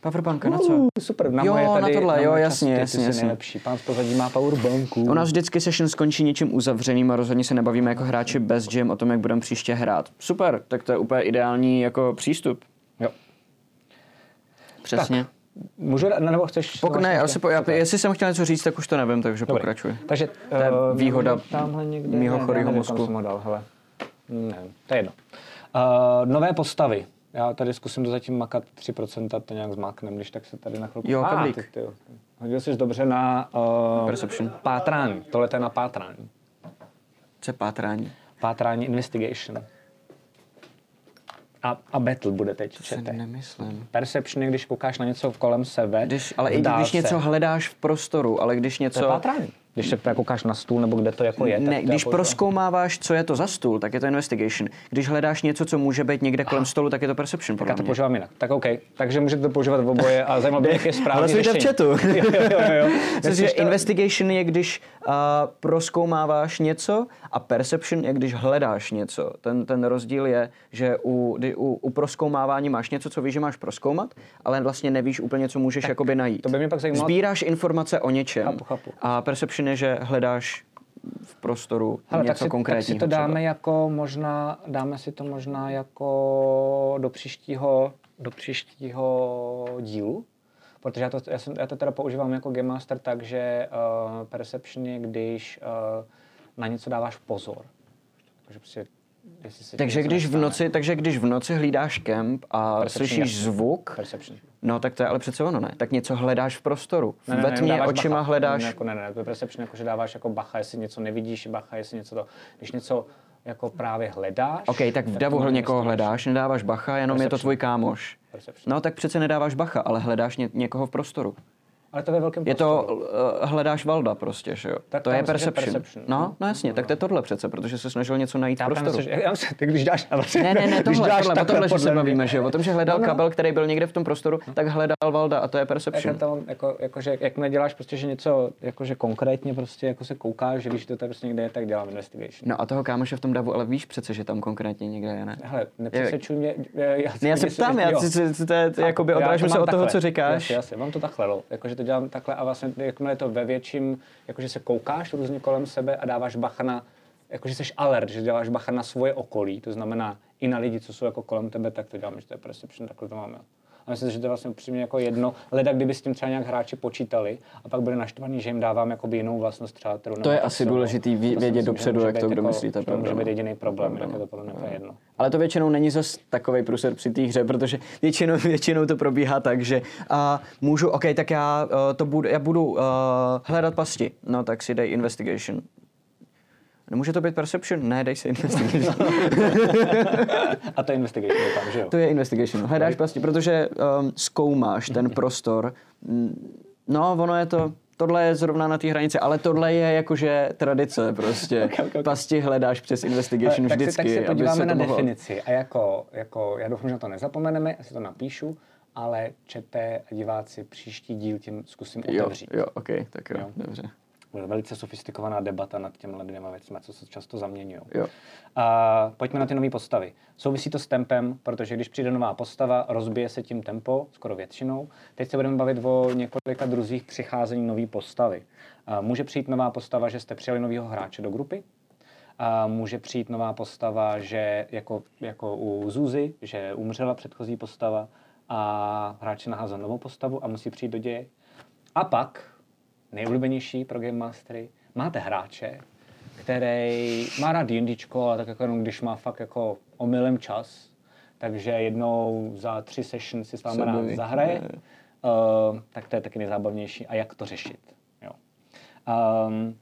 Powerbanka, na co? Uh, super, na Jo, moje tady, na tohle, jo, moje jasně, časy, jasně, jasně. nejlepší. Pán z pozadí má powerbanku. U nás vždycky session skončí něčím uzavřeným a rozhodně se nebavíme jako hráči bez jam o tom, jak budeme příště hrát. Super, tak to je úplně ideální jako přístup. Jo. Přesně. Můžu, nebo chceš... Pokud ne, máš já ještě? si po, já, jestli jsem chtěl něco říct, tak už to nevím, takže Dobrý. pokračuj. Takže To je eh, výhoda mýho chorýho mozku. kam jsem ho dal, hele. Ne, to je jedno. Uh, nové postavy. Já tady zkusím to zatím makat 3%, to nějak zmáknem, když tak se tady na chvilku... Jo, Ah, ty, ty, jo. Hodil jsi dobře na uh, Perception. pátrání. Tohle to je na pátrání. Co je pátrání? Pátrání investigation. A, a battle bude teď. Si čete. nemyslím. Perception je, když koukáš na něco kolem sebe. Když, ale i když dálce. něco hledáš v prostoru, ale když To je něco... pátrání. Když se koukáš na stůl nebo kde to jako je. tak Ne, když jako- proskoumáváš, co je to za stůl, tak je to investigation. Když hledáš něco, co může být někde kolem stolu, tak je to perception. Tak já to používám jinak. Tak OK. Takže můžete to používat v oboje a zajímalo by mě, jak je správně Hlasujte *laughs* v chatu. *laughs* jo, jo, jo, jo. *laughs* Nechceš to- investigation je, když uh, proskoumáváš něco a perception je, když hledáš něco. Ten, ten rozdíl je, že u, u, u proskoumávání máš něco, co víš, že máš proskoumat, ale vlastně nevíš úplně, co můžeš jakoby najít. to by mě pak zajímalo- Sbíráš informace o něčem. Chápu, chápu. A perception je, že hledáš v prostoru Hele, něco tak si, tak konkrétního. si to dáme třeba. jako možná, dáme si to možná jako do příštího, do příštího dílu, protože já to, já, jsem, já to teda používám jako Game Master tak, že uh, Perception je, když uh, na něco dáváš pozor. Takže prostě, Takže když, v noci, takže když v noci hlídáš kemp a Perception, slyšíš jasně. zvuk, Perception. no tak to je ale přece ono, ne? Tak něco hledáš v prostoru. Ne, ne, Ve ne, tmě dáváš očima bacha. hledáš... Ne, jako ne, ne, to je perception, jako že dáváš jako bacha, jestli něco nevidíš, bacha, jestli něco to, když něco jako právě hledáš. OK, tak v davu někoho investigace. hledáš, nedáváš bacha, jenom je to Perception. tvůj kámoš. Perception. No tak přece nedáváš bacha, ale hledáš ně, někoho v prostoru. Ale to ve velkém Je to, uh, hledáš Valda prostě, že jo? Tak to tam je perception. perception. No, no jasně, tak to je tohle přece, protože se snažil něco najít v Já prostoru. myslím, že- já myslím, ty když dáš ale Ne, ne, ne, když tohle, dáš tohle, o takhle tohle, že se bavíme, že jo? O tom, že hledal No, no. kabel, který byl někde v tom prostoru, tak hledal Valda a to je perception. Jako, to, jako, jako, že jakmile děláš prostě, že něco, jakože konkrétně prostě jako se koukáš, že víš, že to tady prostě někde je, tak dělám investigation. No a toho kámoše v tom davu, ale víš přece, že tam konkrétně někde je, ne? Hele, nepřesvědčuj mě. Já, já se ptám, já to je- jakoby odrážím se od toho, co říkáš. Jasně, mám to takhle, no. jakože to dělám takhle a vlastně jakmile je to ve větším, jakože se koukáš různě kolem sebe a dáváš bacha na, jakože jsi alert, že děláš bacha na svoje okolí, to znamená i na lidi, co jsou jako kolem tebe, tak to dělám, že to je perception, takhle to máme. A myslím si, že to je vlastně upřímně jako jedno, leda kdyby s tím třeba nějak hráči počítali a pak byli naštvaní, že jim dávám jakoby jinou vlastnost třeba, kterou To je asi důležitý vědět myslím, dopředu, jak to kdo jako- myslí, to může být no. jediný problém, tak je to podle mě úplně jedno. Ale to většinou není zas takový průser při té hře, protože většinou, *laughs* většinou to probíhá tak, že a můžu, OK, tak já, uh, to budu, já budu uh, hledat pasti, no tak si dej investigation. Nemůže to být perception? Ne, dej si investigation. *laughs* A to je investigation, tam, že jo? to je investigation. Hledáš prostě, protože um, zkoumáš ten *laughs* prostor. No, ono je to, tohle je zrovna na té hranici, ale tohle je jakože tradice prostě. *laughs* Ok, ok, ok. Pasti hledáš přes investigation tak vždycky, si, tak se aby podíváme se na mohlo... definici. A jako, jako, já doufám, že na to nezapomeneme, já si to napíšu, ale čete diváci příští díl tím zkusím Jo, otevřít. jo, ok, tak jo, Jo. dobře. Velice sofistikovaná debata nad těmi dvěma věcmi, co se často zaměňují. A pojďme na ty nové postavy. Souvisí to s tempem, protože když přijde nová postava, rozbije se tím tempo, skoro většinou. Teď se budeme bavit o několika druzích přicházení nové postavy. A může přijít nová postava, že jste přijali nového hráče do grupy. A může přijít nová postava, že jako, jako u Zuzy, že umřela předchozí postava a hráč si naházel novou postavu a musí přijít do děje. A pak, nejoblíbenější pro Game Mastery, máte hráče, který má rád D&Dčko, ale tak jako jenom když má fakt jako omylem čas, takže jednou za tři session si s vámi rád zahraje, Je, je. uh, tak to je taky nejzábavnější. A jak to řešit? Jo. Um,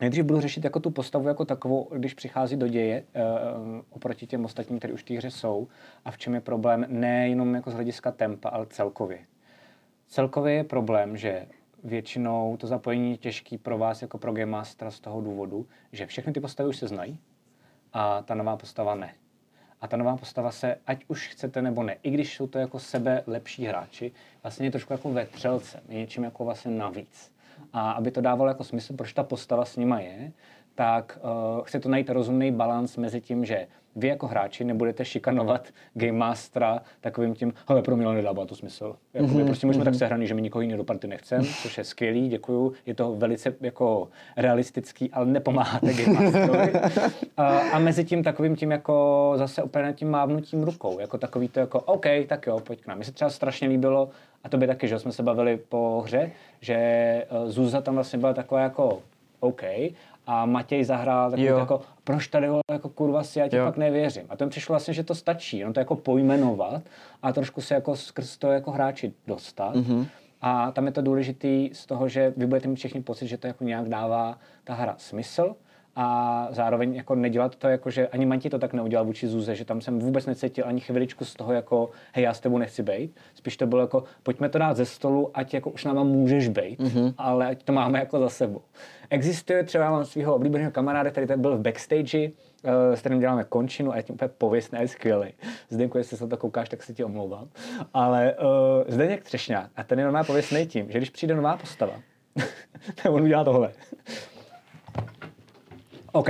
Nejdřív budu řešit jako tu postavu jako takovou, když přichází do děje uh, oproti těm ostatním, které už v té hře jsou. A v čem je problém nejenom jako z hlediska tempa, ale celkově. Celkově je problém, že většinou to zapojení je těžký pro vás jako pro Game Mastera z toho důvodu, že všechny ty postavy už se znají a ta nová postava ne. A ta nová postava se, ať už chcete nebo ne, i když jsou to jako sebe lepší hráči, vlastně je trošku jako ve třelce, je něčím jako vlastně navíc. A aby to dávalo jako smysl, proč ta postava s nima je, tak uh, chce to najít rozumný balans mezi tím, že vy jako hráči nebudete šikanovat Game Mastera takovým tím, hele, pro mě nedává to smysl. Jako mm-hmm. prostě můžeme tak sehraný, že my nikoho jiného do party nechcem, což je skvělý, děkuju. Je to velice jako realistický, ale nepomáháte Game Masterovi. a, a mezi tím takovým tím jako zase úplně tím mávnutím rukou, jako takový to jako OK, tak jo, pojď k nám. Mně se třeba strašně líbilo, a to by taky, že jsme se bavili po hře, že eh, Zuza tam vlastně byla taková jako OK, a Matěj zahrál takový jako, proč tady vole, jako kurva si, já ti fakt nevěřím. A to mi přišlo vlastně, že to stačí, on to jako pojmenovat a trošku se jako skrz to jako hráči dostat. Mm-hmm. A tam je to důležitý z toho, že vy budete mít všichni pocit, že to jako nějak dává ta hra smysl a zároveň jako nedělat to jako, že ani Manti to tak neudělal vůči Zuze, že tam jsem vůbec necítil ani chviličku z toho jako, hej, já s tebou nechci bejt. Spíš to bylo jako, pojďme to dát ze stolu, ať jako už náma můžeš bejt, mm-hmm. ale ať to máme jako za sebou. Existuje třeba, mám svého oblíbeného kamaráda, který byl v backstage, eh, s kterým děláme končinu a je tím úplně pověstný a je skvělý. Zdenku, jestli se na to koukáš, tak se ti omlouvám. Ale uh, Zdeněk Třešňák, a ten je normálně pověstný tím, že když přijde nová postava, *laughs* tak on udělá tohle. OK.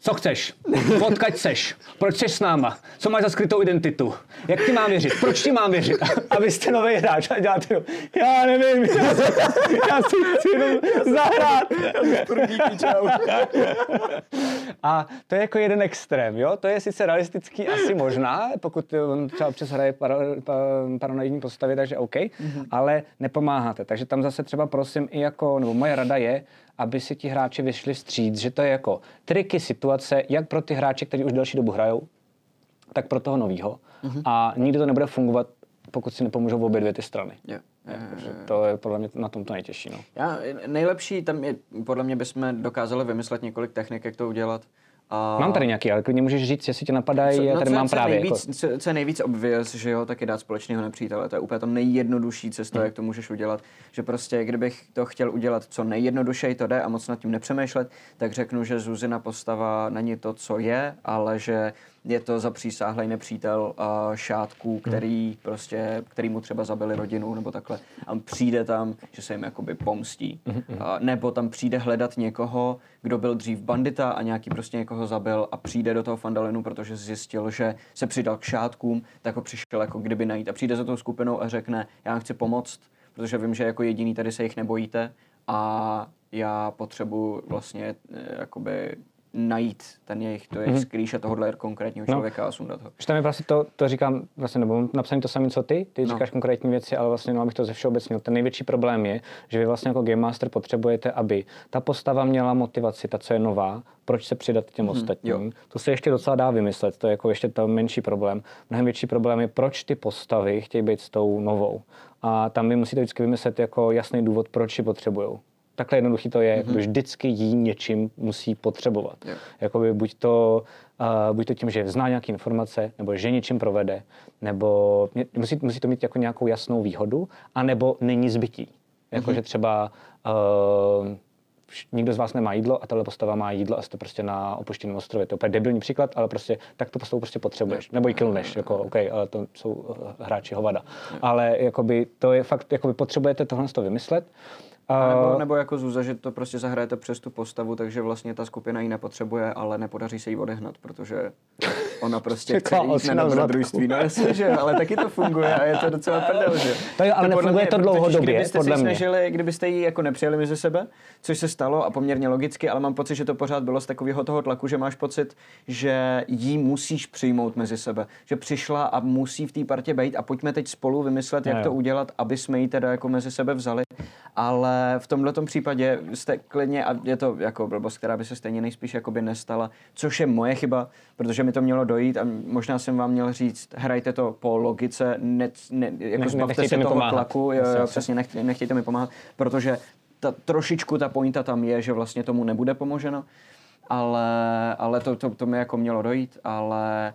Co chceš? Odkaď seš? Proč jsi s náma? Co máš za skrytou identitu? Jak ti mám věřit? Proč ti mám věřit? A vy jste nový hráč a děláte to. Já nevím, já, si- já si chci jenom zahrát. A to je jako jeden extrém, jo? To je sice realistický asi možná, pokud on třeba občas hraje para, pa, paranoidní postavy, takže OK, mm-hmm. ale nepomáháte. Takže tam zase třeba prosím i jako, nebo moje rada je, aby si ti hráči vyšli vstříc, že to je jako triky situace, jak pro ty hráče, kteří už delší dobu hrajou, tak pro toho novýho. Mm-hmm. A nikdy to nebude fungovat, pokud si nepomůžou obě dvě ty strany. Jo. Takže to je podle mě na tom to nejtěžší. No. Já, nejlepší tam je, podle mě bychom dokázali vymyslet několik technik, jak to udělat. A Mám tady nějaký, ale klidně můžeš říct, jestli tě napadají, já tady co, mám co právě. Nejvíc, jako, co, co je nejvíc obvious, že jo, tak je dát společného nepřítele. To je úplně to nejjednodušší cesta, jak to můžeš udělat. Že prostě, kdybych to chtěl udělat co nejjednodušeji to jde a moc nad tím nepřemýšlet, tak řeknu, že Zuzina postava není to, co je, ale že je to zapřísáhlej nepřítel uh, šátků, který prostě, který mu třeba zabili rodinu nebo takhle. A on přijde tam, že se jim jakoby pomstí. Uh, nebo tam přijde hledat někoho, kdo byl dřív bandita a nějaký prostě někoho zabil a přijde do toho Fandalinu, protože zjistil, že se přidal k šátkům, tak ho přišel jako kdyby najít. A přijde za tou skupinou a řekne, já vám chci pomoct, protože vím, že jako jediný tady se jich nebojíte a já potřebuji vlastně eh, jakoby najít ten jejich, to jejich skrýš a tohohle konkrétního No. člověka a sundat ho. Že tam je vlastně to, to říkám, vlastně, nebo mám napsané to samé, co ty, ty No. říkáš konkrétní věci, ale vlastně, no, abych to ze všeobecnil. Ten největší problém je, že vy vlastně jako Game Master potřebujete, aby ta postava měla motivaci, ta, co je nová, proč se přidat těm ostatním. jo. To se ještě docela dá vymyslet, to je jako ještě to menší problém. Mnohem větší problém je, proč ty postavy chtějí být s tou novou. A tam vy musíte vždycky vymyslet jako jasný důvod, proč ji potřebujou. Takhle jednoduchý to je, mm-hmm. vždycky jí něčím musí potřebovat. Jo. Jakoby buď to, uh, buď to tím, že zná nějaké informace, nebo že něčím provede, nebo mě- musí, musí to mít jako nějakou jasnou výhodu, anebo není zbytí. Jakože třeba uh, nikdo z vás nemá jídlo a tahle postava má jídlo a jste prostě na opuštěném ostrově. To je úplně debilní příklad, ale prostě tak tu postavu prostě potřebuješ. Nebo ji killneš, jako OK, ale to jsou eh, hráči hovada. Ale jakoby to je fakt, jakoby potřebujete tohle z toho vymyslet. A nebo, nebo jako Zuza, že to prostě zahrajete přes tu postavu, takže vlastně ta skupina ji nepotřebuje, ale nepodaří se jí odehnat, protože ona prostě *laughs* chce jít na dobrodružství. No jasně, že ale taky to funguje a je to docela prdel, že. To jo, ale podle nefunguje mě- to dlouhodobě, kdybyste podle si mě. snažili, kdybyste ji jako nepřijeli mezi sebe, což se stalo a poměrně logicky, ale mám pocit, že to pořád bylo z takového toho tlaku, že máš pocit, že jí musíš přijmout mezi sebe. Že přišla a musí v té partě být a pojďme teď spolu vymyslet, jak to udělat, aby jsme ji teda jako mezi sebe vzali. Ale v tomhle případě jste klidně, a je to jako blbost, která by se stejně nejspíš jakoby nestala, což je moje chyba, protože mi to mělo dojít a možná jsem vám měl říct, hrajte to po logice, ne, ne, jako Ne- zbavte se toho pomáhat. tlaku, jo, jo, přesně, nechtějte, nechtějte mi pomáhat, protože ta, trošičku ta pointa tam je, že vlastně tomu nebude pomoženo, ale, ale to, to, to mi jako mělo dojít, ale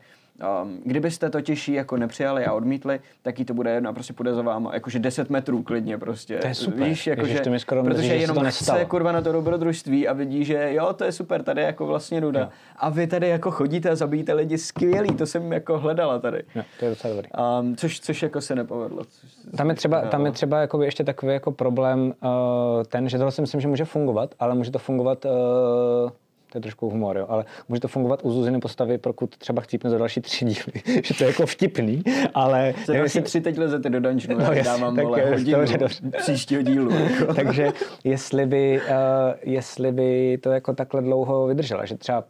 Um, kdybyste totiž ji jako nepřijali a odmítli, tak jí to bude jedno a prostě půjde za váma, jakože 10 metrů klidně prostě. To je super. Víš, Ježiš, jakože, to mi skoro mrzí, protože že se jenom to chce kurva na to dobrodružství a vidí, že jo, to je super, tady je jako vlastně nuda. A vy tady jako chodíte a zabíjíte lidi skvělý, to jsem jako hledala tady. jo, to je docela dobrý. Um, což, což jako se nepovedlo. Což, Tam je třeba, tam je třeba jakoby ještě takový jako problém uh, ten, že tohle si myslím, že může fungovat, ale může to fungovat, uh, to je trošku humor, jo, ale může to fungovat u Zuziny postavy, pokud třeba chcípne za další tři díly, *laughs* že to je jako vtipný, ale... Za další jestli- tři teď lezete do dungeonu, No já dávám tak vole hodinu dobře, dobře. příštího dílu. *laughs* Jako. Takže jestli by, uh, jestli by to jako takhle dlouho vydržela, že třeba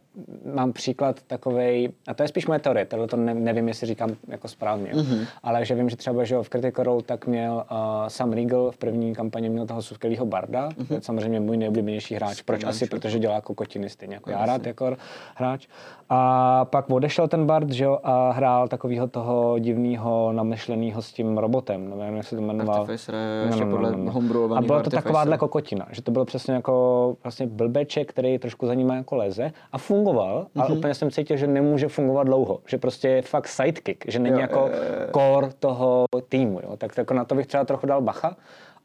mám příklad takovej, a to je spíš moje teorie, tohle to ne, nevím, jestli říkám jako správně, Mhm. mm-hmm. ale že vím, že třeba že v Critical Role tak měl uh, Sam Riegel v první kampani měl toho skvělého barda, Mhm. mm-hmm. to je samozřejmě můj nejoblíbenější hráč. Proč? Asi protože dělá kokotiny stejně jako já rád jako hráč. A pak odešel ten bard, že jo, a hrál takového toho divného namyšleného s tím robotem, nevím, jak se to jmenoval. Artificer, ještě podle homebrewovanýho A byla to takováhle kokotina, že to bylo přesně jako vlastně blbeček, který trošku za nima jako leze a fungoval, mm-hmm. Mhm. ale úplně jsem cítil, že nemůže fungovat dlouho, že prostě je fakt sidekick, že není Jo, jako jo. core toho týmu, jo. Tak jako na to bych třeba trochu dal bacha.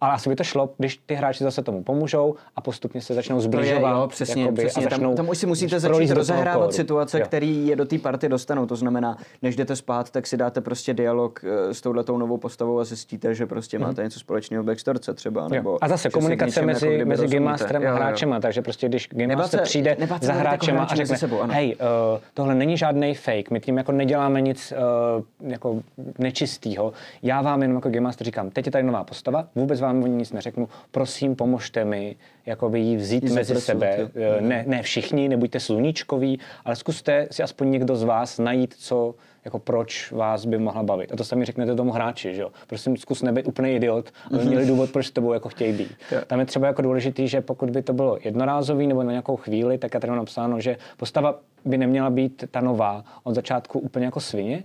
Ale asi by to šlo, když ty hráči zase tomu pomůžou a postupně se začnou zbližovat. jo, přesně, jakoby, přesně. a začnou Tam, tam už si musíte začít rozehrávat situace, Jo. který je do té party dostanou. To znamená, než jdete spát, tak si dáte prostě dialog eh, s touhletou novou postavou a zjistíte, že prostě máte něco společného v backstorce třeba. Nebo. Jo. A zase komunikace mezi, jako mezi Game rozumíte. Masterem a Jo, jo. hráčema, takže prostě když Game Master přijde za hráčema a řekne, sebou, ano. hej, uh, tohle není žádný fake, my tím jako neděláme nic uh, jako nečistýho, já vám jenom jako Game Master říkám, teď je tady nová postava, vůbec vám o ní nic neřeknu, prosím pomožte mi jako by ji vzít Ji mezi sebe, jo. Eh, ne, ne všichni, nebuďte sluníčkoví, ale zkuste si aspoň někdo z vás najít, co jako proč vás by mohla bavit. A to sami řeknete tomu hráči, že jo. Prosím, zkus nebýt úplný idiot, aby měli důvod, proč s tebou jako chtějí být. Jo. Tam je třeba jako důležitý, že pokud by to bylo jednorázový nebo na nějakou chvíli, tak je tady mám napsáno, že postava by neměla být ta nová od začátku úplně jako svině.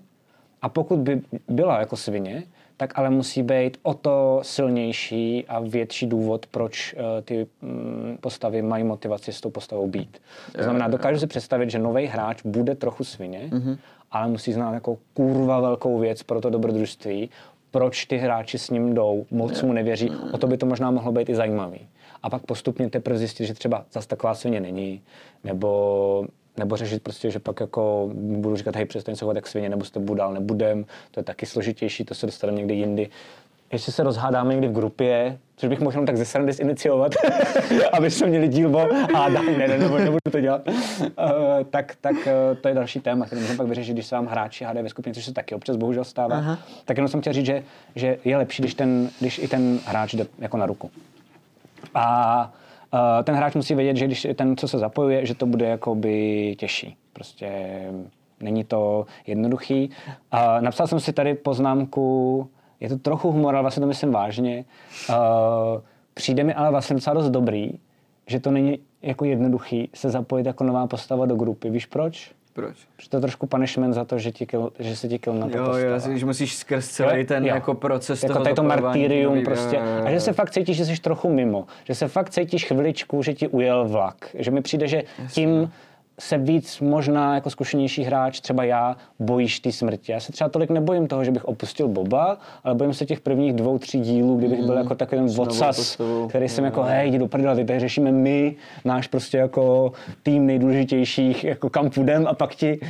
A pokud by byla jako svině, tak ale musí být o to silnější a větší důvod, proč uh, ty mm, postavy mají motivaci s tou postavou být. To znamená, dokážu si představit, že nový hráč bude trochu svině, mm-hmm. ale musí znát jako kurva velkou věc pro to dobrodružství, proč ty hráči s ním jdou, moc mu nevěří, o to by to možná mohlo být i zajímavý. A pak postupně teprve zjistit, že třeba zase taková svině není, nebo nebo řešit prostě, že pak jako budu říkat, hej, přestaň se chovat jak svině, nebo s tebou dál nebudem, to je taky složitější, to se dostaneme někdy jindy. Jestli se rozhádáme někdy v grupě, což bych mohl jenom tak ze srandy ziniciovat, *laughs* aby jsme měli díl o a ne, ne, ne, nebudu, nebudu to dělat, uh, tak, tak uh, to je další téma, který můžeme pak vyřešit, když se vám hráči hádají ve skupině, což se taky občas bohužel stává. Aha. Tak jenom jsem chtěl říct, že, že je lepší, když, ten, když i ten hráč jde jako na ruku. A ten hráč musí vědět, že když ten, co se zapojuje, že to bude jakoby těžší. Prostě není to jednoduchý. Uh, napsal jsem si tady poznámku, je to trochu humor, ale vlastně to myslím vážně. Uh, přijde mi ale vlastně docela dost dobrý, že to není jako jednoduchý se zapojit jako nová postava do grupy. Víš proč? Proč? Že to je trošku punishment za to, že, ti kill, že se ti kill na to Jo, jo, že musíš skrz celý Jo, ten jo. jako proces jako toho to martyrium prostě. jo, jo, jo. A že se fakt cítíš, že jsi trochu mimo. Že se fakt cítíš chviličku, že ti ujel vlak. Že mi přijde, že tím se víc možná jako zkušenější hráč, třeba já, bojíš ty smrti. Já se třeba tolik nebojím toho, že bych opustil Boba, ale bojím se těch prvních dvou, tří dílů, kdybych byl jako takový ten postavou. který jsem jako, hej, jdi do prdela, tady řešíme my, náš prostě jako tým nejdůležitějších, jako kam půjdem a pak ti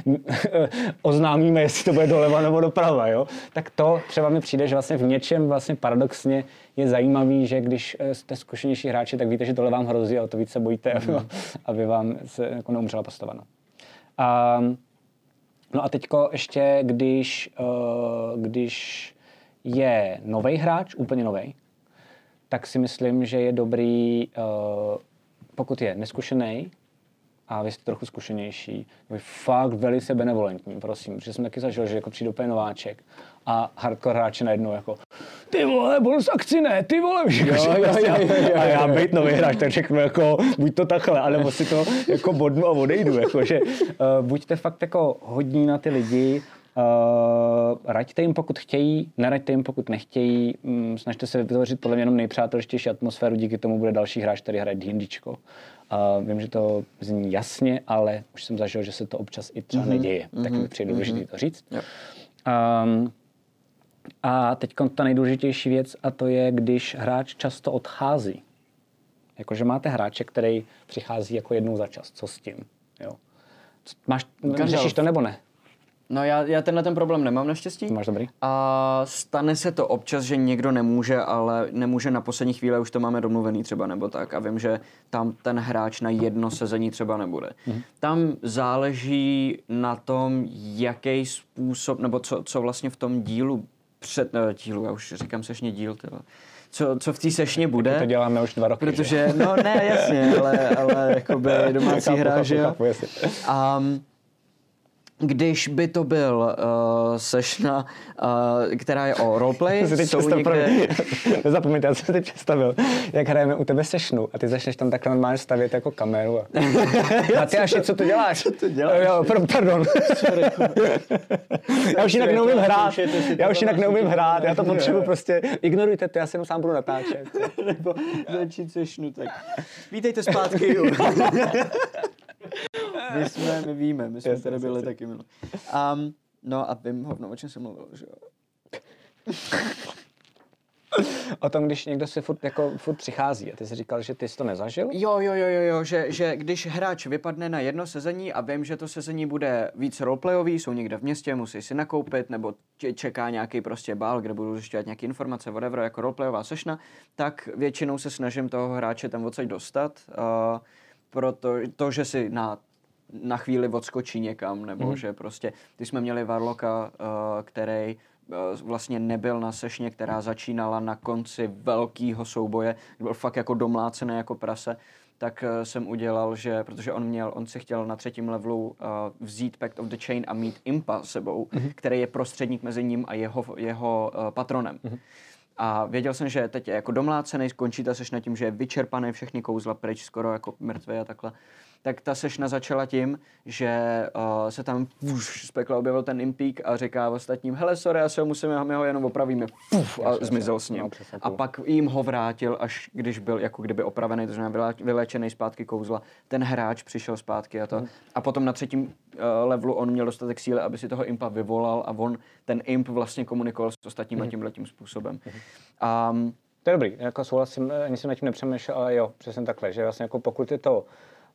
*laughs* oznámíme, jestli to bude doleva nebo doprava, jo. Tak to třeba mi přijde, že vlastně v něčem vlastně paradoxně je zajímavý, že když eh, jste zkušenější hráči, tak víte, že tohle vám hrozí a o to víc se bojíte, aby, vám- aby vám se jako neumřela postava. No. A, no a teďko ještě, když, eh, když je nový hráč, úplně nový, tak si myslím, že je dobrý, eh, pokud je neskušený a vy jste trochu zkušenější, vy fakt velice benevolentní, prosím, protože jsem taky zažil, že jako přijde úplně nováček a hardcore hráče najednou jako ty vole, bonus akci ne, ty vole, víš, jako, jo, že jo, prostě- jo, jo, jo. a já být nový hráč, tak řeknu jako, buď to takhle, anebo si to jako bodnu a odejdu, jako, že uh, buďte fakt jako hodní na ty lidi, Uh, raďte jim, pokud chtějí, neraďte jim, pokud nechtějí. Mm, snažte se vytvořit podle mě jenom nejpřátelštější atmosféru, díky tomu bude další hráč, který hraje D&Dčko. Uh, vím, že to zní jasně, ale už jsem zažil, že se to občas i třeba mm-hmm. neděje. Mm-hmm. Tak mi přijde důležité to říct. Jo. Um, a teď ta nejdůležitější věc, a to je, když hráč často odchází. Jakože máte hráče, který přichází jako jednou za čas. Co s tím? Jo. Máš, řešíš to nebo ne? No já, já tenhle ten problém nemám naštěstí. Máš dobrý? A stane se to občas, že někdo nemůže, ale nemůže na poslední chvíli, už to máme domluvený třeba nebo tak. A vím, že tam ten hráč na jedno sezení třeba nebude. Mm-hmm. Tam záleží na tom, jaký způsob, nebo co, co vlastně v tom dílu před, ne, dílu, já už říkám sešně díl, tyhle. Co, co v té sešně bude. To děláme už dva roky. že? Protože, no ne, jasně, ale, ale jakoby *laughs* domácí Chápu, hra, chápu, že jo. chápu. A když by to byl uh, sešna, uh, která je o roleplay, jsou někde... někde... Nezapomeňte, já jsem si teď představil, jak hrajeme u tebe sešnu a ty začneš tam takhle normálně stavět jako kameru. A, *laughs* a ty až co to děláš? Co to děláš? Jo, pro, pardon. *laughs* já už jinak neumím hrát. Já už jinak na neumím hrát, já to *laughs* potřebuji prostě, ignorujte to, já se jenom sám budu natáčet. nebo začít sešnu, tak vítejte zpátky. My jsme, my víme, my jsme tady byli taky minulý. Um, no a vím hovno, o čem jsem mluvil, že jo. O tom, když někdo si furt, jako, furt přichází a ty jsi říkal, že ty jsi to nezažil? Jo, jo, jo, jo, jo že, že když hráč vypadne na jedno sezení a vím, že to sezení bude víc roleplayový, jsou někde v městě, musí si nakoupit, nebo čeká nějaký prostě bál, kde budou zjišťovat nějaké informace, whatever, jako roleplayová sešna, tak většinou se snažím toho hráče tam odsaď dostat, uh, proto to, že si na na chvíli odskočí někam, nebo mm. že prostě, ty jsme měli Varloka, uh, který uh, vlastně nebyl na sešně, která začínala na konci velkého souboje, byl fakt jako domlácený jako prase, tak uh, jsem udělal, že, protože on měl, on si chtěl na třetím levelu uh, vzít Pact of the Chain a mít Impa sebou, mm-hmm. který je prostředník mezi ním a jeho, jeho uh, patronem. Mm-hmm. A věděl jsem, že teď je jako domlácený, skončí ta sešna tím, že je vyčerpaný všechny kouzla pryč, skoro jako mrtvý a takhle. Tak ta sešna začala tím, že uh, se tam fuš, z pekla objevil ten impík a říká ostatním, hele sorry, já se ho musíme, my ho jenom opravíme, Fuf, a Jasně, zmizel jasně. s ním. No, a pak jim ho vrátil, až když byl jako kdyby opravený, to znamená vylečený zpátky kouzla. Ten hráč přišel zpátky a to. Mhm. A potom na třetím uh, levelu on měl dostatek síly, aby si toho impa vyvolal a on, ten imp vlastně komunikoval s ostatníma Mhm. tímhle tím způsobem. Um, To je dobrý, jako souhlasím, ani jsem nad tím nepřemýšlel, ale jo, přesně takhle, že vlastně jako pokud je to,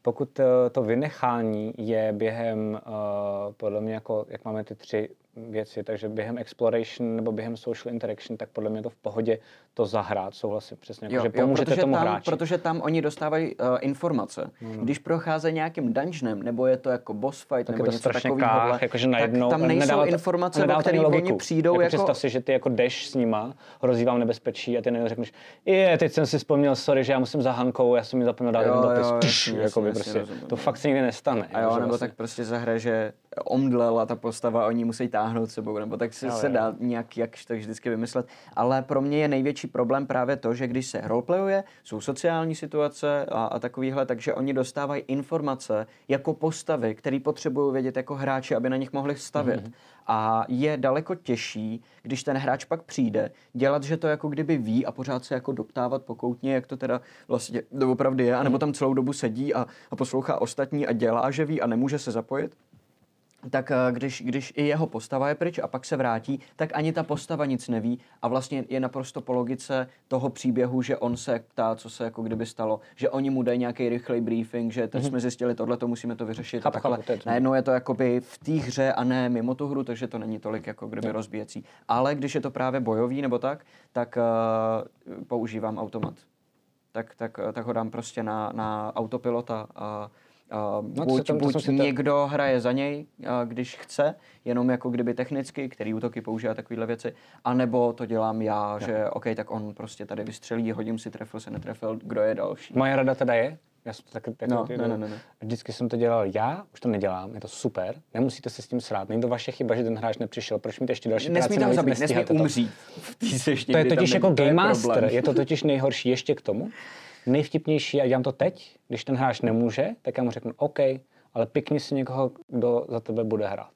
pokud eh, to vynechání je během, uh, podle mě jako, jak máme ty tři věci, takže během exploration nebo během social interaction, tak podle mě to v pohodě to zahrát, souhlasím přesně, jako, že pomůžete protože tomu tam, hráči. Protože tam oni dostávají uh, informace. Hmm. Když procházejí nějakým dungeonem, nebo je to jako boss fight, tak nebo je to něco takového, kách, jakože najednou tak tam nejsou nedává informace, nedává o kterých oni přijdou jako, jako... Představ si, že ty jako jdeš s nima, hrozí vám nebezpečí a ty najednou řekneš, je, teď jsem si vzpomněl, sorry, že já musím za Hankou, já jsem mi zapomněl dát Jo, ten dopis. jo, prostě, to fakt se nikdy nestane. A jo, nebo vlastně- tak prostě zahraje, že omdlela ta postava, oni musí táhnout táhnout sebou, nebo tak se, se dá nějak jak tak vždycky vymyslet. Ale pro mě je největší problém právě to, že když se roleplayuje, jsou sociální situace a, a takovýhle, takže oni dostávají informace jako postavy, které potřebují vědět jako hráči, aby na nich mohli stavět. Mhm. Mm-hmm. A je daleko těžší, když ten hráč pak přijde, dělat, že to jako kdyby ví a pořád se jako doptávat pokoutně, jak to teda vlastně doopravdy je, Mhm. anebo tam celou dobu sedí a, a poslouchá ostatní a dělá, že ví a nemůže se zapojit tak eh, když, když i jeho postava je pryč a pak se vrátí, tak ani ta postava nic neví a vlastně je naprosto po logice toho příběhu, že on se ptá, co se jako kdyby stalo, že oni mu dají nějaký rychlej briefing, že teď jsme zjistili tohle, to musíme to vyřešit. Chápu, a takhle. chápu, to je to. Najednou je to jakoby v té hře a ne mimo tu hru, takže to není tolik jako kdyby rozbíjecí. Ale když je to právě bojový nebo tak, tak uh, používám automat. Tak, tak, tak ho dám prostě na, na autopilota a Uh, No, to buď, tam- to buď to- někdo hraje za něj, a když chce, jenom jako kdyby technicky, který útoky používá takovéhle věci, anebo to dělám já, že OK, tak on prostě tady vystřelí, hodím si, trefil se, netrefil, kdo je další. Moje rada teda je, já jsem to taky, taky No, ne, ne, ne, ne. vždycky jsem to dělal já, už to nedělám, je to super, nemusíte se s tím srát, není to vaše chyba, že ten hráč nepřišel, proč mít ještě další Nesmí práci tam zabít, nesmí to. umřít. Seště, To je totiž jako to Game Master, je to totiž nejhorší ještě k tomu. Nejvtipnější, a dělám to teď, když ten hráč nemůže, tak já mu řeknu OK, ale pikni si někoho, kdo za tebe bude hrát.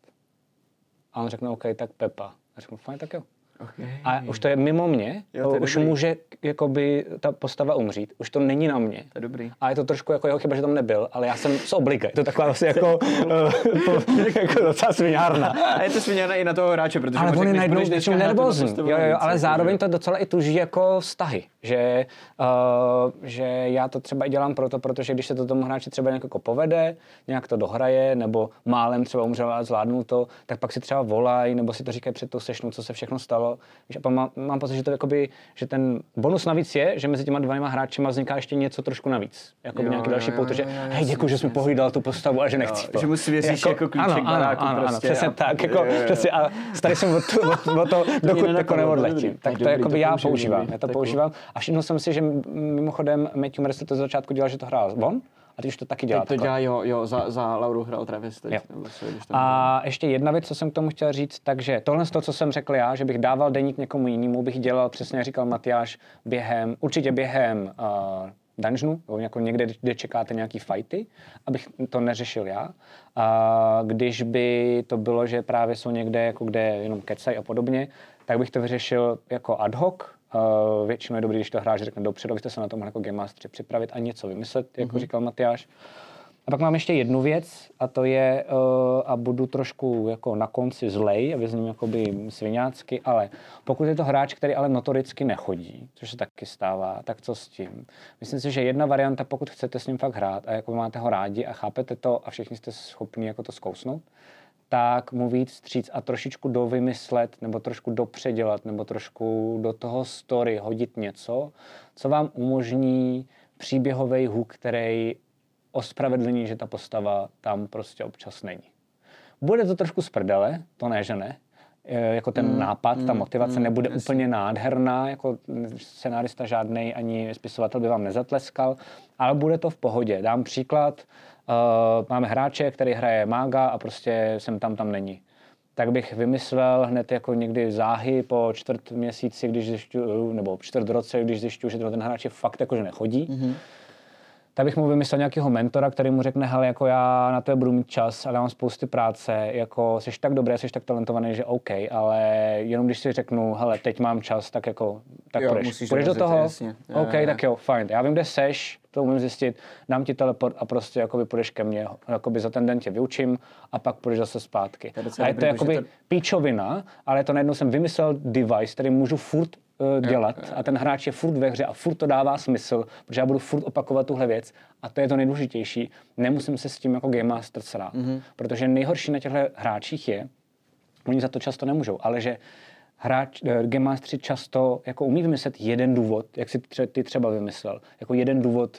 A on řekne OK, tak Pepa. A řeknu, fajn, tak jo. Okay. A už to je mimo mě, Jo, to je už dobrý. může jakoby ta postava umřít, už to není na mě. To je dobrý. A je to trošku jako jeho chyba, že tam nebyl, ale já jsem z obliga. Je to taková vlastně jako, eh, *laughs* jako docela sviňárna. A je to sviněné i na toho hráče, protože Ale oni řekneš, najednou nervózní. Jo, jo, ale zároveň to docela i tuží jako vztahy. Že, uh, že já to třeba i dělám proto, protože když se to tomu hráči třeba nějak jako povede, nějak to dohraje, nebo málem třeba umřel a zvládnul to, tak pak si třeba volají, nebo si to říkají před tou sešnou, co se všechno stalo. Pak mám, mám pocit, že to jakoby, že ten bonus navíc je, že mezi těma dvěma hráčima vzniká ještě něco trošku navíc. Jako nějaký jo, další pouto, že hej, děkuji, že jsi mi jasně. pohlídal tu postavu a že nechci. že mu svěříš jako klíček ano, baráku ano, ano, prostě přesně a- tak, jako, přesně, a starý jsem o to, o, o to dokud jako neodletím. Tak to jakoby já používám, já to používám. A všiml jsem si, že mimochodem Matthew Mercer to z začátku dělal, že to hrál on, a teď už to taky dělá. Teď to dělá, jo, jo, za, za Lauru hrál Travis teď. Jo. A ještě jedna věc, co jsem k tomu chtěl říct, takže tohle z toho, co jsem řekl já, že bych dával deník někomu jinému, bych dělal přesně, jak říkal Matyáš, během, určitě během uh, dungeonu, nebo jako někde, kde čekáte nějaký fighty, abych to neřešil já. A když by to bylo, že právě jsou někde, jako kde jenom kecají a podobně, tak bych to vyřešil jako ad hoc, Uh, většinou je dobrý, když to hráč řekne dopředu, abyste se na tom jako Game Master připravit a něco vymyslet, jako mm-hmm. říkal Matyáš. A pak mám ještě jednu věc a to je, uh, a budu trošku jako na konci zlej a vyzním jakoby sviňácky, ale pokud je to hráč, který ale notoricky nechodí, což se taky stává, tak co s tím? Myslím si, že jedna varianta, pokud chcete s ním fakt hrát a jako máte ho rádi a chápete to a všichni jste schopni jako to zkousnout, tak mu víc stříc a trošičku dovymyslet, nebo trošku dopředělat, nebo trošku do toho story hodit něco, co vám umožní příběhový hook, který ospravedlní, že ta postava tam prostě občas není. Bude to trošku z prdele, to ne, že ne. E, Jako ten mm, nápad, ta motivace mm, nebude jasně. úplně nádherná, jako scenárista žádný ani spisovatel by vám nezatleskal, ale bude to v pohodě. Dám příklad, uh, máme hráče, který hraje mága a prostě jsem tam, tam není. Tak bych vymyslel hned jako někdy záhy po čtvrt měsíci, když zjišťu, nebo čtvrt roce, když zjišťu, že ten hráč je fakt jako, že nechodí, mm-hmm tak bych mu vymyslel nějakého mentora, který mu řekne, hele, jako já na to budu mít čas, ale mám spousty práce, jako jsi tak dobrý, jsi tak talentovaný, že OK, ale jenom když si řeknu, hele, teď mám čas, tak jako, tak Jo, půjdeš. půjdeš do toho? jasně. OK, jo, jo. tak jo, fajn. Já vím, kde seš, to umím zjistit, dám ti teleport a prostě jakoby půjdeš ke mně, jakoby za ten den tě vyučím a pak půjdeš zase zpátky. A je to jakoby to- píčovina, ale to najednou jsem vymyslel device, který můžu furt eh, dělat a ten hráč je furt ve hře a furt to dává smysl, protože já budu furt opakovat tuhle věc a to je to nejdůležitější. Nemusím se s tím jako Game Master srát, mm-hmm. protože nejhorší na těchto hráčích je, oni za to často nemůžou, ale že hráč, eh, Game Mastery často jako umí vymyslet jeden důvod, jak si tře, ty třeba vymyslel, jako jeden důvod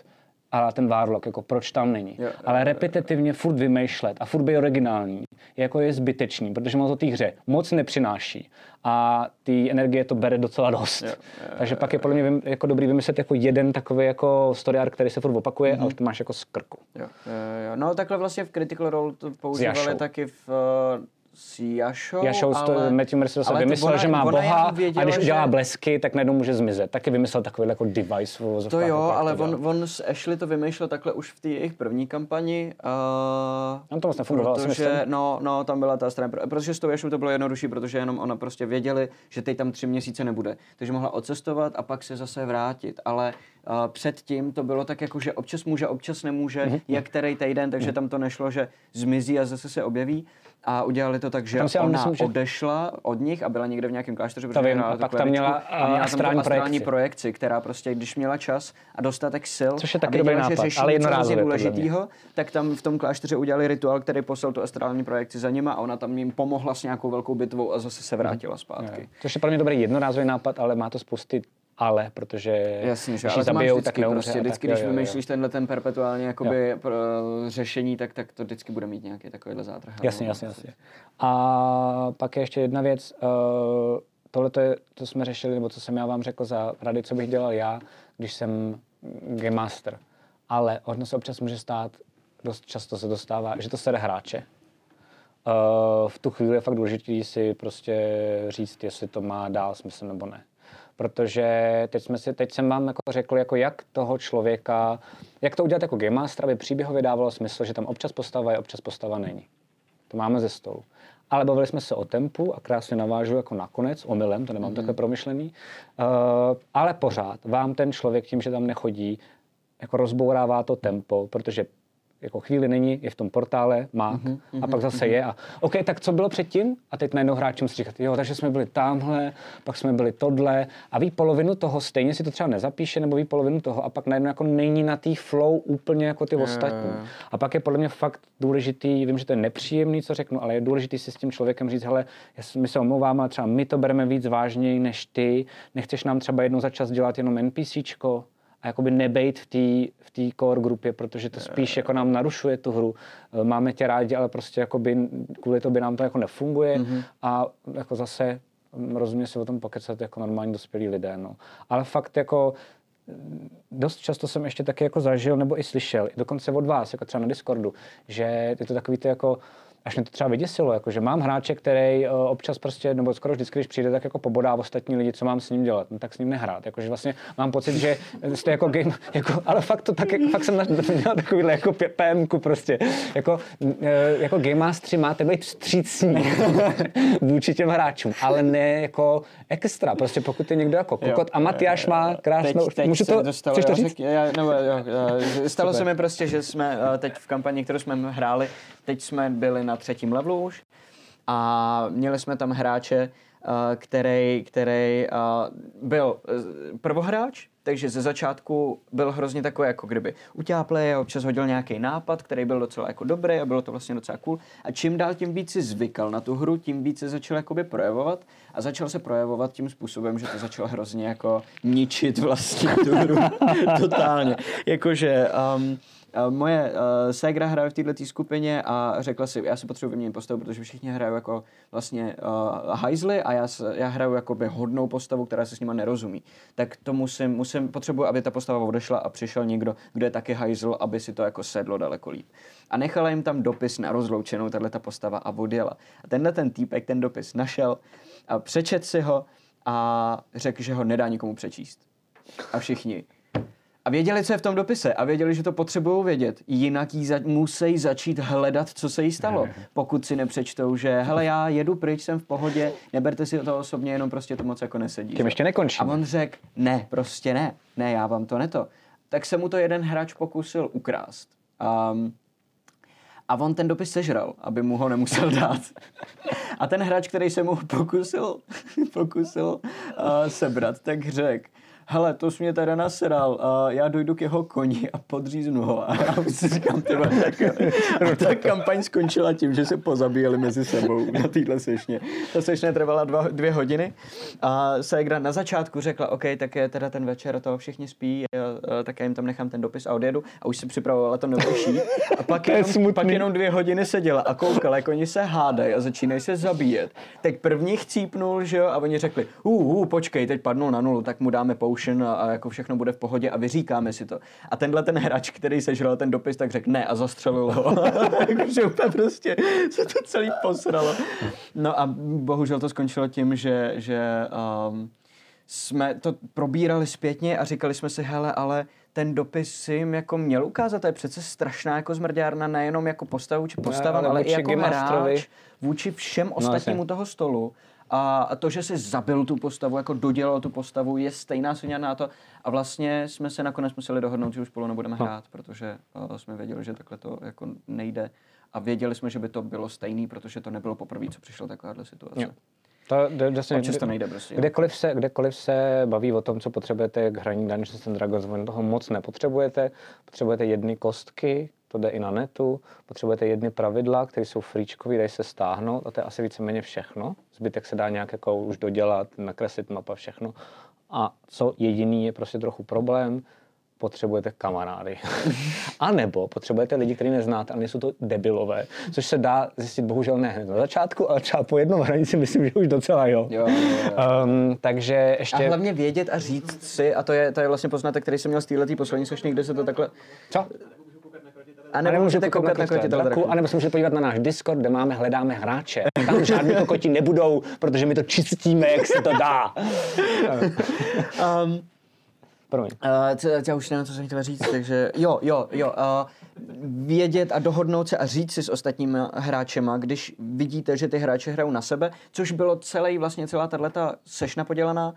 a ten Warlock, jako proč tam není. Jo, Ale repetitivně furt vymýšlet a furt být originální, jako je zbytečný, protože moc o té hře moc nepřináší a ty energie to bere docela dost. Jo, jo, Takže pak je podle mě jako dobrý vymyslet jako jeden takový jako story arc, který se furt opakuje Mhm. a už to máš jako z krku. Jo, jo, jo. No takhle vlastně v Critical Role to používali taky v uh, s Jašou, Jašou ale, ale... Matthew Mercer se to vymyslel, ona- že má boha věděla, a když udělá že- blesky, tak najednou může zmizet. Taky vymyslel takový jako device. v To jo, jako jak ale to on, on s Ashley to vymýšlel takhle už v té jejich první kampani. Uh, Tam to vlastně fungovalo, si protože, no, no, tam byla ta strana, pro- protože s tou Ashley to bylo jednodušší, protože jenom ona prostě věděli, že teď tam tři měsíce nebude. Takže mohla odcestovat a pak se zase vrátit. Ale uh, předtím to bylo tak jako, že občas může, občas nemůže, Mhm. mm-hmm. jak který týden, takže mm-hmm. tam to nešlo, že zmizí a zase se objeví. A udělali to tak, že Tam si ona myslím, že- odešla od nich a byla někde v nějakém klášteře, protože vím, a pak tam měla, a měla tam tu astrální astrální projekci. projekci, která prostě, když měla čas a dostatek sil Což je taky dobrý nápad, řeší ale jednorázově, důležitýho, tak tam v tom klášteře udělali rituál, který poslal tu astrální projekci za nima a ona tam jim pomohla s nějakou velkou bitvou a zase se vrátila zpátky. Což je pro mě dobrý jednorázový nápad, ale má to spousty ale, protože Jasně, že když ale zabijou, vždycky, tak neumře. prostě, vždycky, tak, když jo, jo, jo. vymýšlíš tenhle ten perpetuálně jakoby pro, řešení, tak, tak to vždycky bude mít nějaký takovýhle zátrh. Jasně, jasně, jasně. A pak je ještě jedna věc, uh, tohle to, je, to jsme řešili, nebo co jsem já vám řekl za rady, co bych dělal já, když jsem Game Master. Ale ono se občas může stát, dost často se dostává, že to sere hráče. Uh, v tu chvíli je fakt důležité si prostě říct, jestli to má dál smysl nebo ne. Protože teď, jsme si, teď jsem vám jako řekl, jako jak toho člověka, jak to udělat jako Game Master, aby příběhově dávalo smysl, že tam občas postava je, občas postava není. To máme ze stolu. Ale bavili jsme se o tempu a krásně navážu jako nakonec, omylem, to nemám mm-hmm. takhle promyšlený. Uh, ale pořád vám ten člověk tím, že tam nechodí, jako rozbourává to tempo, protože jako chvíli není, je v tom portále, má. Mm-hmm, a pak zase je a OK, tak co bylo předtím? A teď najednou hráčům si říkat, jo, takže jsme byli tamhle, pak jsme byli tohle. A ví polovinu toho, stejně si to třeba nezapíše, nebo ví polovinu toho a pak najednou jako není na té flow úplně jako ty ostatní. A pak je podle mě fakt důležitý, vím, že to je nepříjemný, co řeknu, ale je důležitý si s tím člověkem říct, hele, já- my se omlouváme, ale třeba my to bereme víc vážněji než ty, nechceš nám třeba jednou za čas dělat jenom NPCčko, a jakoby nebejt v té v té core grupě, protože to spíš jako nám narušuje tu hru. Eh, Máme tě rádi, ale prostě jakoby kvůli tobě nám to jako nefunguje mm-hmm. a jako zase mm, rozumně si o tom pokecat jako normální dospělí lidé. No. Ale fakt jako mm, dost často jsem ještě taky jako zažil nebo i slyšel, dokonce od vás, jako třeba na Discordu, že je to takový to jako až mě to třeba vyděsilo, jako, že mám hráče, který uh, občas prostě, nebo skoro vždycky, když přijde, tak jako pobodá ostatní lidi, co mám s ním dělat, no, tak s ním nehrát. Jako, že vlastně mám pocit, že jste jako game, jako, ale fakt to tak, jako, fakt jsem měl takovýhle jako PMku prostě. Jako, uh, jako Game Mastery máte být vstřícní *laughs* vůči těm hráčům, ale ne jako extra. Prostě pokud je někdo jako kokot a Matyáš má krásnou, Teď, teď můžu to, dostalo, chceš to říct? Já, nebo, jo, jo, stalo se mi prostě, že jsme eh, teď v kampani, kterou jsme hráli, teď jsme byli na třetím levelu už a měli jsme tam hráče, eh, který, který eh, byl eh, prvohráč, takže ze začátku byl hrozně takový, jako kdyby utáplej a občas hodil nějaký nápad, který byl docela jako dobrý a bylo to vlastně docela cool. A čím dál tím víc si zvykal na tu hru, tím víc se začal jakoby projevovat a začal se projevovat tím způsobem, že to začal hrozně jako ničit vlastně tu hru *laughs* totálně. Jakože um, moje uh, ségra hraje v této skupině a řekla si, já si potřebuji vyměnit postavu, protože všichni hrajou jako vlastně uh, hajzly a já, já hraju jakoby hodnou postavu, která se s nima nerozumí. Tak to musím, musím, potřebuji, aby ta postava odešla a přišel někdo, kdo je taky hajzl, aby si to jako sedlo daleko líp. A nechala jim tam dopis na rozloučenou, tahle ta postava a odjela. A tenhle ten týpek ten dopis našel a přečet si ho a řekl, že ho nedá nikomu přečíst. A všichni. A věděli, co je v tom dopise a věděli, že to potřebují vědět. Jinak jí za- musí začít hledat, co se jí stalo. Pokud si nepřečtou, že hele, já jedu pryč, jsem v pohodě, neberte si to osobně, jenom prostě to moc jako nesedí. Tím ještě nekončíme. A on řekl, ne, prostě ne, ne, já vám to neto. Tak se mu to jeden hráč pokusil ukrást. Um, a on ten dopis sežral, aby mu ho nemusel *laughs* dát. A ten hráč, který se mu pokusil, *laughs* pokusil uh, sebrat, tak řekl, hele, to jsi mě teda naseral, uh, já dojdu k jeho koni a podříznu ho. A já už si říkám, tyhle, tak, a *laughs* ta kampaň skončila tím, že se pozabíjeli mezi sebou na téhle sešně. Ta sešně trvala dva, dvě hodiny a Segra na začátku řekla, OK, tak je teda ten večer, to všichni spí, uh, tak já jim tam nechám ten dopis a odjedu a už si připravovala to novší. A *laughs* pak je jenom, pak jenom dvě hodiny seděla a koukala, jak oni se hádají a začínají se zabíjet. Tak první chcípnul, že jo, a oni řekli, uh, uh, počkej, teď padnul na nulu, tak mu dáme pauzu potion a, a jako všechno bude v pohodě a vyříkáme si to. A tenhle ten hráč, který sežral ten dopis, tak řekl ne a zastřelil ho. *laughs* Takže úplně prostě se to celý posralo. No a bohužel to skončilo tím, že, že um, jsme to probírali zpětně a říkali jsme si, hele, ale ten dopis si jim jako měl ukázat, to je přece strašná jako zmrďárna, nejenom jako postavu či postavám, ale ale, ale i jako hráč vůči všem ostatním jasně. u toho stolu. A to, že si zabil tu postavu, jako dodělal tu postavu, je stejná svině na to. A vlastně jsme se nakonec museli dohodnout, že už spolu nebudeme hrát, protože uh, jsme věděli, že takhle to jako nejde. A věděli jsme, že by to bylo stejný, protože to nebylo poprvé, co přišlo takováhle situace. Jo. To, to, vlastně, Občas to nejde prostě. Kdekoliv se, kdekoliv se baví o tom, co potřebujete k hraní Dungeons and Dragons, toho moc nepotřebujete. Potřebujete jedny kostky, to jde i na netu. Potřebujete jedny pravidla, které jsou freečkové, dají se stáhnout a to je asi víceméně všechno. Zbytek se dá nějak jako už dodělat, nakreslit mapa, všechno. A co jediný je prostě trochu problém, potřebujete kamarády. *laughs* a nebo potřebujete lidi, který neznáte, ale nejsou to debilové, což se dá zjistit bohužel ne hned na začátku, ale třeba po jednom hraní si myslím, že už docela jo. Jo, jo, jo. Um, takže ještě... A hlavně vědět a říct si, a to je, to je vlastně poznatek, který jsem měl z této poslední sešny, kde se to takhle... Co? A nebo můžete koukat na krotitele draku, a nebo se můžete podívat na náš Discord, kde máme Hledáme hráče. Tam *laughs* žádní kokoti nebudou, protože my to čistíme, jak se to dá. Um, Promiň. Uh, já už nevím, co jsem chtěl říct, takže jo, jo, jo. Uh, vědět a dohodnout se a říct si s ostatními hráčema, když vidíte, že ty hráči hrajou na sebe, což bylo celý, vlastně celá tato sešna podělaná, uh,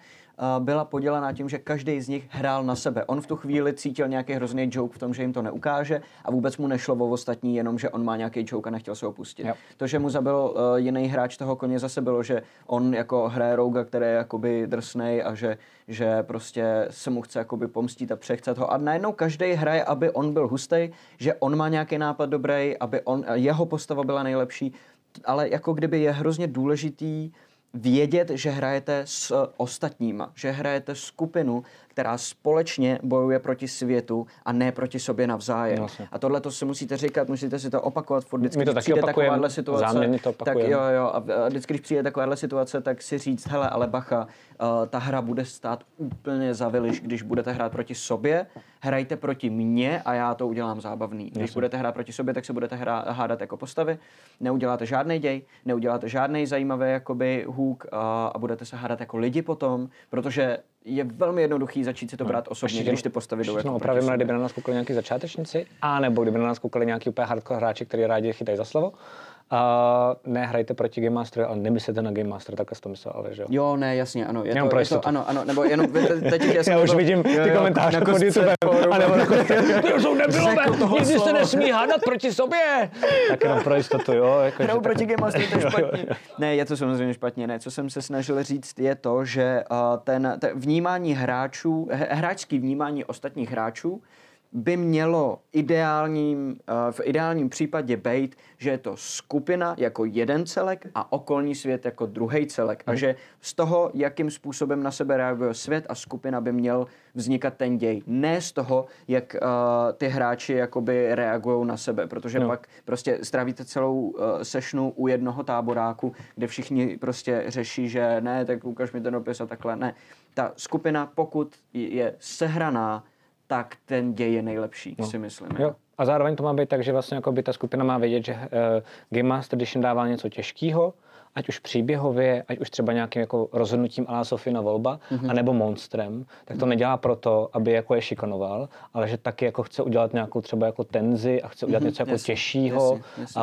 byla podělaná tím, že každý z nich hrál na sebe. On v tu chvíli cítil nějaký hrozný joke v tom, že jim to neukáže a vůbec mu nešlo o ostatní, jenom že on má nějaký joke a nechtěl se ho pustit. Jo. To, že mu zabil uh, jiný hráč toho koně, zase bylo, že on jako hraje rouga, který je jakoby drsnej a že, že prostě se mu chce jakoby pomstit a přechcet ho. A najednou každý hraje, aby on byl hustý, že on má nějaký nápad dobrý, aby on, jeho postava byla nejlepší. Ale jako kdyby je hrozně důležitý vědět, že hrajete s ostatníma, že hrajete skupinu, která společně bojuje proti světu a ne proti sobě navzájem. Jasně. A tohle to si musíte říkat, musíte si to opakovat furt vždycky, My to když taky přijde takováhle situace, to tak jo, jo, a vždycky, když přijde takováhle situace, tak si říct, hele, ale bacha, uh, ta hra bude stát úplně za viliš, když budete hrát proti sobě, hrajte proti mně a já to udělám zábavný. Když budete hrát proti sobě, tak se budete hra, hádat jako postavy, neuděláte žádný děj, neuděláte žádný zajímavý jakoby hůk a, a budete se hádat jako lidi potom, protože je velmi jednoduchý začít si to brát osobně, když ty postavy jdou jako sobě. kdyby na nás koukali nějaký začátečníci, a nebo kdyby na nás koukali nějaký úplně hardcore hráči, který rádi chytají za slovo. A ne, hrajte proti Game Masteru, ale nemyslete na Game Master, takhle to myslel, ale že jo. Jo, ne, jasně, ano. Je Jenom to, pro je to, ano, ano, nebo jenom, te- teď já, jsem *laughs* Já už byl- vidím jo, ty jo, komentáře pod kostce YouTube, fórum. anebo na *laughs* kostce. Ty jsou toho nikdy se nesmí hádat proti sobě. Tak jenom pro jistotu, jo. Jako, Hrajou proti tak- Game Masteru, to je *laughs* Jo, jo, špatně. jo. Ne, je to samozřejmě špatně. Ne, co jsem se snažil říct, je to, že uh, ten, ten vnímání hráčů, hráčský vnímání ostatních hráčů by mělo ideálním, uh, v ideálním případě být, že je to skupina jako jeden celek a okolní svět jako druhý celek. A že z toho, jakým způsobem na sebe reaguje svět a skupina by měl vznikat ten děj. Ne z toho, jak uh, ty hráči jakoby reagují na sebe, protože No. pak prostě strávíte celou uh, sešnu u jednoho táboráku, kde všichni prostě řeší, že ne, tak ukaž mi ten dopis a takhle. Ne. Ta skupina, pokud je sehraná, tak ten děj je nejlepší, no. si myslím. Jo. A zároveň to má být tak, že vlastně jako by ta skupina má vědět, že uh, Game Master, když jim dává něco těžkého, ať už příběhově, ať už třeba nějakým jako rozhodnutím Alá Sofina volba, Mhm. mm-hmm. anebo monstrem, tak to nedělá proto, aby jako je šikanoval, ale že taky jako chce udělat nějakou třeba jako tenzi a chce udělat Mhm, něco jako jasně, těžšího. jasně, jasně.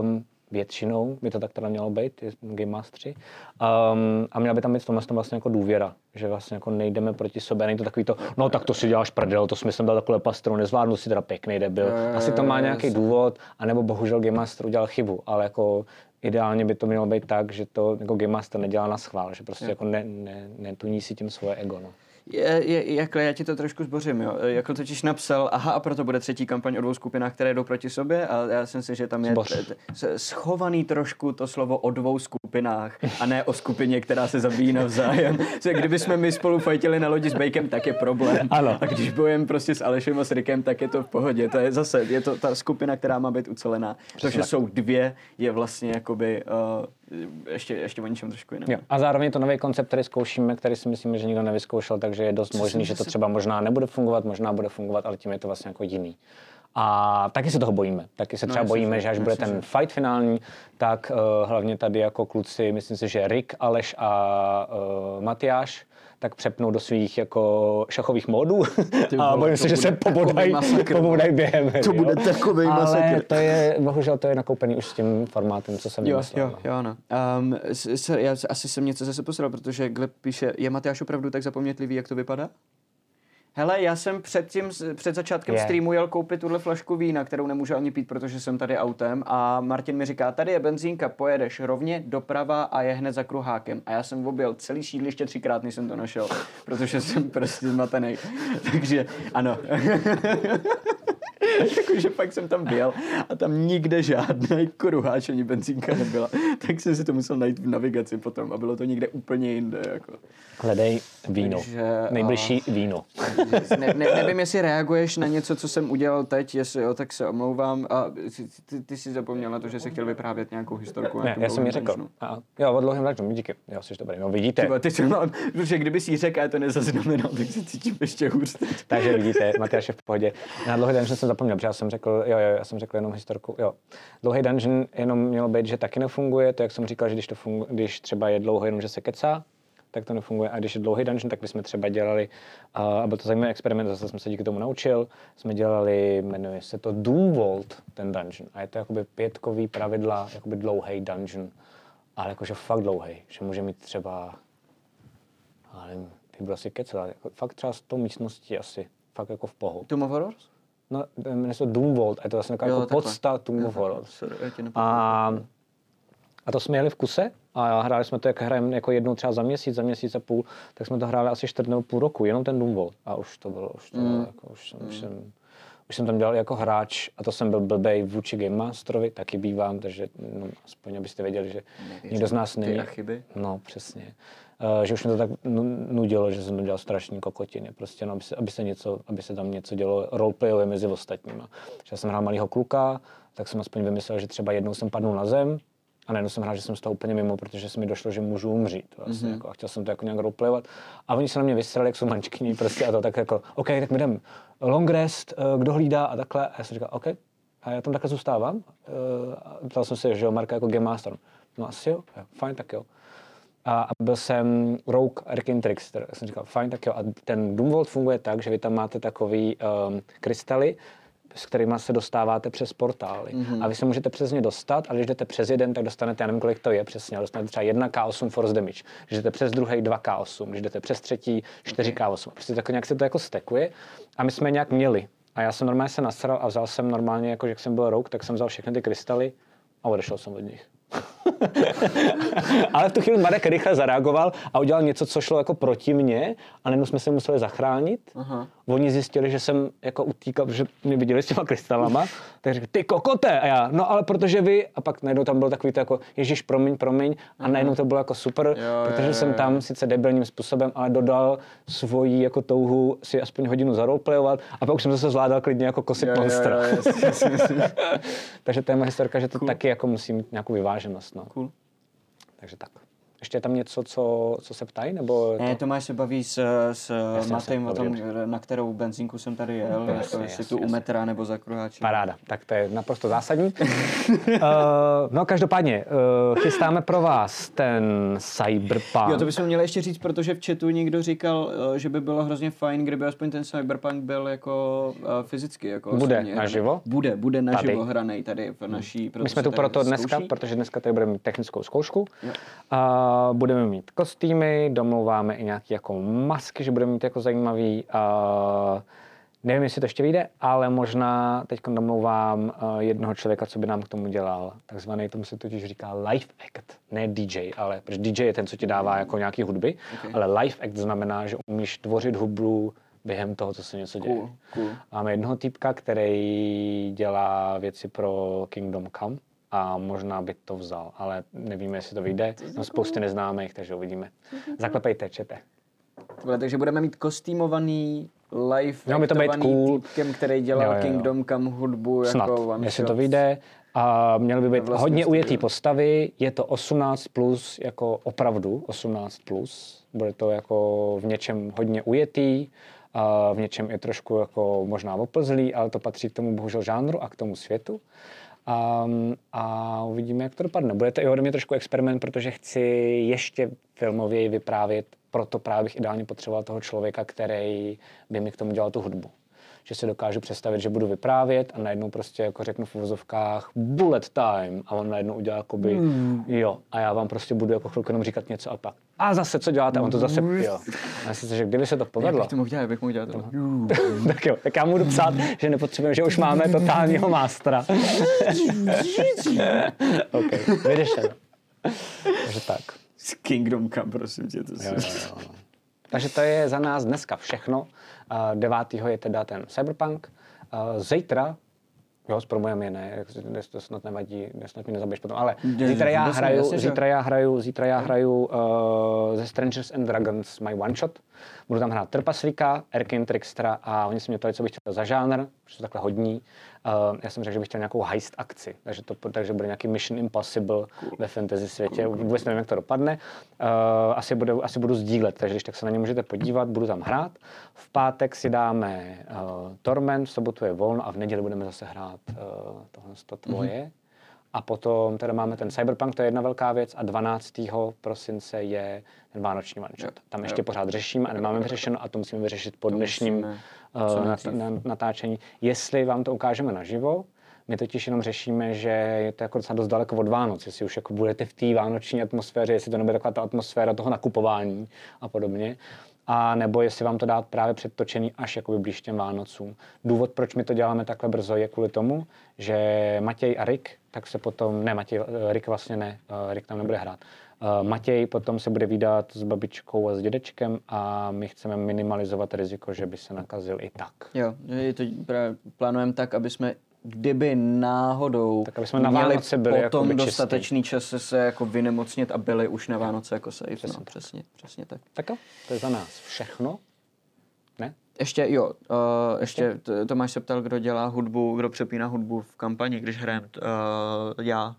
Um, většinou by to tak teda mělo být, je Game Mastery. Um, a měla by tam být v tomhle tom vlastně jako důvěra, že vlastně jako nejdeme proti sobě, není to takový to, no tak to si děláš prdel, to jsem dal takhle pastru, nezvládnu si teda pěkný debil. Asi to má nějaký důvod, anebo bohužel Game Master udělal chybu, ale jako ideálně by to mělo být tak, že to jako Game Master nedělá na schvál, že prostě jako ne, ne, netuní si tím svoje ego. No. Je, je, jakhle, já ti to trošku zbořím, jo. Jako totiž napsal, aha, a proto bude třetí kampaň o dvou skupinách, které jdou proti sobě a já jsem si, že tam je t- t- schovaný trošku to slovo o dvou skupinách a ne o skupině, která se zabíjí navzájem. Kdyby jsme my spolu fajtili na lodi s Bejkem, tak je problém. Ano. A když bojem prostě s Alešem a s Rikem, tak je to v pohodě. To je zase, je to ta skupina, která má být ucelená. To, že tak. jsou dvě, je vlastně jakoby uh, ještě, ještě o něčem trošku jiném. Jo. A zároveň je to nový koncept, který zkoušíme, který si myslíme, že nikdo nevyzkoušel, takže je dost možný, že to třeba možná nebude fungovat, možná bude fungovat, ale tím je to vlastně jako jiný. A taky se toho bojíme. Taky se třeba jasně, bojíme, že až bude ten fight finální, tak uh, hlavně tady jako kluci, myslím si, že Rick, Aleš a uh, Matyáš, tak přepnou do svých jako šachových módů *laughs* a bojím se, že se pobodají pobodaj během hry, To jo. bude takovej Ale masakr. to je, bohužel to je nakoupený už s tím formátem, co jsem Jo, vymyslel. jo, jo, ano. Um, s, s, já asi jsem něco zase posral, protože Gleb píše, je Matyáš opravdu tak zapomnětlivý, jak to vypadá? Hele, já jsem před tím, před začátkem Je. streamu jel koupit tuhle flašku vína, kterou nemůžu ani pít, protože jsem tady autem a Martin mi říká, tady je benzínka, pojedeš rovně doprava a je hned za kruhákem. A já jsem objel celý sídliště třikrát, než jsem to našel, protože jsem prostě zmatený. *laughs* Takže ano. *laughs* *laughs* Jakože pak jsem tam byl a tam nikde žádný kruháč ani benzínka nebyla. Tak jsem si to musel najít v navigaci potom a bylo to někde úplně jinde. Jako. Hledej víno. Takže, Nejbližší víno. *laughs* Ne, ne, nevím, jestli reaguješ na něco, co jsem udělal teď, jestli jo, tak se omlouvám. A ty, ty, ty jsi zapomněl na to, že jsi chtěl vyprávět nějakou historku. Ne, já jsem ji dlouhém řekl. A, jo, o dlouhém dungeonu, díky. Jo, jsi dobrý. No vidíte. Tyba, Teď jsem mám, protože kdyby si ji řekl a já to nezaznamenal, tak se cítím ještě hůř. Takže vidíte, Matyáš je v pohodě. Na dungeon jsem zapomněl, protože já jsem řekl, jo, jo, já jsem řekl jenom historku, jo. Dlouhý dungeon jenom mělo být, že taky nefunguje, to jak jsem říkal, že když, to fungu, když třeba je dlouho jenom, že se kecá, tak to nefunguje. A když je dlouhý dungeon, tak bychom třeba dělali, a byl to zajímavý experiment, zase jsem se díky tomu naučil, jsme dělali, jmenuje se to Vault, ten dungeon. A je to jakoby pětkový pravidla, jakoby dlouhý dungeon. Ale jakože fakt dlouhý, že může mít třeba, ale nevím, byl asi kecal, jako fakt třeba s tou místností asi, fakt jako v pohu. Tomb of Horrors? No, jmenuje se to Doom Vault, a je to vlastně jako podsta Doom Jo, of takhle, Horror. sorry, já tě A, a to jsme jeli v kuse a hráli jsme to, jak hrajeme jako jednou třeba za měsíc, za měsíc a půl, tak jsme to hráli asi čtvrt nebo půl roku, jenom ten Doom Vault. A už to bylo, už to bylo, jako, už, jsem, už, jsem, už jsem tam dělal jako hráč a to jsem byl blbej vůči Game Masterovi, taky bývám, takže no, aspoň abyste věděli, že nikdo z nás není. chyby. No, přesně. Uh, že už mě to tak nu- nudilo, že jsem to dělal strašný kokotiny, prostě, no, aby, se, aby, se něco, aby se tam něco dělo roleplayově mezi ostatníma. Že já jsem hrál malého kluka, tak jsem aspoň vymyslel, že třeba jednou jsem padnul na zem a najednou jsem hrál, že jsem z toho úplně mimo, protože se mi došlo, že můžu umřít. Vlastně, mm-hmm. jako, a chtěl jsem to jako nějak roleplayovat. A oni se na mě vysrali, jak jsou mančkyní prostě a to tak jako, OK, tak my jdem long rest, eh, kdo hlídá a takhle. A já jsem říkal, OK, a já tam takhle zůstávám. Eh, a ptal jsem se, že jo, Marka jako Game Master. No asi jo fajn, tak jo. A a byl jsem Rogue Arcane Trickster. Já jsem říkal, fajn, tak jo. A ten Doomvault funguje tak, že vy tam máte takový um, krystaly, s kterými se dostáváte přes portály. Mm-hmm. A vy se můžete přes ně dostat, ale když jdete přes jeden, tak dostanete, já nevím, kolik to je přesně, ale dostanete třeba 1 K8 force damage. Když jdete přes druhý 2 K8, když jdete přes třetí 4 K8. Prostě tak nějak se to jako stekuje. A my jsme nějak měli. A já jsem normálně se nasral a vzal jsem normálně, jako že jak jsem byl rouk, tak jsem vzal všechny ty krystaly a odešel jsem od nich. *laughs* Ale v tu chvíli Marek rychle zareagoval a udělal něco, co šlo jako proti mně a najednou jsme se museli zachránit. Aha. Oni zjistili, že jsem jako utíkal, protože mě viděli s těma krystalama, tak řekli, ty kokote! A já, no ale protože vy, a pak najednou tam byl takový to jako, ježíš, promiň, promiň, a najednou to bylo jako super, Jo, protože jo, jsem jo. tam sice debilním způsobem, ale dodal svoji jako touhu si aspoň hodinu zaroleplayovat a pak už jsem zase zvládal klidně jako kosit Jo, jo, monstra. jo. *laughs* Takže je historka, že to cool. taky jako musí mít nějakou vyváženost. No. Cool. Takže tak. Ještě je tam něco, co, co se ptají? Nebo Ne, to... Tomáš se baví s, s Jasně, Matejm o tom, na kterou benzínku jsem tady jel, Jasně, jako jestli jasně, tu u metra nebo za kruháče. Paráda, tak to je naprosto zásadní. uh, *laughs* no každopádně, uh, chystáme pro vás ten Cyberpunk. Jo, to bychom měli ještě říct, protože v chatu někdo říkal, eh, že by bylo hrozně fajn, kdyby aspoň ten Cyberpunk byl jako uh, fyzicky. Jako Bude naživo? Bude, bude naživo Tady. hraný tady v naší. My jsme tu proto dneska, zkouší. protože dneska tady budeme mít technickou zkoušku. Jo. Budeme mít kostýmy, domlouváme i nějaké jako masky, že budeme mít jako zajímavý. A nevím, jestli to ještě vyjde, ale možná teď domlouvám eh, jednoho člověka, co by nám k tomu dělal. Takzvaný, tomu se totiž říká live act, ne DJ, ale protože DJ je ten, co ti dává jako nějaký hudby, Okay. ale live act znamená, že umíš tvořit hudbu během toho, co se něco děje. Cool, cool. Máme jednoho týpka, který dělá věci pro Kingdom Come a možná by to vzal, ale nevíme, jestli to vyjde. No spousty neznámých, takže uvidíme. Zaklepejte, čete. Tohle, takže budeme mít kostýmovaný live Mělo by to být cool. týpkem, který dělal Jo, jo, jo. Kingdom Come hudbu Snad, jako one jestli shot. to vyjde. A měly by být vlastním hodně ujetý postavy, je to 18 plus, jako opravdu 18 plus. Bude to jako v něčem hodně ujetý, a v něčem je trošku jako možná oplzlý, ale to patří k tomu bohužel žánru a k tomu světu. A, a uvidíme, jak to dopadne. Bude to i ode mě trošku experiment, protože chci ještě filmověji vyprávět, proto právě bych ideálně potřeboval toho člověka, který by mi k tomu dělal tu hudbu že si dokážu představit, že budu vyprávět a najednou prostě jako řeknu v uvozovkách bullet time a on najednou udělá jakoby mm. jo a já vám prostě budu jako chvilku jenom říkat něco a pak a zase co děláte a on to zase jo. A já si že kdyby se to Jak povedlo, bych to mohl dělat, jak bych mohl dělat tohle. *laughs* tak jo, tak já mu budu psát, že nepotřebujeme, že už máme totálního mástra. *laughs* OK, vyřešeno. Takže tak. Kingdom Come, prosím tě. To Jo, jo, jo. Takže to je za nás dneska všechno. Uh, 9. je teda ten Cyberpunk. Zítra, jo, zpromujeme je, ne, to snad nevadí, snad mi nezabiješ potom, ale zítra já hraju, zítra já hraju, zítra já hraju uh, ze Strangers and Dragons My One Shot. Budu tam hrát Trpaslíka, Erkin Trickstera a oni se mě ptali, co bych chtěl za žánr, protože jsou takhle hodní. Uh, já jsem řekl, že bych chtěl nějakou heist akci, takže, to, takže bude nějaký Mission Impossible ve fantasy světě. Vůbec nevím, jak to dopadne. Uh, asi, budu, asi budu sdílet, takže když tak se na ně můžete podívat, budu tam hrát. V pátek si dáme uh, Torment, v sobotu je volno a v neděli budeme zase hrát uh, tohle to tvoje. Mm-hmm. A potom teda máme ten Cyberpunk, to je jedna velká věc, a 12. prosince je ten vánoční one shot. Tam ještě pořád řešíme a nemáme vyřešeno a to musíme vyřešit po dnešním uh, nejdřív. nat- na- natáčení. Jestli vám to ukážeme naživo, my totiž jenom řešíme, že je to jako docela dost daleko od Vánoc, jestli už jako budete v té vánoční atmosféře, jestli to nebude taková ta atmosféra toho nakupování a podobně. A nebo jestli vám to dát právě předtočený až jakoby blíž těm Vánocům. Důvod, proč my to děláme takhle brzo, je kvůli tomu, že Matěj a Rick, tak se potom, ne Matěj, eh, Rick vlastně ne, eh, Rick tam nebude hrát. Eh, Matěj potom se bude výdat s babičkou a s dědečkem a my chceme minimalizovat riziko, že by se nakazil i tak. Jo, je to právě plánujeme tak, aby jsme kdyby náhodou Tak aby jsme na měli Vánoce byli potom jakoby dostatečný čas se, jako vynemocnit a byli už na Vánoce jako safe. Přesně, no, přesně, přesně tak. Tak jo, to je za nás všechno. Ne? Ještě, jo, uh, ještě t- Tomáš se ptal, kdo dělá hudbu, kdo přepíná hudbu v kampani, když hrajeme. Uh, já.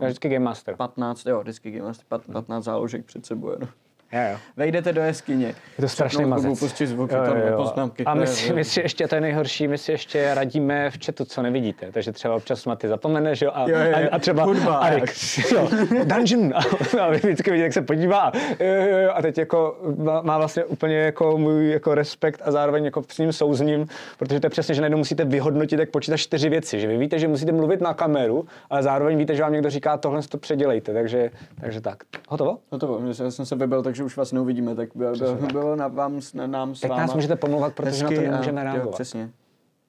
Já vždycky Game Master. 15, jo, vždycky Game Master, pat- 15 záložek před sebou, no. Jo, jo. Vejdete do jeskyně. Je to strašný mazec. hudbu, Pustit zvuk, Jo, jo, tam jo. poznámky. A my si, my si ještě, to je nejhorší, my si ještě radíme v chatu, co nevidíte. Takže třeba občas Maty zapomene, že jo, a, Jo, jo, jo. a, a třeba Hudba. Arik, jo, dungeon. *laughs* A, a vy vždycky vidíte, jak se podívá. A, jo, jo, jo, a teď jako má, má, vlastně úplně jako můj jako respekt a zároveň jako s ním souzním, protože to je přesně, že najednou musíte vyhodnotit, jak počítat čtyři věci. Že vy víte, že musíte mluvit na kameru, ale zároveň víte, že vám někdo říká, tohle si to předělejte. Takže, takže tak. Hotovo? Hotovo, já jsem se vybil, takže už vás neuvidíme, tak bylo, bylo, bylo na vám, na nám s Teď váma nás můžete pomlouvat, protože na to hezky nemůžeme jo, reagovat. přesně.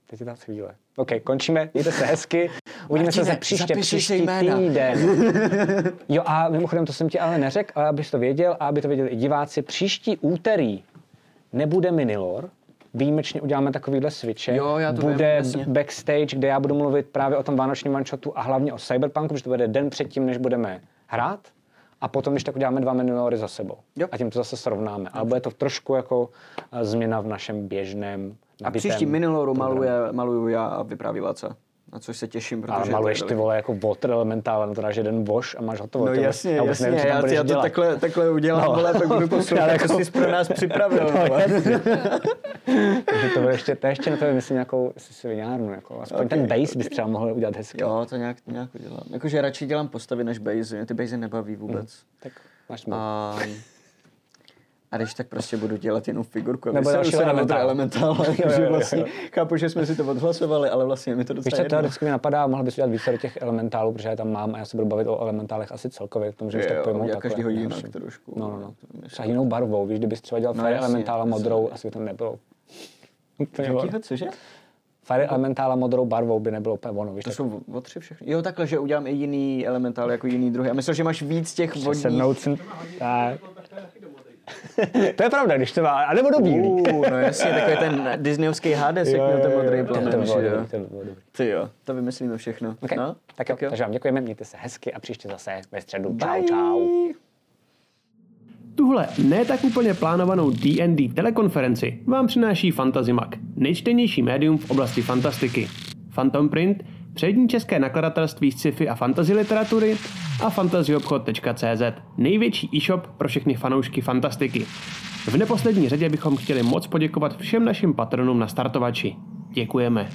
Teď je ta chvíle. OK, končíme, mějte se hezky. Uvidíme se Martine, za příště, příští jména. týden. *laughs* Jo a mimochodem, to jsem ti ale neřekl, ale abys to věděl a aby to věděli i diváci, příští úterý nebude Minilor, výjimečně uděláme takovýhle switche. Jo, já to vím, bude jasně. backstage, kde já budu mluvit právě o tom vánočním one-shotu a hlavně o Cyberpunku, protože to bude den předtím, než budeme hrát. A potom, když tak uděláme dva Minilory za sebou. Jo. A tím to zase srovnáme. Ale bude to trošku jako eh, změna v našem běžném A příští programu. maluje, maluju já a vypráví Laca. Na což se těším, protože... Ale maluješ ty vole jako water elementál, na to dáš jeden wash a máš hotovo. No To- jasně, já jasně, nevím, já, já to dělat. takhle, takhle udělám, No. ale pak budu poslouchat, jako- co jsi pro nás připravil. No. Takže to bude ještě, to ještě na to myslím nějakou svinárnu, jako aspoň Ok, ten bass ok. bys třeba mohl udělat hezky. Jo, to nějak, nějak udělám. Jakože radši dělám postavy než bazy, mě ty bazy nebaví vůbec. Tak máš. A, a když tak prostě budu dělat jenom figurku. Nebo Nebo další se na elementál. elementál. jo, *laughs* že jo, vlastně, chápu, že jsme si to odhlasovali, ale vlastně mi to docela co, to jedno. vždycky mi napadá, mohl bys udělat více těch elementálů, protože je tam mám a já se budu bavit o elementálech asi celkově, k tomu, že už Jo, tak jo, pojmou já takhle. každýho jinak trošku. No, no, no. Myslím. Třeba jinou barvou, víš, kdybys třeba dělal No, Fire jasně, Elementála jasně. modrou, asi by to nebylo. Jakýho, cože? Fire Elementála modrou barvou by nebylo úplně ono, víš, To tak jsou o tři všechny. Jo, takhle, že udělám i jiný elementál jako jiný druhý. Já myslel, že máš víc těch vodních. sednout. Tak. *laughs* to je pravda, když to má, anebo do bílý. Uh, no jasně, takový ten Disneyovský Hades, jak měl ten modrý to, to, plamen. bylo jo. dobrý, to bylo dobrý. Ty jo, to vymyslíme všechno. Okay. No, tak, jo, takže vám děkujeme, mějte se hezky a příště zase ve středu. Čau, Bye. čau. Tuhle ne tak úplně plánovanou D&D telekonferenci vám přináší Fantazimak, nejčtenější médium v oblasti fantastiky. Phantom Print, přední české nakladatelství sci-fi a fantasy literatury a fantazyobchod.cz, největší e-shop pro všechny fanoušky fantastiky. V neposlední řadě bychom chtěli moc poděkovat všem našim patronům na startovači. Děkujeme.